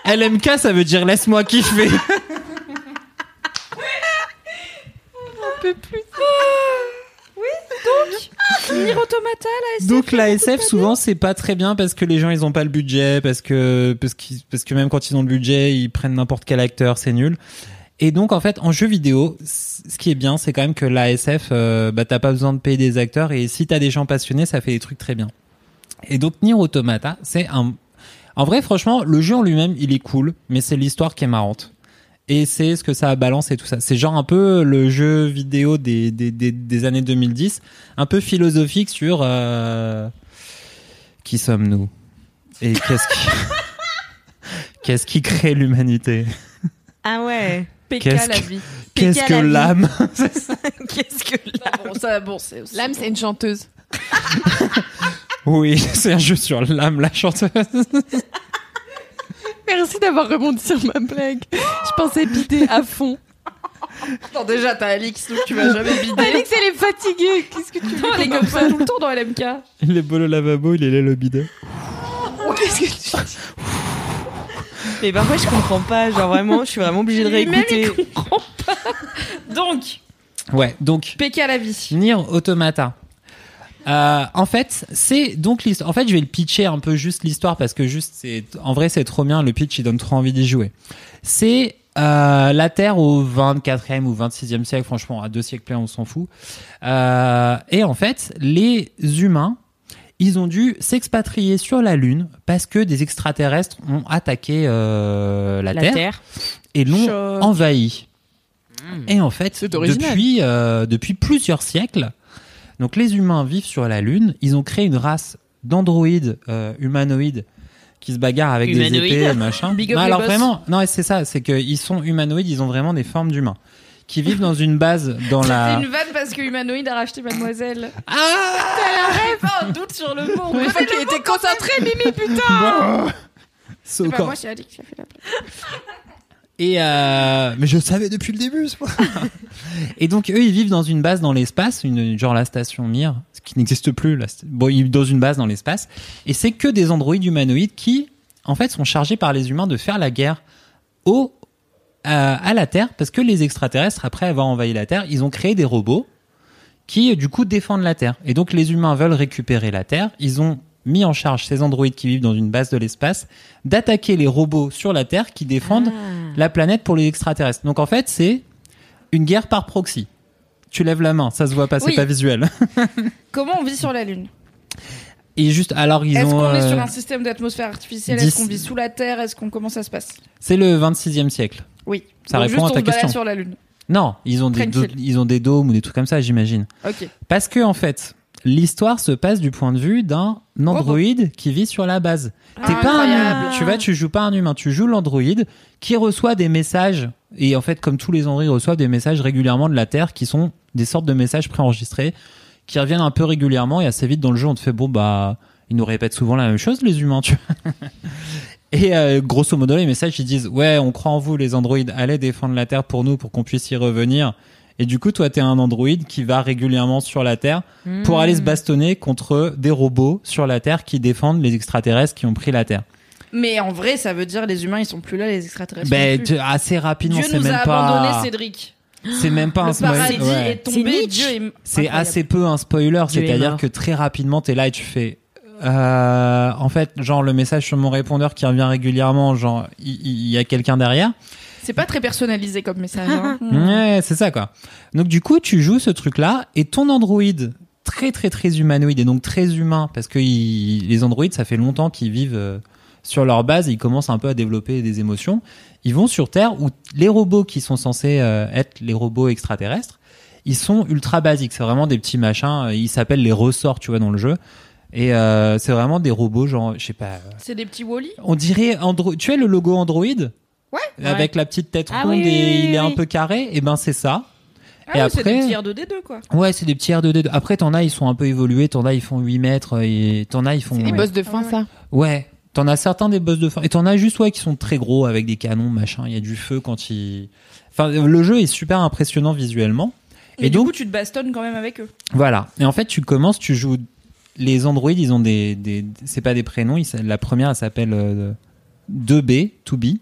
LMK, ça veut dire laisse-moi kiffer. Nier Automata, la SF. Donc la SF souvent c'est pas très bien parce que les gens ils ont pas le budget parce que parce qu'ils parce que même quand ils ont le budget ils prennent n'importe quel acteur c'est nul. Et donc en fait en jeu vidéo ce qui est bien c'est quand même que la SF euh, bah t'as pas besoin de payer des acteurs et si t'as des gens passionnés ça fait des trucs très bien. Et donc Nier Automata c'est un en vrai franchement le jeu en lui-même il est cool mais c'est l'histoire qui est marrante. Et c'est ce que ça balance et tout ça. C'est genre un peu le jeu vidéo des, des, des, des années 2010, un peu philosophique sur euh, qui sommes-nous et qu'est-ce qui qu'est-ce qui crée l'humanité? Ah ouais PK Qu'est-ce la que- vie. Qu'est-ce que l'âme? Qu'est-ce que là Bon, ça, bon, c'est aussi. L'âme, c'est une chanteuse. Oui, c'est un jeu sur l'âme, la chanteuse. Merci d'avoir rebondi sur ma blague. Je pensais bider à fond. Non, déjà, t'as Alix, donc tu vas jamais bider. Alex, elle est fatiguée. Qu'est-ce que tu veux elle est comme ça tout le temps dans LMK. Il est beau le lavabo, il est là le bidet. Qu'est-ce que tu mais parfois je comprends pas genre vraiment je suis vraiment obligée de réécouter il comprend pas. Donc, Ouais, donc PK la vie. Nier Automata. Euh, en fait, c'est donc l'histoire. En fait, je vais le pitcher un peu juste l'histoire parce que juste c'est en vrai c'est trop bien. Le pitch il donne trop envie d'y jouer. C'est euh, la Terre au 24e ou 26e siècle, franchement à deux siècles pleins on s'en fout. Euh, et en fait, les humains ils ont dû s'expatrier sur la Lune parce que des extraterrestres ont attaqué la, la Terre, terre et l'ont Choc. envahi. Et en fait, depuis, depuis plusieurs siècles, donc les humains vivent sur la Lune. Ils ont créé une race d'androïdes euh, humanoïdes qui se bagarrent avec Humanoïdes des épées, machin. Big up Non, les alors boss. vraiment, non, c'est ça, c'est qu'ils sont humanoïdes, ils ont vraiment des formes d'humains. Qui vivent dans une base dans la. C'est une vanne parce que Humanoïde a racheté Mademoiselle. Ah J'avais pas un doute sur le mot. Une fois qu'il était concentré, Mimi, putain So- C'est pas moi, c'est Alix qui a fait la place. Et euh, mais je savais depuis le début. et donc eux, ils vivent dans une base dans l'espace, une genre la station Mir, ce qui n'existe plus. Là. Bon, ils vivent dans une base dans l'espace, et c'est que des androïdes humanoïdes qui, en fait, sont chargés par les humains de faire la guerre au à, à la Terre, parce que les extraterrestres, après avoir envahi la Terre, ils ont créé des robots qui, du coup, défendent la Terre. Et donc les humains veulent récupérer la Terre. Ils ont mis en charge ces androïdes qui vivent dans une base de l'espace d'attaquer les robots sur la Terre qui défendent la planète pour les extraterrestres. Donc en fait, c'est une guerre par proxy. Tu lèves la main, ça se voit pas, c'est Oui. pas visuel. Comment on vit sur la Lune? Et juste, alors ils Est-ce qu'on est euh, sur un système d'atmosphère artificielle? Est-ce qu'on vit sous la Terre? Est-ce qu'on comment ça se passe? C'est le 26e siècle. Oui. Ça Donc répond juste à ta question. sur la Lune. Non, ils ont des Tranquille. ils ont des dômes ou des trucs comme ça, j'imagine. Ok. Parce que en fait, l'histoire se passe du point de vue d'un androïde qui vit sur la base. T'es pas un tu vois, tu joues pas un humain, tu joues l'androïde qui reçoit des messages. Et en fait comme tous les androïdes reçoivent des messages régulièrement de la Terre qui sont des sortes de messages préenregistrés qui reviennent un peu régulièrement. Et assez vite dans le jeu on te fait bon bah ils nous répètent souvent la même chose les humains, tu vois. Et euh, grosso modo, les messages ils disent ouais, on croit en vous les androïdes, allez défendre la Terre pour nous pour qu'on puisse y revenir. Et du coup, toi, t'es un androïde qui va régulièrement sur la Terre pour aller se bastonner contre des robots sur la Terre qui défendent les extraterrestres qui ont pris la Terre. Mais en vrai, ça veut dire les humains ils sont plus là, les extraterrestres. Ben, assez rapidement, Dieu c'est nous même a pas. abandonné Cédric. C'est même pas un Le spoiler. paradis ouais. est tombé. Nietzsche. Dieu est C'est assez peu un spoiler, c'est-à-dire que très rapidement, t'es là et tu fais. euh, en fait, genre le message sur mon répondeur qui revient régulièrement, genre il il y, a quelqu'un derrière. C'est pas très personnalisé comme message. hein. Ouais, c'est ça quoi. Donc du coup, tu joues ce truc-là et ton androïde très très très humanoïde et donc très humain parce que il- les androïdes, ça fait longtemps qu'ils vivent euh, sur leur base, et ils commencent un peu à développer des émotions. Ils vont sur Terre où les robots qui sont censés euh, être les robots extraterrestres, ils sont ultra basiques. C'est vraiment des petits machins. euh, Ils s'appellent les ressorts, tu vois, dans le jeu. Et euh, c'est vraiment des robots, genre, je sais pas. euh, C'est des petits Wally. On dirait Andro... Tu as le logo Android Ouais. Avec la petite tête Ah ronde oui, oui, et oui, il est un peu carré. Et ben c'est ça. Ah Et oui, c'est après- des petits R2D2 quoi. Ouais, c'est des petits R2D2. Après, t'en as, ils sont un peu évolués. T'en as, ils font 8 mètres. Et t'en as, ils font. C'est ouais. boss de fin, ça? Ouais. T'en as certains des boss de fin. Et t'en as juste, ouais, qui sont très gros avec des canons, machin. Il y a du feu quand ils. Enfin, le jeu est super impressionnant visuellement. Et, Et du donc- coup, tu te bastonnes quand même avec eux. Voilà. Et en fait, tu commences, tu joues. Les androïdes, ils ont des. des c'est pas des prénoms. Ils, la première, elle s'appelle euh, 2B, to be.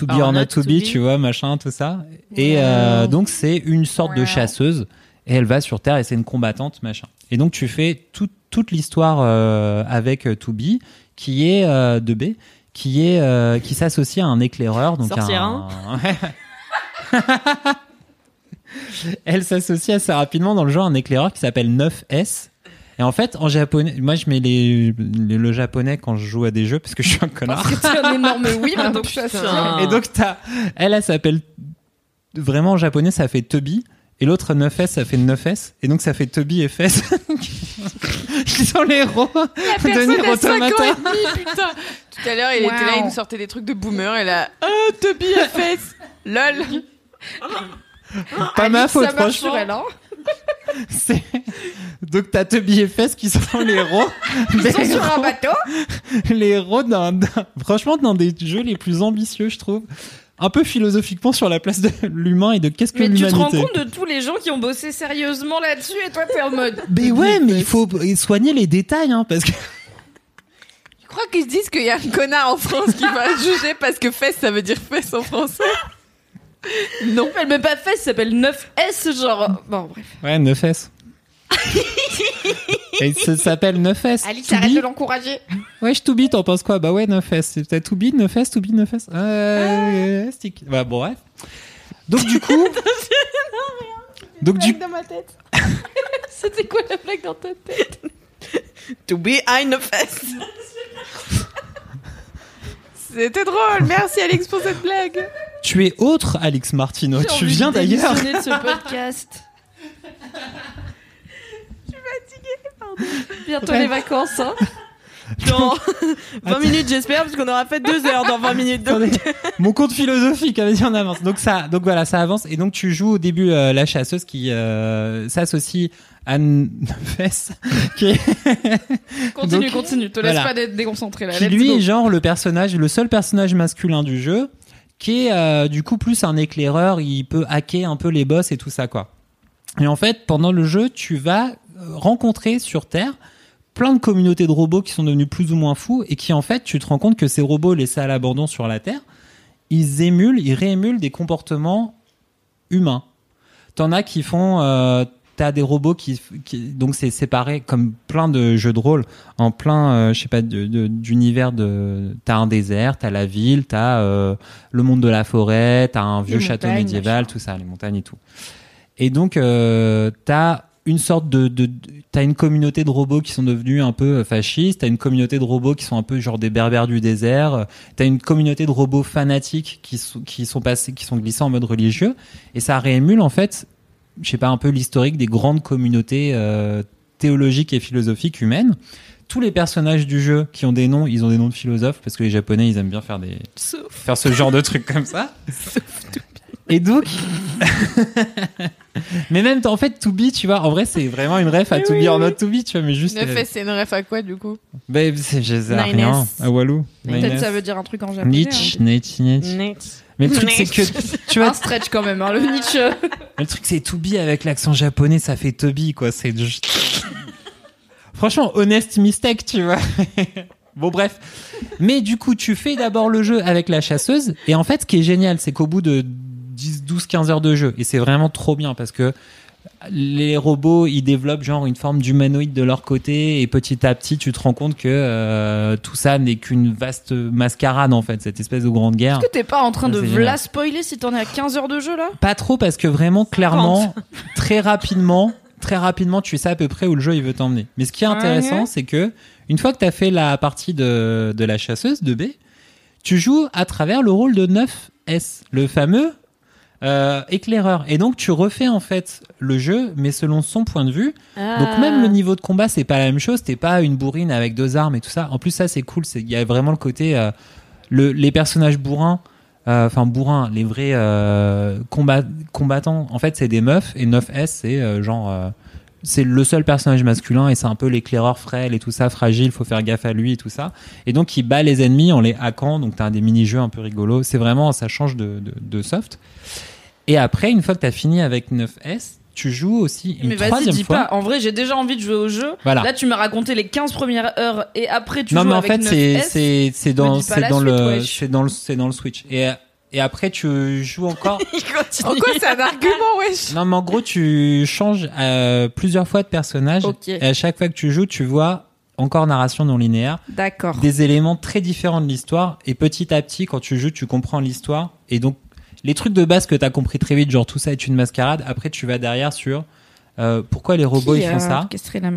To be Or or not not to to be, be. tu vois, machin, tout ça. Et euh, donc, c'est une sorte de chasseuse. Et elle va sur Terre et c'est une combattante, machin. Et donc, tu fais tout- toute l'histoire euh, avec euh, to be, qui est euh, 2B, qui est euh, qui s'associe à un éclaireur. Donc Sorcière, un... Elle s'associe assez rapidement dans le jeu à un éclaireur qui s'appelle 9S. Et en fait, en japonais, moi je mets les, les- le japonais quand je joue à des jeux parce que je suis un connard. Parce que t'es un énorme oui, mais donc ça putain. Et donc t'as, elle, elle s'appelle vraiment en japonais ça fait Toby et l'autre 9S ça fait 9S et donc ça fait Toby et Fess. Qui sont les héros de Nier Personne a 5 ans et demi, putain. Tout à l'heure, il était là, il nous sortait des trucs de boomer, et là, oh, Toby a fait, lol. Pas ma faute ça marche franchement. sur elle, hein. C'est- Donc t'as Toby et Fess qui sont les héros. Ils sont sur un bateau. les héros d'un, d'un- franchement dans des jeux les plus ambitieux je trouve un peu philosophiquement sur la place de l'humain et de qu'est-ce que Mais tu te rends l'humanité compte de tous les gens qui ont bossé sérieusement là-dessus et toi t'es en mode. mais ouais mais il faut soigner les détails hein, parce que Je crois qu'ils se disent qu'il y a un connard en France qui va juger parce que fesse, ça veut dire fesse en français? Non, elle même pas fait, ça s'appelle 9S, genre. Bon, bref. ouais 9S et ça s'appelle 9S Alice, To arrête de l'encourager. ouais je be t'en penses quoi? Bah ouais 9S c'est peut-être to be 9S to be 9S euh, stick ouais bon bref donc du coup donc du dans ma tête. C'était quoi la blague dans ta tête? To be I 9S. C'était drôle, merci Alex pour cette blague. Tu es autre, Alex Martino. Tu viens d'ailleurs. de ce podcast. Je suis fatiguée, pardon. Bientôt les vacances, hein. Dans 20 minutes, j'espère, parce qu'on aura fait deux heures dans 20 minutes. donc. Attendez, Mon compte philosophique, vas-y, on avance. Donc ça, donc voilà, ça avance. Et donc tu joues au début euh, la chasseuse qui euh, s'associe à Fess, qui Continue, Donc, continue. Te laisse voilà. pas d'être déconcentré là. qui lui go. est genre le personnage, le seul personnage masculin du jeu, qui est euh, du coup plus un éclaireur. Il peut hacker un peu les boss et tout ça quoi. Et en fait, pendant le jeu, tu vas rencontrer sur Terre plein de communautés de robots qui sont devenus plus ou moins fous et qui en fait, tu te rends compte que ces robots laissés à l'abandon sur la Terre, ils émulent, ils réémulent des comportements humains. T'en as qui font, euh, t'as des robots qui, qui- donc c'est séparé comme plein de jeux de rôle en plein, euh, je sais pas, de- de- d'univers de, t'as un désert, t'as la ville, t'as euh, le monde de la forêt, t'as un vieux Les château montagnes, médiéval, tout ça, les montagnes et tout. Et donc, t'as une sorte de, de, de- t'as une communauté de robots qui sont devenus un peu fascistes, t'as une communauté de robots qui sont un peu genre des berbères du désert, euh, t'as une communauté de robots fanatiques qui sont, qui sont passés, qui sont glissés en mode religieux, et ça réémule en fait, je sais pas, un peu l'historique des grandes communautés euh, théologiques et philosophiques humaines. Tous les personnages du jeu qui ont des noms, ils ont des noms de philosophes parce que les Japonais ils aiment bien faire des faire ce genre de trucs comme ça. Et donc, mais même en fait, To Be, tu vois, en vrai, c'est vraiment une ref à To Be or Not To Be, tu vois, mais juste. Ne euh, fait, c'est une ref à quoi du coup? Bah, c'est je sais rien. À Walou. Peut-être ça veut dire un truc en japonais. Nietzsche, hein. Nietzsche, Nietzsche. Next. Mais le truc, c'est que, tu vois, Un stretch quand même, hein, le Nietzsche. le truc, c'est To Be avec l'accent japonais, ça fait Toby, quoi. C'est juste- Franchement, honest mistake, tu vois. bon, bref. Mais du coup, tu fais d'abord le jeu avec la chasseuse. Et en fait, ce qui est génial, c'est qu'au bout de 10, 12, 15 heures de jeu, et c'est vraiment trop bien parce que les robots, ils développent genre une forme d'humanoïde de leur côté et petit à petit, tu te rends compte que euh, tout ça n'est qu'une vaste mascarade en fait, cette espèce de grande guerre. Est-ce que t'es pas en train de v'la spoiler si t'en es à 15 heures de jeu là? Pas trop parce que vraiment, clairement, très rapidement, très rapidement, tu sais à peu près où le jeu il veut t'emmener. Mais ce qui est intéressant, c'est que une fois que tu as fait la partie de, de la chasseuse de B, tu joues à travers le rôle de 9S, le fameux euh, éclaireur. Et donc tu refais en fait le jeu, mais selon son point de vue. Donc Ah. même le niveau de combat, c'est pas la même chose. T'es pas une bourrine avec deux armes et tout ça. En plus, ça c'est cool. C'est il y a vraiment le côté euh, le, les personnages bourrins. euh, Enfin bourrins, les vrais euh, combat- combattants. En fait, c'est des meufs et 9S, c'est euh, genre euh, c'est le seul personnage masculin et c'est un peu l'éclaireur frêle et tout ça, fragile. Faut faire gaffe à lui et tout ça. Et donc il bat les ennemis en les hackant. Donc t'as des mini-jeux un peu rigolos. C'est vraiment ça change de, de, de soft. Et après, une fois que t'as fini avec 9S, tu joues aussi une Mais vas-y, troisième dis fois. pas. En vrai, j'ai déjà envie de jouer au jeu. Voilà. Là, tu m'as raconté les 15 premières heures et après, tu non joues mais en avec fait 9S. c'est c'est c'est dans c'est dans le c'est dans le c'est dans le Switch et et après tu joues encore En quoi c'est un argument, wesh? Non mais en gros tu changes euh, plusieurs fois de personnage Ok. et à chaque fois que tu joues tu vois encore narration non linéaire D'accord. des éléments très différents de l'histoire et petit à petit quand tu joues tu comprends l'histoire et donc les trucs de base que t'as compris très vite genre tout ça est une mascarade après tu vas derrière sur euh, pourquoi les robots Qui ils font a ça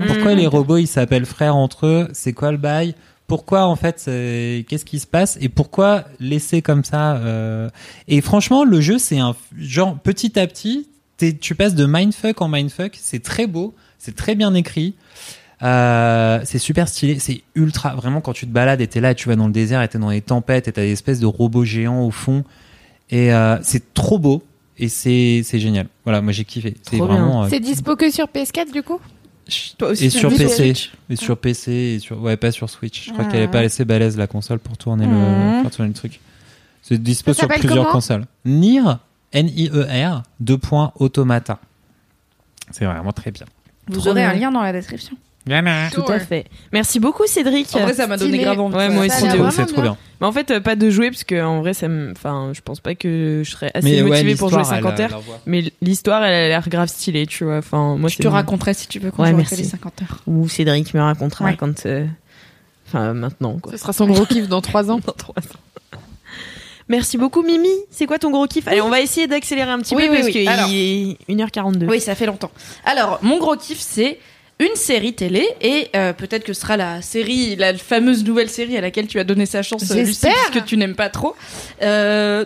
pourquoi les robots ils s'appellent frères entre eux C'est quoi le bail Pourquoi en fait c'est- Qu'est-ce qui se passe Et pourquoi laisser comme ça euh, Et franchement, le jeu c'est un genre petit à petit, tu passes de mindfuck en mindfuck. C'est très beau, c'est très bien écrit. Euh, c'est super stylé, c'est ultra vraiment quand tu te balades et t'es là, et tu vas dans le désert et t'es dans les tempêtes et t'as des espèces de robots géants au fond et euh, c'est trop beau et c'est c'est génial. Voilà, moi j'ai kiffé. C'est vraiment euh, C'est dispo que sur PS4 du coup? Toi aussi, et sur PC. Switch. Et sur PC et sur ouais pas sur Switch. Je crois Ah. qu'elle est pas assez balèze la console pour tourner le Mhm. faire tourner le truc. C'est dispo Ça sur plusieurs consoles. Nier N I E R deux points automata. C'est vraiment très bien. Vous Trop aurez bien. un lien dans la description. Tout à fait. Merci beaucoup, Cédric. En vrai, ça m'a donné grave envie. Ouais, moi aussi. C'est trop bien. Mais en fait, euh, pas de jouer, parce que en vrai, ça me. Enfin, je pense pas que je serais assez Mais ouais, motivée pour jouer l'histoire, 50 elle- heures. Mais l'histoire, elle a l'air grave stylée, tu vois. Enfin, moi, Je te raconterai si tu veux quand Ouais, merci. fait les 50 heures. Ou Cédric me racontera Ouais. quand. euh, Enfin, maintenant, quoi. Ce sera son gros kiff dans 3 ans. Dans trois ans. Merci beaucoup, Mimi. C'est quoi ton gros kiff? Allez, on va essayer d'accélérer un petit Oui, peu oui, parce oui. qu'il est 1h42. Oui, ça fait longtemps. Alors, mon gros kiff, c'est une série télé et euh, peut-être que ce sera la série, la fameuse nouvelle série à laquelle tu as donné sa chance, euh, Lucie, puisque tu n'aimes pas trop. Euh,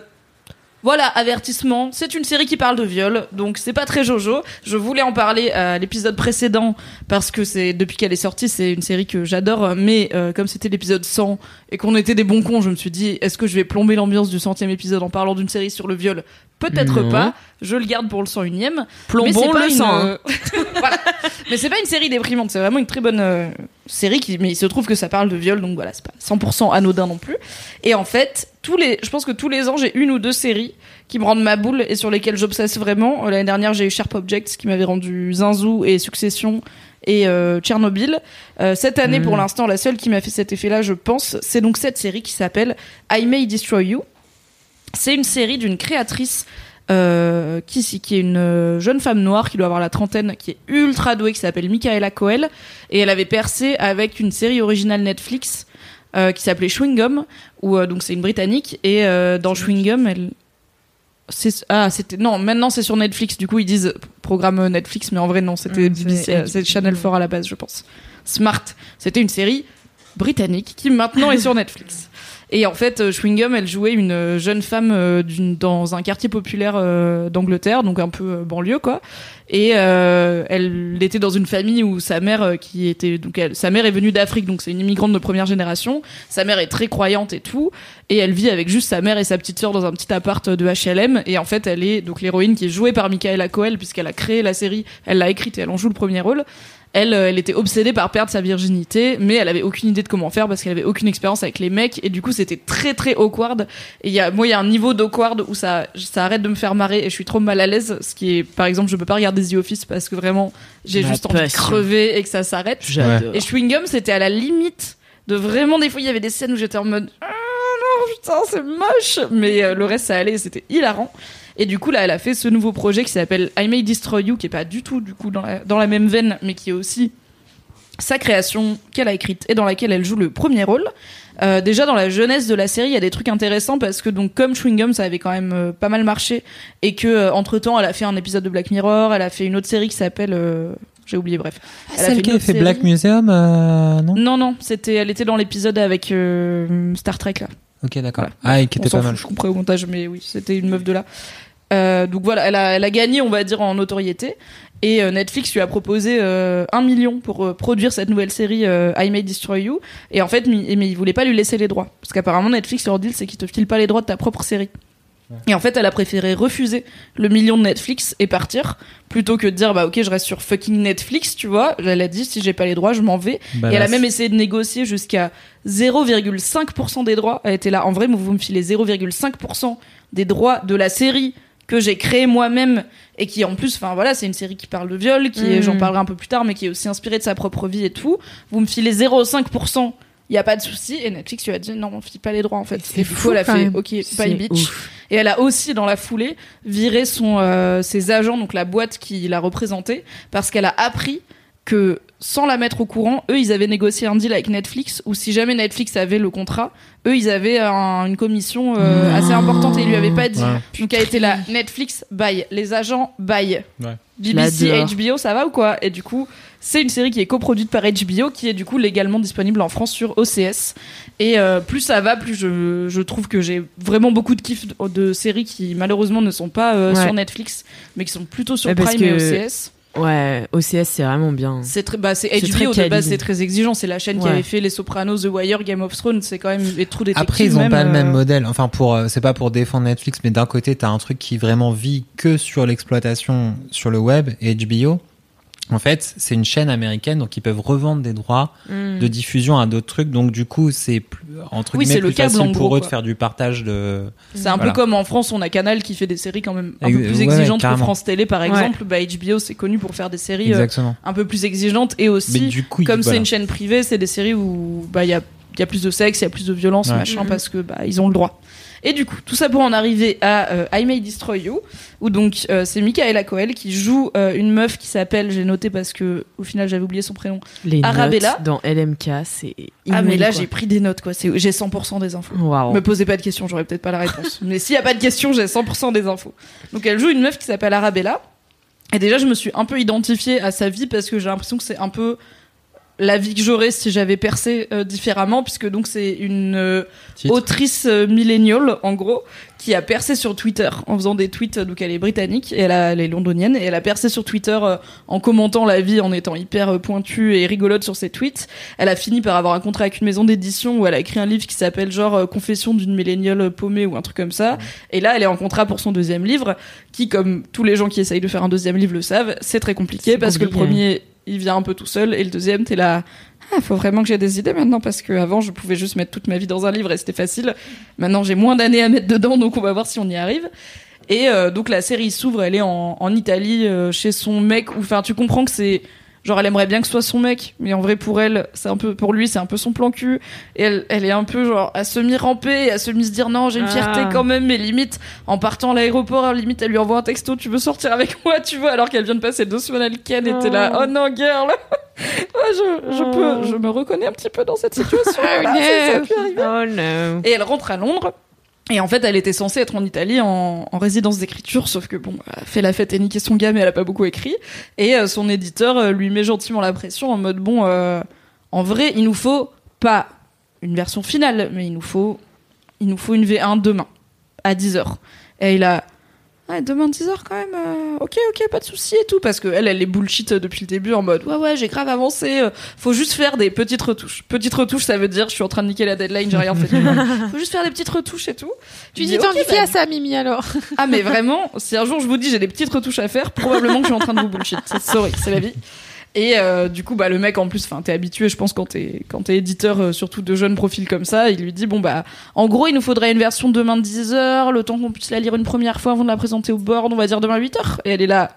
Voilà, avertissement, c'est une série qui parle de viol, donc c'est pas très jojo. Je voulais en parler à l'épisode précédent parce que c'est depuis qu'elle est sortie, c'est une série que j'adore, mais euh, comme c'était l'épisode 100 et qu'on était des bons cons, je me suis dit est-ce que je vais plomber l'ambiance du centième épisode en parlant d'une série sur le viol Peut-être Non. pas. Je le garde pour le 101ème. Plombons le une, sang, hein. euh, voilà. Mais c'est pas une série déprimante, c'est vraiment une très bonne euh, série qui mais il se trouve que ça parle de viol donc voilà, c'est pas 100% anodin non plus. Et en fait, tous les je pense que tous les ans, j'ai une ou deux séries qui me rendent ma boule et sur lesquelles j'obsesse vraiment. Euh, L'année dernière, j'ai eu Sharp Objects qui m'avait rendu Zinzou et Succession et euh, Tchernobyl. Euh, cette année, Mm. pour l'instant, la seule qui m'a fait cet effet-là, je pense, c'est donc cette série qui s'appelle I May Destroy You. C'est une série d'une créatrice euh, qui, qui est une euh, jeune femme noire qui doit avoir la trentaine, qui est ultra douée, qui s'appelle Michaela Coel, et elle avait percé avec une série originale Netflix euh, qui s'appelait Chewing Gum, où euh, donc c'est une britannique, et euh, dans Chewing Gum, elle ah c'était non maintenant c'est sur Netflix. Du coup ils disent programme Netflix mais en vrai non c'était BBC, c'est c'est Channel 4 à la base je pense. Smart. C'était une série britannique qui maintenant est sur Netflix et en fait euh, Chewing Gum elle jouait une euh, jeune femme euh, dans un quartier populaire euh, d'Angleterre donc un peu euh, banlieue quoi. Et euh, elle était dans une famille où sa mère euh, qui était donc elle, sa mère est venue d'Afrique donc c'est une immigrante de première génération. Sa mère est très croyante et tout. Et elle vit avec juste sa mère et sa petite sœur dans un petit appart de HLM et en fait elle est donc l'héroïne qui est jouée par Michaela Coel puisqu'elle a créé la série elle l'a écrite et elle en joue le premier rôle elle, euh, elle était obsédée par perdre sa virginité, mais elle avait aucune idée de comment faire parce qu'elle avait aucune expérience avec les mecs et du coup c'était très très awkward. Et il y a, moi il y a un niveau d'awkward où ça, ça arrête de me faire marrer et je suis trop mal à l'aise. Ce qui est, par exemple, je peux pas regarder The Office parce que vraiment j'ai juste envie de crever et que ça s'arrête. Et Chewing Gum c'était à la limite de vraiment des fois il y avait des scènes où j'étais en mode ah non putain c'est moche, mais euh, le reste ça allait, c'était hilarant. Et du coup, là, elle a fait ce nouveau projet qui s'appelle I May Destroy You, qui est pas du tout, du coup, dans la, dans la même veine, mais qui est aussi sa création qu'elle a écrite et dans laquelle elle joue le premier rôle. Euh, déjà dans la jeunesse de la série, il y a des trucs intéressants parce que donc comme Chewing Gum, ça avait quand même euh, pas mal marché et que entre temps, elle a fait un épisode de Black Mirror, elle a fait une autre série qui s'appelle, euh, j'ai oublié, bref. Elle a Celle qui a fait. Black Museum, euh, non? Non non, c'était, elle était dans l'épisode avec euh, Star Trek là. Ok, d'accord. Voilà. Ah, et qui était pas mal. je couperai au montage, mais oui, c'était une meuf de là. Euh, donc voilà, elle a, elle a gagné, on va dire, en notoriété. Et euh, Netflix lui a proposé euh, un million pour euh, produire cette nouvelle série euh, I May Destroy You. Et en fait, mi- mais il voulait pas lui laisser les droits. Parce qu'apparemment, Netflix, leur deal, c'est qu'ils te filent pas les droits de ta propre série. Et en fait, elle a préféré refuser le million de Netflix et partir plutôt que de dire bah ok je reste sur fucking Netflix tu vois. Elle a dit si j'ai pas les droits je m'en vais. Bah, et elle a même essayé de négocier jusqu'à 0,5% des droits. Elle était là en vrai vous me filez 0,5% des droits de la série que j'ai créée moi-même et qui en plus enfin voilà c'est une série qui parle de viol qui j'en parlerai un peu plus tard mais qui est aussi inspirée de sa propre vie et tout. Vous me filez 0,5% il y a pas de souci et Netflix lui a dit non on file pas les droits en fait. C'est Et du fou, coup elle a fait même. ok bye bitch. ouf. Et elle a aussi, dans la foulée, viré son, euh, ses agents, donc la boîte qui l'a représentée, parce qu'elle a appris que, sans la mettre au courant, eux, ils avaient négocié un deal avec Netflix, où si jamais Netflix avait le contrat, eux, ils avaient un- une commission euh, assez importante et ils lui avaient pas dit. Ouais. Donc elle était là, Netflix, bye. Les agents, bye. Ouais. BBC. HBO, ça va ou quoi? Et du coup, c'est une série qui est coproduite par HBO, qui est du coup légalement disponible en France sur OCS. Et euh, plus ça va, plus je, je trouve que j'ai vraiment beaucoup de kiff de, de séries qui malheureusement ne sont pas euh, Ouais. sur Netflix, mais qui sont plutôt sur Prime et OCS. Ouais, OCS, c'est vraiment bien. C'est très, bah, c'est HBO très de base, c'est très exigeant. C'est la chaîne qui avait fait Les Sopranos, The Wire, Game of Thrones. C'est quand même et True Detective. Après, ils ont même, pas le même euh, modèle. Enfin, pour, euh, c'est pas pour défendre Netflix, mais d'un côté, t'as un truc qui vraiment vit que sur l'exploitation sur le web et HBO. En fait, c'est une chaîne américaine, donc ils peuvent revendre des droits Mm. de diffusion à d'autres trucs. Donc, du coup, c'est plus- entre Oui, guillemets c'est le plus câble, facile en pour gros, eux de faire du partage de. C'est un Voilà. peu comme en France, on a Canal qui fait des séries quand même un peu plus ouais, exigeantes que. France Télé, par Ouais. exemple. Bah, HBO, c'est connu pour faire des séries euh, un peu plus exigeantes et Mais aussi, du coup, comme c'est voilà. une chaîne privée, c'est des séries où bah il y a, il y a plus de sexe, il y a plus de violence, Ouais. machin, Mhm. parce que bah ils ont le droit. Et du coup, tout ça pour en arriver à euh, I May Destroy You, où donc euh, c'est Michaela Coel qui joue euh, une meuf qui s'appelle, j'ai noté parce que au final j'avais oublié son prénom. Les Arabella. notes dans LMK, c'est ah mais là j'ai pris des notes quoi, c'est j'ai 100% des infos. Waouh. Me posez pas de questions, j'aurais peut-être pas la réponse. Mais s'il y a pas de questions, j'ai 100% des infos. Donc elle joue une meuf qui s'appelle Arabella. Et déjà, je me suis un peu identifiée à sa vie parce que j'ai l'impression que c'est un peu la vie que j'aurais si j'avais percé euh, différemment, puisque donc c'est une euh, autrice euh, milléniale, en gros, qui a percé sur Twitter en faisant des tweets. Donc elle est britannique et elle, a- elle est londonienne et elle a percé sur Twitter euh, en commentant la vie, en étant hyper euh, pointue et rigolote sur ses tweets. Elle a fini par avoir un contrat avec une maison d'édition où elle a écrit un livre qui s'appelle genre euh, Confession d'une milléniale paumée ou un truc comme ça. Et là, elle est en contrat pour son deuxième livre, qui, comme tous les gens qui essayent de faire un deuxième livre le savent, c'est très compliqué parce que le premier, il vient un peu tout seul et le deuxième, t'es là. Ah, faut vraiment que j'ai des idées maintenant parce que avant je pouvais juste mettre toute ma vie dans un livre et c'était facile. Maintenant j'ai moins d'années à mettre dedans donc on va voir si on y arrive. Et euh, donc la série s'ouvre, elle est en, Italie euh, chez son mec. Enfin tu comprends que c'est genre elle aimerait bien que ce soit son mec, mais en vrai pour elle c'est un peu pour lui c'est un peu son plan cul. Et elle, elle est un peu genre à semi ramper, et à semi se dire non j'ai une fierté Ah. quand même, mais limite en partant à l'aéroport limite elle lui envoie un texto tu veux sortir avec moi tu vois alors qu'elle vient de passer deux semaines à Ken et t'es là oh non girl. Ouais, je, je peux, je me reconnais un petit peu dans cette situation. Ça arriver. Oh no. Et elle rentre à Londres. Et en fait, elle était censée être en Italie en, en résidence d'écriture, sauf que bon, elle a fait la fête et niqué son gars, mais elle a pas beaucoup écrit. Et euh, son éditeur euh, lui met gentiment la pression en mode bon, euh, en vrai, il nous faut pas une version finale, mais il nous faut, il nous faut une V1 demain à 10h. Et il a Ouais, demain 10h quand même. euh, ok, ok, pas de souci et tout. Parce que elle, elle est bullshit depuis le début en mode Ouais, ouais, j'ai grave avancé. euh, faut juste faire des petites retouches. Petites retouches, ça veut dire je suis en train de niquer la deadline, j'ai rien fait. faut juste faire des petites retouches et tout. Tu dis tant qu'il bah, à ça, Mimi, alors. Ah, mais vraiment, si un jour je vous dis j'ai des petites retouches à faire, probablement que je suis en train de vous bullshit. Sorry, c'est la vie. Et euh, du coup, bah, le mec, en plus, enfin, t'es habitué, je pense, quand t'es, quand t'es éditeur, euh, surtout de jeunes profils comme ça, il lui dit, bon, bah, en gros, il nous faudrait une version demain de 10 heures, le temps qu'on puisse la lire une première fois avant de la présenter au board, on va dire demain 8 heures. Et elle est là.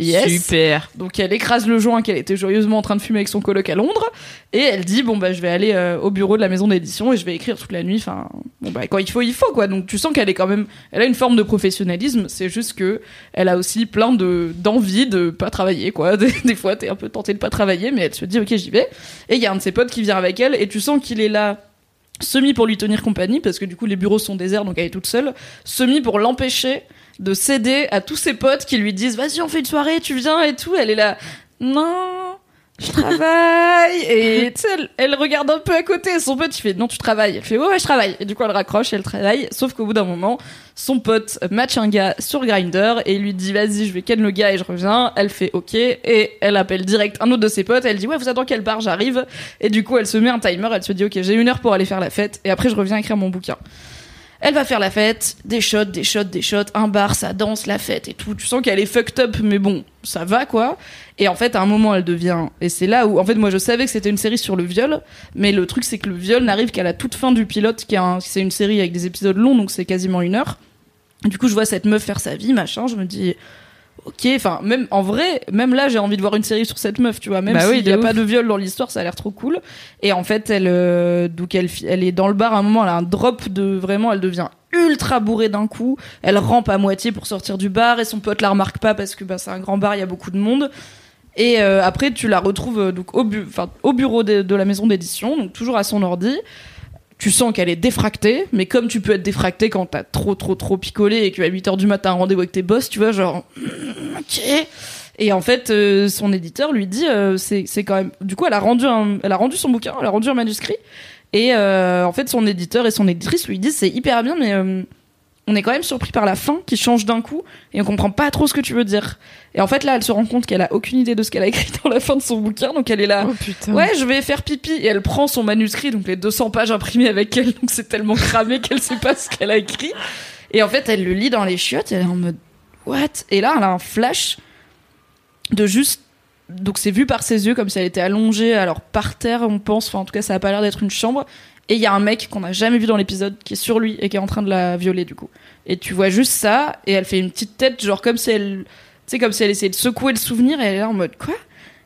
Yes. Super. Donc elle écrase le joint qu'elle était joyeusement en train de fumer avec son coloc à Londres et elle dit bon bah je vais aller euh, au bureau de la maison d'édition et je vais écrire toute la nuit. Enfin bon bah quand il faut il faut quoi. Donc tu sens qu'elle est quand même elle a une forme de professionnalisme. C'est juste que elle a aussi plein de d'envie de pas travailler quoi. Des, des fois t'es un peu tenté de pas travailler mais elle se dit ok j'y vais. Et il y a un de ses potes qui vient avec elle et tu sens qu'il est là semi pour lui tenir compagnie parce que du coup les bureaux sont déserts donc elle est toute seule semi pour l'empêcher de céder à tous ses potes qui lui disent vas-y on fait une soirée tu viens et tout. Elle est là non je travaille. Et tu sais elle, elle regarde un peu à côté. Son pote il fait non tu travailles. Elle fait ouais ouais je travaille. Et du coup elle raccroche et elle travaille. Sauf qu'au bout d'un moment son pote match un gars sur Grinder et il lui dit vas-y je vais ken le gars et je reviens. Elle fait ok. Et elle appelle direct un autre de ses potes. Elle dit ouais vous êtes dans quelle bar j'arrive. Et du coup elle se met un timer. Elle se dit ok j'ai une heure pour aller faire la fête. Et après je reviens écrire mon bouquin elle va faire la fête, des shots, des shots, des shots, un bar, ça danse, la fête et tout. Tu sens qu'elle est fucked up, mais bon, ça va quoi. Et en fait, à un moment, elle devient. Et c'est là où, en fait, moi, je savais que c'était une série sur le viol, mais le truc, c'est que le viol n'arrive qu'à la toute fin du pilote, qui un- c'est une série avec des épisodes longs, donc c'est quasiment une heure. Du coup, je vois cette meuf faire sa vie, machin, je me dis. Ok, enfin même en vrai, même là j'ai envie de voir une série sur cette meuf, tu vois, même Bah oui, s'il de n'y a ouf. pas de viol dans l'histoire, ça a l'air trop cool. Et en fait, elle, euh, donc elle, elle est dans le bar à un moment, elle a un drop de vraiment, elle devient ultra bourrée d'un coup. Elle rampe à moitié pour sortir du bar et son pote la remarque pas parce que bah, c'est un grand bar, il y a beaucoup de monde. Et euh, après, tu la retrouves euh, donc au, bu- enfin, au bureau de, de la maison d'édition, donc toujours à son ordi. Tu sens qu'elle est défractée, mais comme tu peux être défracté quand t'as trop, trop, trop picolé et qu'à 8h du matin, un rendez-vous avec tes boss, tu vois, genre, ok. Et en fait, euh, son éditeur lui dit, euh, c'est c'est quand même. Du coup, elle a rendu, un, elle a rendu son bouquin, elle a rendu un manuscrit. Et euh, en fait, son éditeur et son éditrice lui disent, c'est hyper bien, mais euh, on est quand même surpris par la fin qui change d'un coup et on comprend pas trop ce que tu veux dire. Et en fait, là, elle se rend compte qu'elle a aucune idée de ce qu'elle a écrit dans la fin de son bouquin, donc elle est là. Oh putain. Ouais, je vais faire pipi. Et elle prend son manuscrit, donc les 200 pages imprimées avec elle, donc c'est tellement cramé qu'elle sait pas ce qu'elle a écrit. Et en fait, elle le lit dans les chiottes, et elle est en mode What? Et là, elle a un flash de juste. Donc c'est vu par ses yeux comme si elle était allongée, alors par terre, on pense. Enfin, en tout cas, ça a pas l'air d'être une chambre. Et il y a un mec qu'on n'a jamais vu dans l'épisode qui est sur lui et qui est en train de la violer, du coup. Et tu vois juste ça, et elle fait une petite tête, genre comme si elle. Tu sais, comme si elle essayait de secouer le souvenir, et elle est là en mode Quoi?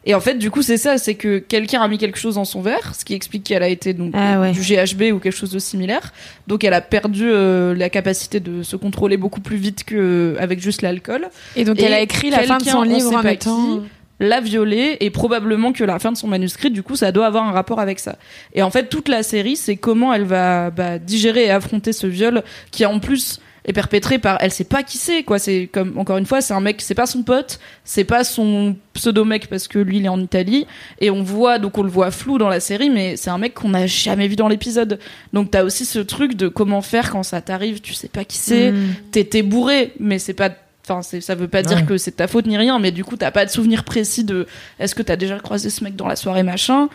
Et en fait, du coup, c'est ça, c'est que quelqu'un a mis quelque chose dans son verre, ce qui explique qu'elle a été donc Ah ouais. du GHB ou quelque chose de similaire. Donc, elle a perdu euh, la capacité de se contrôler beaucoup plus vite qu'avec juste l'alcool. Et donc, Et elle a écrit la fin de son on livre en mettant. qui, l'a violée et probablement que la fin de son manuscrit, du coup, ça doit avoir un rapport avec ça. Et en fait, toute la série, c'est comment elle va bah, digérer et affronter ce viol qui, en plus, est perpétré par elle sait pas qui c'est quoi c'est comme encore une fois c'est un mec c'est pas son pote c'est pas son pseudo mec parce que lui il est en Italie et on voit donc on le voit flou dans la série mais c'est un mec qu'on n'a jamais vu dans l'épisode donc t'as aussi ce truc de comment faire quand ça t'arrive tu sais pas qui c'est Mm. t'es t'es bourré mais c'est pas Enfin, ça veut pas dire Ouais. que c'est ta faute ni rien, mais du coup, t'as pas de souvenir précis de est-ce que t'as déjà croisé ce mec dans la soirée machin.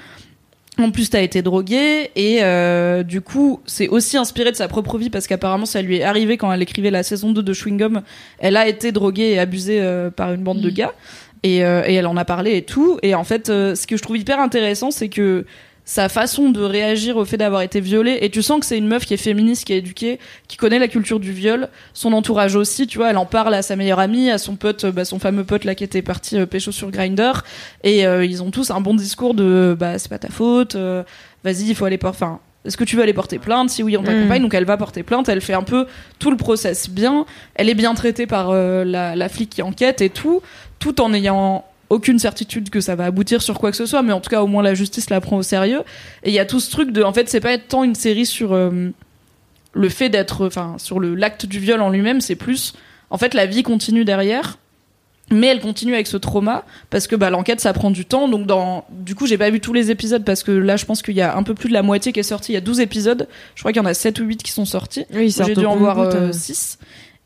En plus, t'as été drogué et euh, du coup, c'est aussi inspiré de sa propre vie parce qu'apparemment, ça lui est arrivé quand elle écrivait la saison 2 de Chewing Gum. Elle a été droguée et abusée euh, par une bande de gars et, euh, et elle en a parlé et tout. Et en fait, ce que je trouve hyper intéressant, c'est que sa façon de réagir au fait d'avoir été violée et tu sens que c'est une meuf qui est féministe, qui est éduquée, qui connaît la culture du viol, son entourage aussi, tu vois, elle en parle à sa meilleure amie, à son pote, euh, bah, son fameux pote là qui était parti euh, pécho sur Grinder et euh, ils ont tous un bon discours de bah c'est pas ta faute, euh, vas-y, il faut aller porter enfin est-ce que tu veux aller porter plainte? Si oui, on t'accompagne. Donc elle va porter plainte. Elle fait un peu tout le process bien. Elle est bien traitée par la, la flic qui enquête et tout, tout en ayant aucune certitude que ça va aboutir sur quoi que ce soit, mais en tout cas au moins la justice la prend au sérieux. Et il y a tout ce truc de, en fait, c'est pas tant une série sur euh, le fait d'être, enfin, sur le l'acte du viol en lui-même, c'est plus, en fait, la vie continue derrière. Mais elle continue avec ce trauma parce que bah, l'enquête ça prend du temps. Donc dans du coup j'ai pas vu tous les épisodes parce que là je pense qu'il y a un peu plus de la moitié qui est sortie. Il y a 12 épisodes. Je crois qu'il y en a 7 ou 8 qui sont sortis. Oui, J'ai dû en voir euh, euh. 6.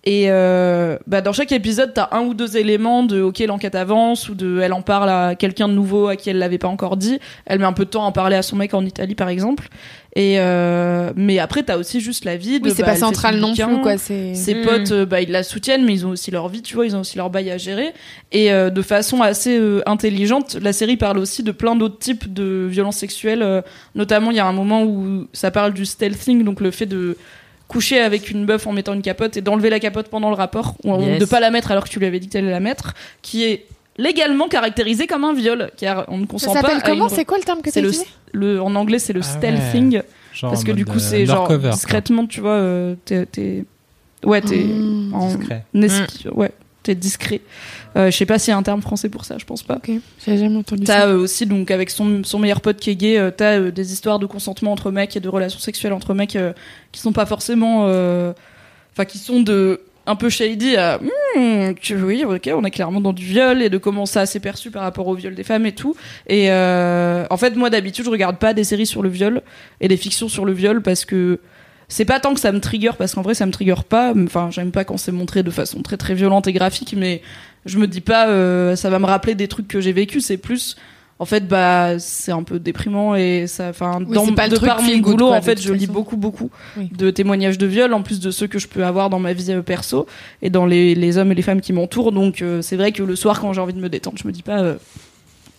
Et euh, bah, dans chaque épisode, t'as un ou deux éléments de ok l'enquête avance ou de elle en parle à quelqu'un de nouveau à qui elle l'avait pas encore dit. Elle met un peu de temps à en parler à son mec en Italie par exemple. Et euh, mais après t'as aussi juste la vie. De, Oui, c'est bah, pas central non bouquin. plus, quoi. C'est. Ses Mm. potes, euh, bah, ils la soutiennent, mais ils ont aussi leur vie, tu vois, ils ont aussi leur bail à gérer. Et euh, de façon assez euh, intelligente, la série parle aussi de plein d'autres types de violences sexuelles. euh, notamment, il y a un moment où ça parle du stealthing, donc le fait de coucher avec une meuf en mettant une capote et d'enlever la capote pendant le rapport, ou Yes. de pas la mettre alors que tu lui avais dit que t'allais la mettre, qui est légalement caractérisé comme un viol, car on ne Ça consent pas. s'appelle à comment une- C'est quoi le terme que c'est le, utilisé le, en anglais, c'est le Ah ouais. stealthing. Genre Parce que du coup, euh, c'est genre undercover, quoi. discrètement, tu vois, euh, t'es, t'es- ouais, t'es Mmh. en Discret. ouais, t'es discret. Euh, je sais pas s'il y a un terme français pour ça, je pense pas. Ok, j'avais jamais entendu T'as ça. euh, aussi donc avec son, son meilleur pote qui est gay, euh, t'as euh, des histoires de consentement entre mecs et de relations sexuelles entre mecs qui sont pas forcément, enfin qui sont de un peu shady à tu- oui ok on est clairement dans du viol et de comment ça s'est perçu par rapport au viol des femmes et tout et euh, en fait moi d'habitude je regarde pas des séries sur le viol et des fictions sur le viol parce que c'est pas tant que ça me trigger parce qu'en vrai ça me trigger pas enfin j'aime pas quand c'est montré de façon très très violente et graphique mais je me dis pas euh, ça va me rappeler des trucs que j'ai vécu c'est plus en fait bah c'est un peu déprimant et ça enfin Oui, dans pas de par mon boulot quoi, en fait je lis beaucoup beaucoup Oui. de témoignages de viol en plus de ceux que je peux avoir dans ma vie euh, perso et dans les, les hommes et les femmes qui m'entourent. Donc euh, c'est vrai que le soir quand j'ai envie de me détendre je me dis pas euh,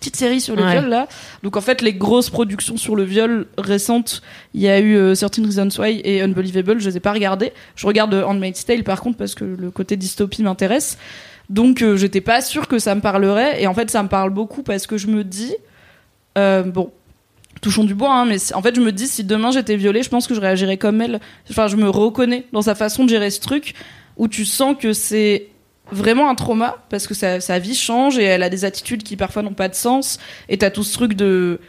petite série sur le Ouais. viol là. Donc en fait les grosses productions sur le viol récentes il y a eu euh, Certain Reasons Why et Unbelievable. Je les ai pas regardées. Je regarde euh, Handmaid's Tale par contre parce que le côté dystopie m'intéresse donc euh, j'étais pas sûre que ça me parlerait. Et en fait ça me parle beaucoup parce que je me dis euh, bon touchons du bois hein, mais en fait je me dis si demain j'étais violée je pense que je réagirais comme elle. Enfin je me reconnais dans sa façon de gérer ce truc où tu sens que c'est vraiment un trauma parce que sa, sa vie change et elle a des attitudes qui parfois n'ont pas de sens. Et t'as tout ce truc de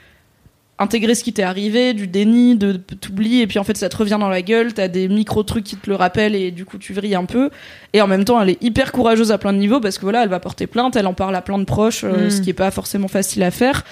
intégrer ce qui t'est arrivé, du déni, de t'oublier et puis en fait ça te revient dans la gueule, t'as des micro trucs qui te le rappellent et du coup tu vrilles un peu et en même temps elle est hyper courageuse à plein de niveaux parce que voilà elle va porter plainte, elle en parle à plein de proches, euh, Mm. ce qui est pas forcément facile à faire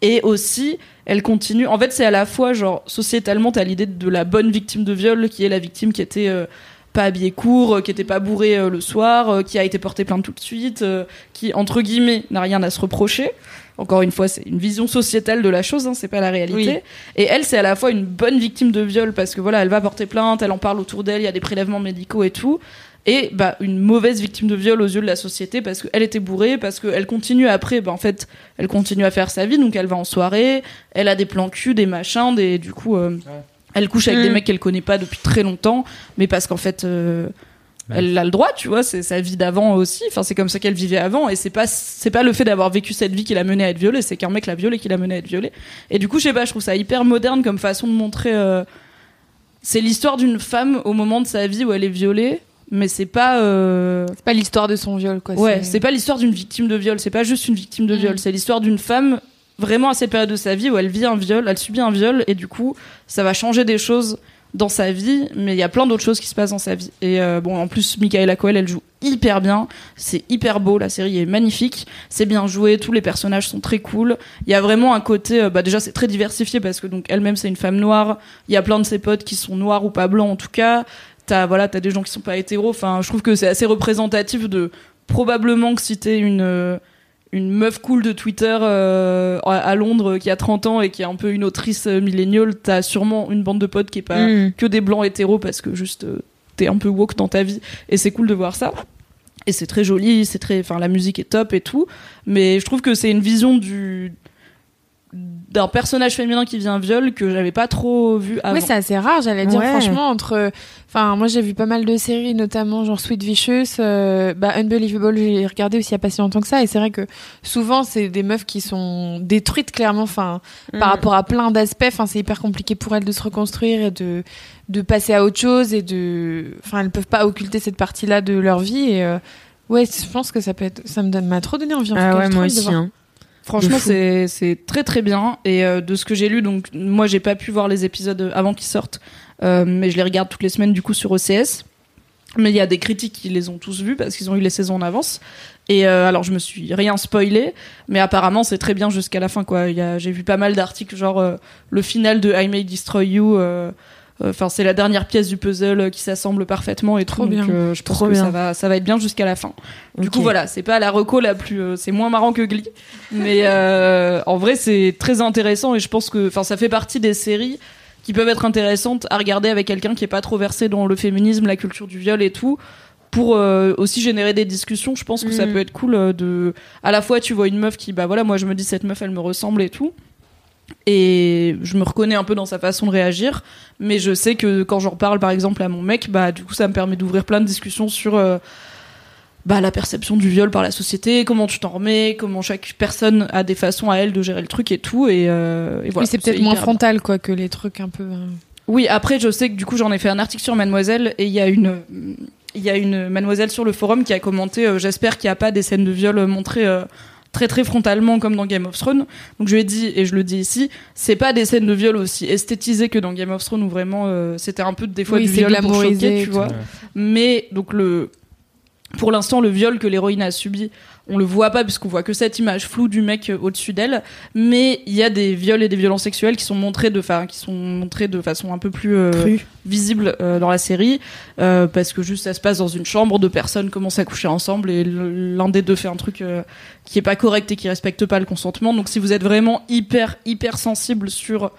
et aussi elle continue en fait c'est à la fois genre sociétalement t'as l'idée de la bonne victime de viol qui est la victime qui était euh, pas habillée court, euh, qui était pas bourrée euh, le soir, qui a été portée plainte tout de suite, qui entre guillemets n'a rien à se reprocher. Encore une fois, c'est une vision sociétale de la chose, hein, c'est pas la réalité. Oui. Et elle, c'est à la fois une bonne victime de viol parce que voilà, elle va porter plainte, elle en parle autour d'elle, il y a des prélèvements médicaux et tout. Et bah une mauvaise victime de viol aux yeux de la société parce qu'elle était bourrée, parce qu'elle continue après, bah en fait, elle continue à faire sa vie, donc elle va en soirée, elle a des plans cul, des machins, des du coup, euh, elle couche avec Mm. des mecs qu'elle connaît pas depuis très longtemps, mais parce qu'en fait, euh. Elle a le droit, tu vois, c'est sa vie d'avant aussi. Enfin, c'est comme ça qu'elle vivait avant, et c'est pas c'est pas le fait d'avoir vécu cette vie qui l'a menée à être violée, c'est qu'un mec l'a violée qui l'a menée à être violée. Et du coup, je sais pas, je trouve ça hyper moderne comme façon de montrer. euh, c'est l'histoire d'une femme au moment de sa vie où elle est violée, mais c'est pas. euh, C'est pas l'histoire de son viol, quoi. Ouais, c'est pas l'histoire d'une victime de viol, c'est pas juste une victime de viol, Mhm. c'est l'histoire d'une femme vraiment à cette période de sa vie où elle vit un viol, elle subit un viol et du coup, ça va changer des choses dans sa vie, mais il y a plein d'autres choses qui se passent dans sa vie. Et euh, bon, en plus, Michaela Coel, elle joue hyper bien. C'est hyper beau, la série est magnifique. C'est bien joué, tous les personnages sont très cool. Il y a vraiment un côté, euh, bah déjà c'est très diversifié parce que donc elle-même c'est une femme noire. Il y a plein de ses potes qui sont noirs ou pas blancs en tout cas. T'as voilà, t'as des gens qui sont pas hétéros. Enfin, je trouve que c'est assez représentatif de probablement que si t'es une euh, une meuf cool de Twitter euh, à Londres qui a 30 ans et qui est un peu une autrice euh, milléniale, t'as sûrement une bande de potes qui est pas Mm. que des blancs hétéros parce que juste euh, t'es un peu woke dans ta vie et c'est cool de voir ça. Et c'est très joli, c'est très, enfin la musique est top et tout, mais je trouve que c'est une vision du d'un personnage féminin qui vient viol que j'avais pas trop vu avant. Oui, c'est assez rare, j'allais dire Ouais. franchement entre enfin moi j'ai vu pas mal de séries notamment genre Sweet Vicious, euh, bah Unbelievable, j'ai regardé aussi il y a pas si longtemps que ça et c'est vrai que souvent c'est des meufs qui sont détruites clairement enfin Mm. par rapport à plein d'aspects, enfin c'est hyper compliqué pour elles de se reconstruire et de de passer à autre chose et de enfin elles peuvent pas occulter cette partie-là de leur vie et euh, ouais, je pense que ça peut être ça me donne m'a trop donné envie en tout Ah cas, ouais, moi aussi. voir. hein. Franchement, c'est très très bien. Et euh, de ce que j'ai lu, donc moi j'ai pas pu voir les épisodes avant qu'ils sortent, euh, mais je les regarde toutes les semaines du coup sur OCS. Mais il y a des critiques qui les ont tous vus parce qu'ils ont eu les saisons en avance. Et euh, alors je me suis rien spoilé, mais apparemment c'est très bien jusqu'à la fin quoi. J'ai vu pas mal d'articles genre le final de I May Destroy You. Euh, Enfin, c'est la dernière pièce du puzzle qui s'assemble parfaitement et Trop bien. Euh, je pense Trop que bien. ça va, ça va être bien jusqu'à la fin. Du coup, voilà, c'est pas la reco la plus, euh, c'est moins marrant que Glee, mais euh, en vrai, c'est très intéressant et je pense que, enfin, ça fait partie des séries qui peuvent être intéressantes à regarder avec quelqu'un qui est pas trop versé dans le féminisme, la culture du viol et tout. Pour euh, aussi générer des discussions, je pense que ça Mm. peut être cool de. À la fois, tu vois une meuf qui, bah voilà, moi je me dis cette meuf, elle me ressemble et tout. Et je me reconnais un peu dans sa façon de réagir, mais je sais que quand j'en parle par exemple à mon mec, bah du coup ça me permet d'ouvrir plein de discussions sur euh, bah, la perception du viol par la société, comment tu t'en remets, comment chaque personne a des façons à elle de gérer le truc et tout. Et, euh, et voilà. c'est peut-être moins frontal quoi que les trucs un peu euh, oui, après, je sais que du coup, j'en ai fait un article sur Mademoiselle et il y a une, il y a une Mademoiselle sur le forum qui a commenté euh, J'espère qu'il n'y a pas des scènes de viol montrées euh, très très frontalement comme dans Game of Thrones. Donc je lui ai dit, et je le dis ici, c'est pas des scènes de viol aussi esthétisées que dans Game of Thrones où vraiment euh, c'était un peu des fois Oui, du viol pour choquer, tu vois. Mais donc le. Pour l'instant, le viol que l'héroïne a subi, on le voit pas puisqu'on voit que cette image floue du mec euh, au-dessus d'elle. Mais il y a des viols et des violences sexuelles qui sont montrés de, fa- qui sont montrés de façon un peu plus euh, visible euh, dans la série, euh, parce que juste ça se passe dans une chambre, deux personnes commencent à coucher ensemble et l'un des deux fait un truc qui est pas correct et qui respecte pas le consentement. Donc si vous êtes vraiment hyper hyper sensible sur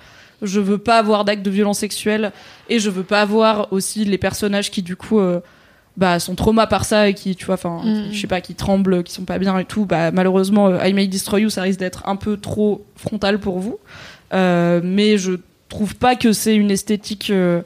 je veux pas avoir d'actes de violence sexuelle et je veux pas avoir aussi les personnages qui du coup bah sont traumas par ça et qui tu vois enfin Mm. je sais pas qui tremblent qui sont pas bien et tout bah malheureusement euh, I May Destroy You ça risque d'être un peu trop frontal pour vous Euh, mais je trouve pas que c'est une esthétique euh,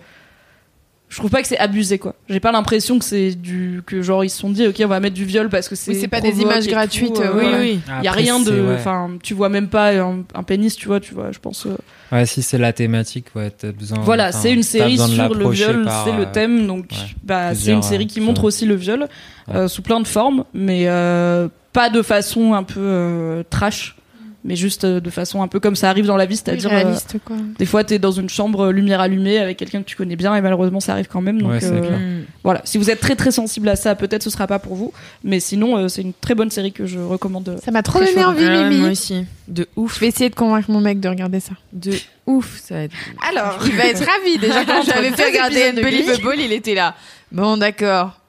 je trouve pas que c'est abusé quoi j'ai pas l'impression que c'est du que genre ils se sont dit ok on va mettre du viol parce que c'est Oui, c'est pas des images gratuites, tout, euh, voilà. oui, il y a Après, rien de ouais. enfin tu vois même pas un, un pénis tu vois tu vois je pense euh, Ouais, si c'est la thématique, ouais, t'as besoin. voilà, c'est une série sur le viol, par, c'est le euh, thème, donc ouais, bah, c'est une série euh, qui montre aussi le viol euh, sous plein de formes, mais euh, pas de façon un peu euh, trash, mais juste euh, de façon un peu comme ça arrive dans la vie, c'est-à-dire euh, réaliste quoi. des fois t'es dans une chambre euh, lumière allumée avec quelqu'un que tu connais bien et malheureusement ça arrive quand même. Donc Ouais, euh, voilà, si vous êtes très très sensible à ça, peut-être ce sera pas pour vous, mais sinon euh, c'est une très bonne série que je recommande. Ça m'a trop donné envie, Ah Mimi. moi aussi. De ouf. Je vais essayer de convaincre mon mec de regarder ça. De ouf, ça va être. Alors, il va être ravi. Déjà, quand j'avais fait regarder Unbelievable, il était là. Bon, d'accord.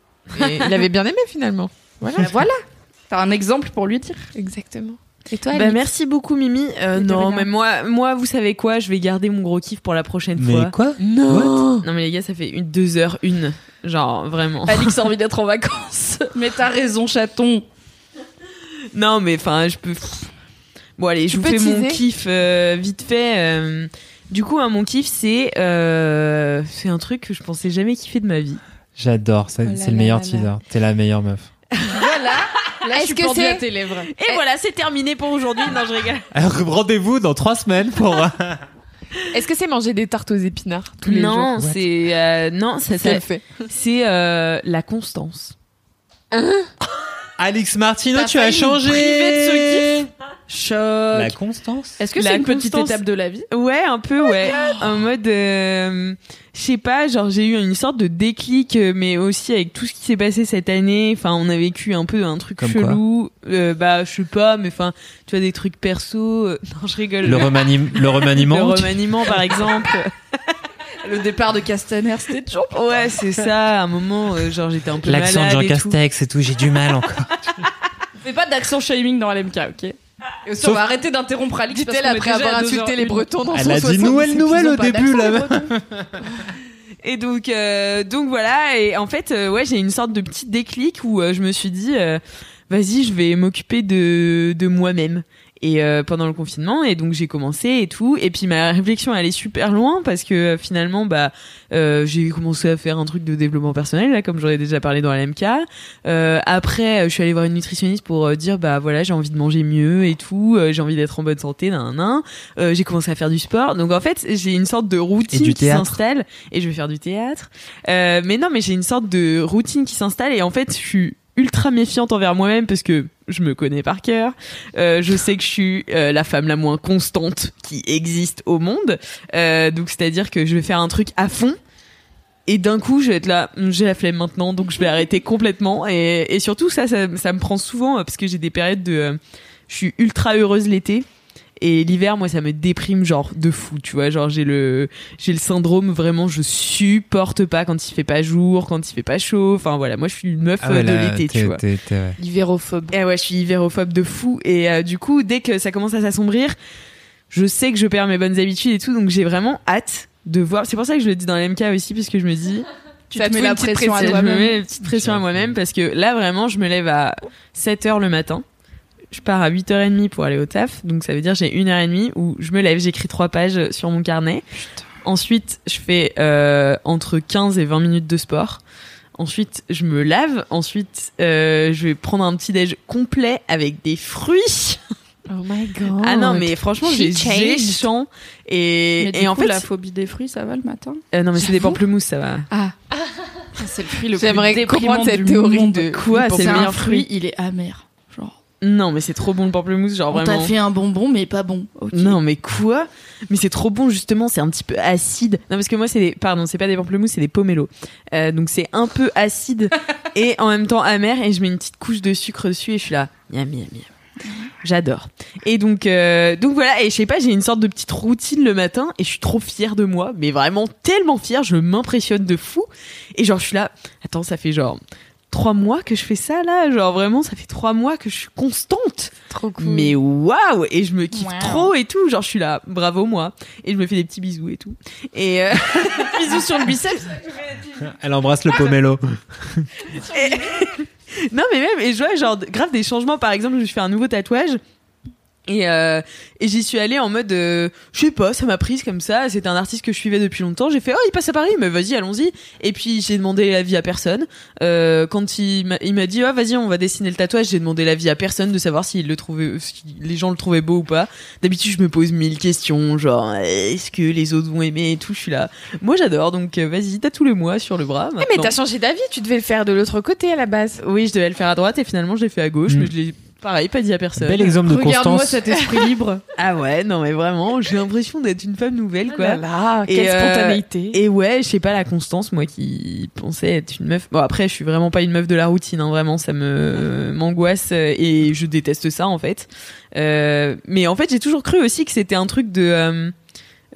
Il avait bien aimé finalement. Voilà. Voilà, t'as un exemple pour lui dire? Exactement. Et toi, Bah, Alix merci beaucoup Mimi. Euh, non, mais moi, moi, vous savez quoi Je vais garder mon gros kiff pour la prochaine fois. Mais quoi? Non. Non mais les gars, ça fait une deux heures une, genre vraiment. Alix a envie d'être en vacances, mais t'as raison chaton. Non mais enfin, je peux. Bon allez, je vous fais mon kiff euh, vite fait. euh. Du coup, hein, mon kiff, c'est euh, c'est un truc que je pensais jamais kiffer de ma vie. J'adore, ça- Oh c'est le meilleur là. teaser. T'es la meilleure meuf. Là, Est-ce je suis que pendue c'est- à tes lèvres. Et voilà, c'est terminé pour aujourd'hui. Non, je rigole. Rendez-vous dans trois semaines pour. Est-ce que c'est manger des tartes aux épinards tous les non, jours? c'est euh, non, ça, Ça ça- le fait. c'est euh, la constance. Alix Martino, T'as tu as failli nous changé. priver de ce choc. La constance. Est-ce que La c'est une petite constance- étape de la vie? Ouais, un peu, ouais. En mode, euh, je sais pas, genre j'ai eu une sorte de déclic, euh, mais aussi avec tout ce qui s'est passé cette année. Enfin, on a vécu un peu un truc Comme chelou. Euh, bah, je sais pas, mais enfin, tu vois des trucs perso. euh, Non, je rigole. Le, le remaniement. Le remaniement, par exemple. Le départ de Castaner, c'était toujours. Ouais, c'est ça. À un moment, euh, genre j'étais un peu L'accent de malade Jean et tout. Castex et tout, j'ai du mal encore. Fais pas d'accent shaming dans LMK, ok et aussi, Sauf- on va arrêter d'interrompre Alix parce après avoir insulté les. Bretons dans Elle son a dit 60, nouvelle nouvelle au début, là. Et donc, euh, donc voilà. Et en fait, euh, ouais, j'ai une sorte de petit déclic où euh, je me suis dit, euh, vas-y, je vais m'occuper de de moi-même. Et euh, pendant le confinement, et donc j'ai commencé et tout. Et puis ma réflexion elle allait super loin parce que euh, finalement, bah, euh, j'ai commencé à faire un truc de développement personnel là, comme j'en ai déjà parlé dans l'MK. Euh, après, euh, je suis allée voir une nutritionniste pour dire, bah voilà, j'ai envie de manger mieux et tout. j'ai envie d'être en bonne santé, nan, nan. Euh, j'ai commencé à faire du sport. Donc en fait, j'ai une sorte de routine du qui s'installe et je vais faire du théâtre. Euh, mais non, mais j'ai une sorte de routine qui s'installe et en fait, je suis ultra méfiante envers moi-même parce que je me connais par cœur. Euh, je sais que je suis euh, la femme la moins constante qui existe au monde. Euh, donc c'est-à-dire que je vais faire un truc à fond. Et d'un coup, je vais être là, Hum, j'ai la flemme maintenant, donc je vais arrêter complètement. Et, et surtout, ça, ça, ça me prend souvent euh, parce que j'ai des périodes de, euh, je suis ultra heureuse l'été. Et l'hiver, moi, ça me déprime genre de fou, tu vois. Genre, j'ai le, j'ai le syndrome vraiment, je supporte pas quand il fait pas jour, quand il fait pas chaud. Enfin voilà, moi, je suis une meuf Ah ouais, de l'été, tu vois. t'es- ouais. L'hivérophobe. Et ouais, je suis hivérophobe de fou. Et euh, du coup, dès que ça commence à s'assombrir, je sais que je perds mes bonnes habitudes et tout. Donc j'ai vraiment hâte de voir. C'est pour ça que je le dis dans l'MK aussi, parce que je me dis. Tu Ça te te mets la une petite pression à pression. je me toi-même. mets une petite pression à moi-même parce que là, vraiment, je me lève à 7 heures le matin. Je pars à 8h30 pour aller au taf. Donc ça veut dire j'ai une heure et demie où je me lève, j'écris trois pages sur mon carnet. Ensuite, je fais euh, entre 15 et 20 minutes de sport. Ensuite, je me lave. Ensuite, euh, je vais prendre un petit déj complet avec des fruits. Oh my god. Ah non, mais franchement, j'ai champ. Et, Mais du et en coup, fait, la phobie des fruits, ça va le matin? Euh, non, mais c'est des pamplemousses, ça va. Ah. C'est le fruit le J'aimerais plus déprimant comprendre cette du théorie de- Quoi, C'est le un meilleur fruit, fruit. il est amer. Non, mais c'est trop bon le pamplemousse, genre on t'a vraiment. fait un bonbon, mais pas bon. Non, mais quoi? Mais c'est trop bon, justement, c'est un petit peu acide. Non, parce que moi, c'est des. Pardon, c'est pas des pamplemousses, c'est des pomelos. Euh, donc c'est un peu acide et en même temps amer, et je mets une petite couche de sucre dessus, et je suis là. Miam, miam, miam. J'adore. Et donc, euh, donc voilà, et je sais pas, j'ai une sorte de petite routine le matin, et je suis trop fière de moi, mais vraiment tellement fière, je m'impressionne de fou. Et genre, je suis là, attends, ça fait genre trois mois que je fais ça là, genre vraiment, ça fait trois mois que je suis constante. Trop cool. Mais waouh Et je me kiffe Wow. trop et tout. Genre, je suis là, bravo moi. Et je me fais des petits bisous et tout. Et euh, Bisous sur le biceps. Elle embrasse le pomelo. non, mais même, et je vois genre grave des changements. Par exemple, je fais un nouveau tatouage. Et, euh, et j'y suis allée en mode, euh, je sais pas, ça m'a prise comme ça. C'était un artiste que je suivais depuis longtemps. J'ai fait, oh, il passe à Paris, mais vas-y, allons-y. Et puis j'ai demandé l'avis à personne. Euh, quand il m'a, il m'a dit, oh, vas-y, on va dessiner le tatouage, j'ai demandé l'avis à personne de savoir s'il le trouvait, si les gens le trouvaient beau ou pas. D'habitude, je me pose mille questions, genre, est-ce que les autres vont aimer et tout. Je suis là, moi j'adore, donc euh, vas-y, t'as tous les mois sur le bras. Mais t'as changé d'avis, tu devais le faire de l'autre côté à la base. Oui, je devais le faire à droite et finalement je l'ai fait à gauche, Mm. mais je l'ai pareil pas dit à personne. Bel exemple de Regarde-moi constance. cet esprit libre. Ah ouais, non mais vraiment, j'ai l'impression d'être une femme nouvelle quoi. Ah là là, Et, quelle euh, spontanéité. Et ouais, je sais pas la constance, moi qui pensais être une meuf. Bon après, je suis vraiment pas une meuf de la routine, hein, vraiment, ça me m'angoisse euh, et je déteste ça en fait. Euh, mais en fait, j'ai toujours cru aussi que c'était un truc de. euh,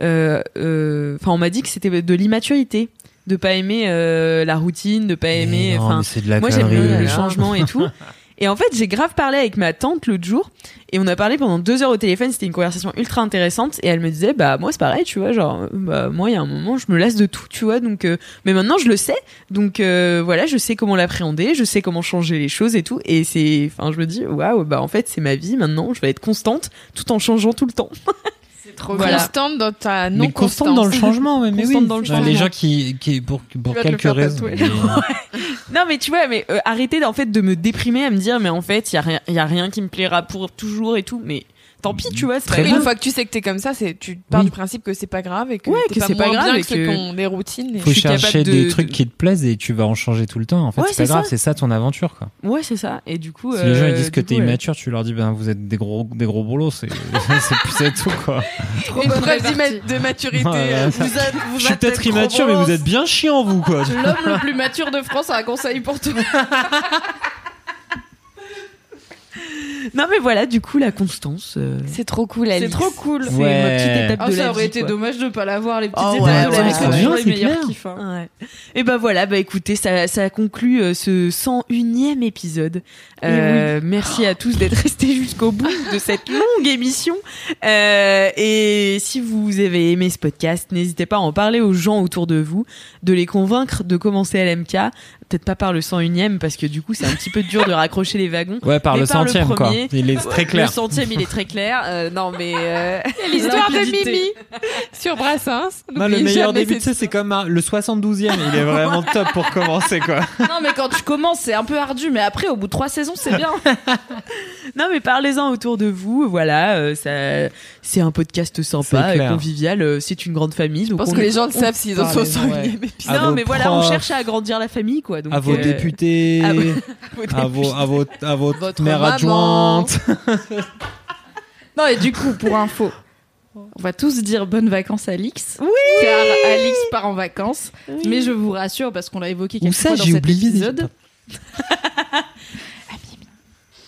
euh, euh, Enfin, on m'a dit que c'était de l'immaturité, de pas aimer euh, la routine, de pas aimer. Mais non, Enfin, mais c'est de la moi j'aime le changement et tout. Et en fait, j'ai grave parlé avec ma tante l'autre jour et on a parlé pendant deux heures au téléphone. C'était une conversation ultra intéressante et elle me disait bah moi c'est pareil, tu vois, genre bah moi il y a un moment je me lasse de tout, tu vois. Donc euh, mais maintenant je le sais, donc euh, voilà, je sais comment l'appréhender, je sais comment changer les choses et tout. Et c'est, enfin je me dis waouh bah en fait c'est ma vie maintenant. Je vais être constante tout en changeant tout le temps. Trop Voilà. constante dans ta non mais constante dans le changement, mais Constante oui. dans le Les changement. gens qui, qui pour, pour quelques raisons. mais- Non mais tu vois, mais euh, arrêtez en fait de me déprimer à me dire mais en fait il y a rien, il y a rien qui me plaira pour toujours et tout. Mais tant pis, tu vois. c'est Très pas Une fois que tu sais que t'es comme ça, c'est tu pars Oui. du principe que c'est pas grave et que Ouais, que pas c'est pas moins grave bien et que que- des routines. et- Faut chercher de- des de- trucs qui te plaisent et tu vas en changer tout le temps. En fait, Ouais, c'est pas grave, c'est ça ton aventure, quoi. Ouais, c'est ça. Et du coup, Si les gens ils euh, disent que t'es ouais. immature, tu leur dis ben vous êtes des gros des gros boulots, c'est c'est tout quoi. Une preuve de maturité. Je suis peut-être immature, mais bolos. vous êtes bien chiant vous quoi. L'homme le plus mature de France a un conseil pour toi. Non, mais voilà, du coup, la constance. euh, C'est trop cool, C'est trop cool. c'est Ouais. ma petite étape Ah, de ça la aurait vie, été quoi. dommage de pas l'avoir les petites Oh, étapes ouais, de ouais, la vie. C'est toujours les meilleurs kiffs. hein. Ouais. Et ben voilà, bah écoutez, ça, ça conclut euh, ce 101e épisode. Euh, Merci à tous d'être restés jusqu'au bout de cette longue émission. Euh, et si vous avez aimé ce podcast, n'hésitez pas à en parler aux gens autour de vous, de les convaincre de commencer LMK. Peut-être pas par le 101e parce que du coup c'est un petit peu dur de raccrocher les wagons. Ouais, par Mais le par le centième quoi. Il est très clair. Le centième, il est très clair. Euh, non mais euh, L'histoire de. Mimi sur Brassens. Non, le meilleur début, cette sais, c'est comme un- le 72e. Il est vraiment top pour commencer, quoi. Non, mais quand tu commences, c'est un peu ardu, mais après, au bout de trois saisons, c'est bien. Non, mais parlez-en autour de vous. Voilà, euh, ça, c'est un podcast sympa, convivial. euh, C'est une grande famille. Je donc pense on- que les gens le savent s'ils en sont parlez- sur ouais. le épisode. À Non, mais voilà, on cherche à agrandir la famille, quoi. Donc, À vos euh, députés, à vos- à vos, à vos, à votre, maman. adjointe. Non, et du coup, pour info, on va tous dire bonnes vacances à Alix. Oui Car Alix part en vacances. Mais je vous rassure, parce qu'on l'a évoqué quelques ça, fois dans j'ai cet oublié épisode,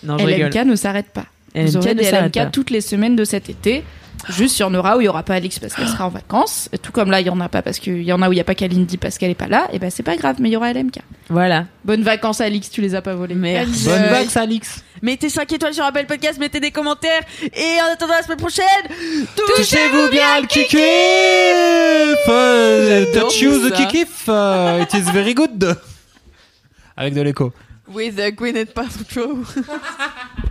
Non, je rigole. LMK ne s'arrête pas. LMK Vous aurez des LMK pas. toutes les semaines de cet été. Juste, il y en aura où il y aura pas Alix parce qu'elle sera en vacances. Et tout comme là, il y en a pas parce qu'il y en a où il y a pas Kalindi parce qu'elle est pas là. Et ben, c'est pas grave, mais il y aura LMK. Voilà. Bonnes vacances, Alix, tu les as pas volées. Merci. Bonne Euh, vague, Alix. Mettez 5 étoiles sur Apple Podcast, mettez des commentaires. Et en attendant la semaine prochaine, Touchez-vous bien le kikif! Don't use the kikif. uh, it is very good. Avec de l'écho. With the Gwyneth Paltrow.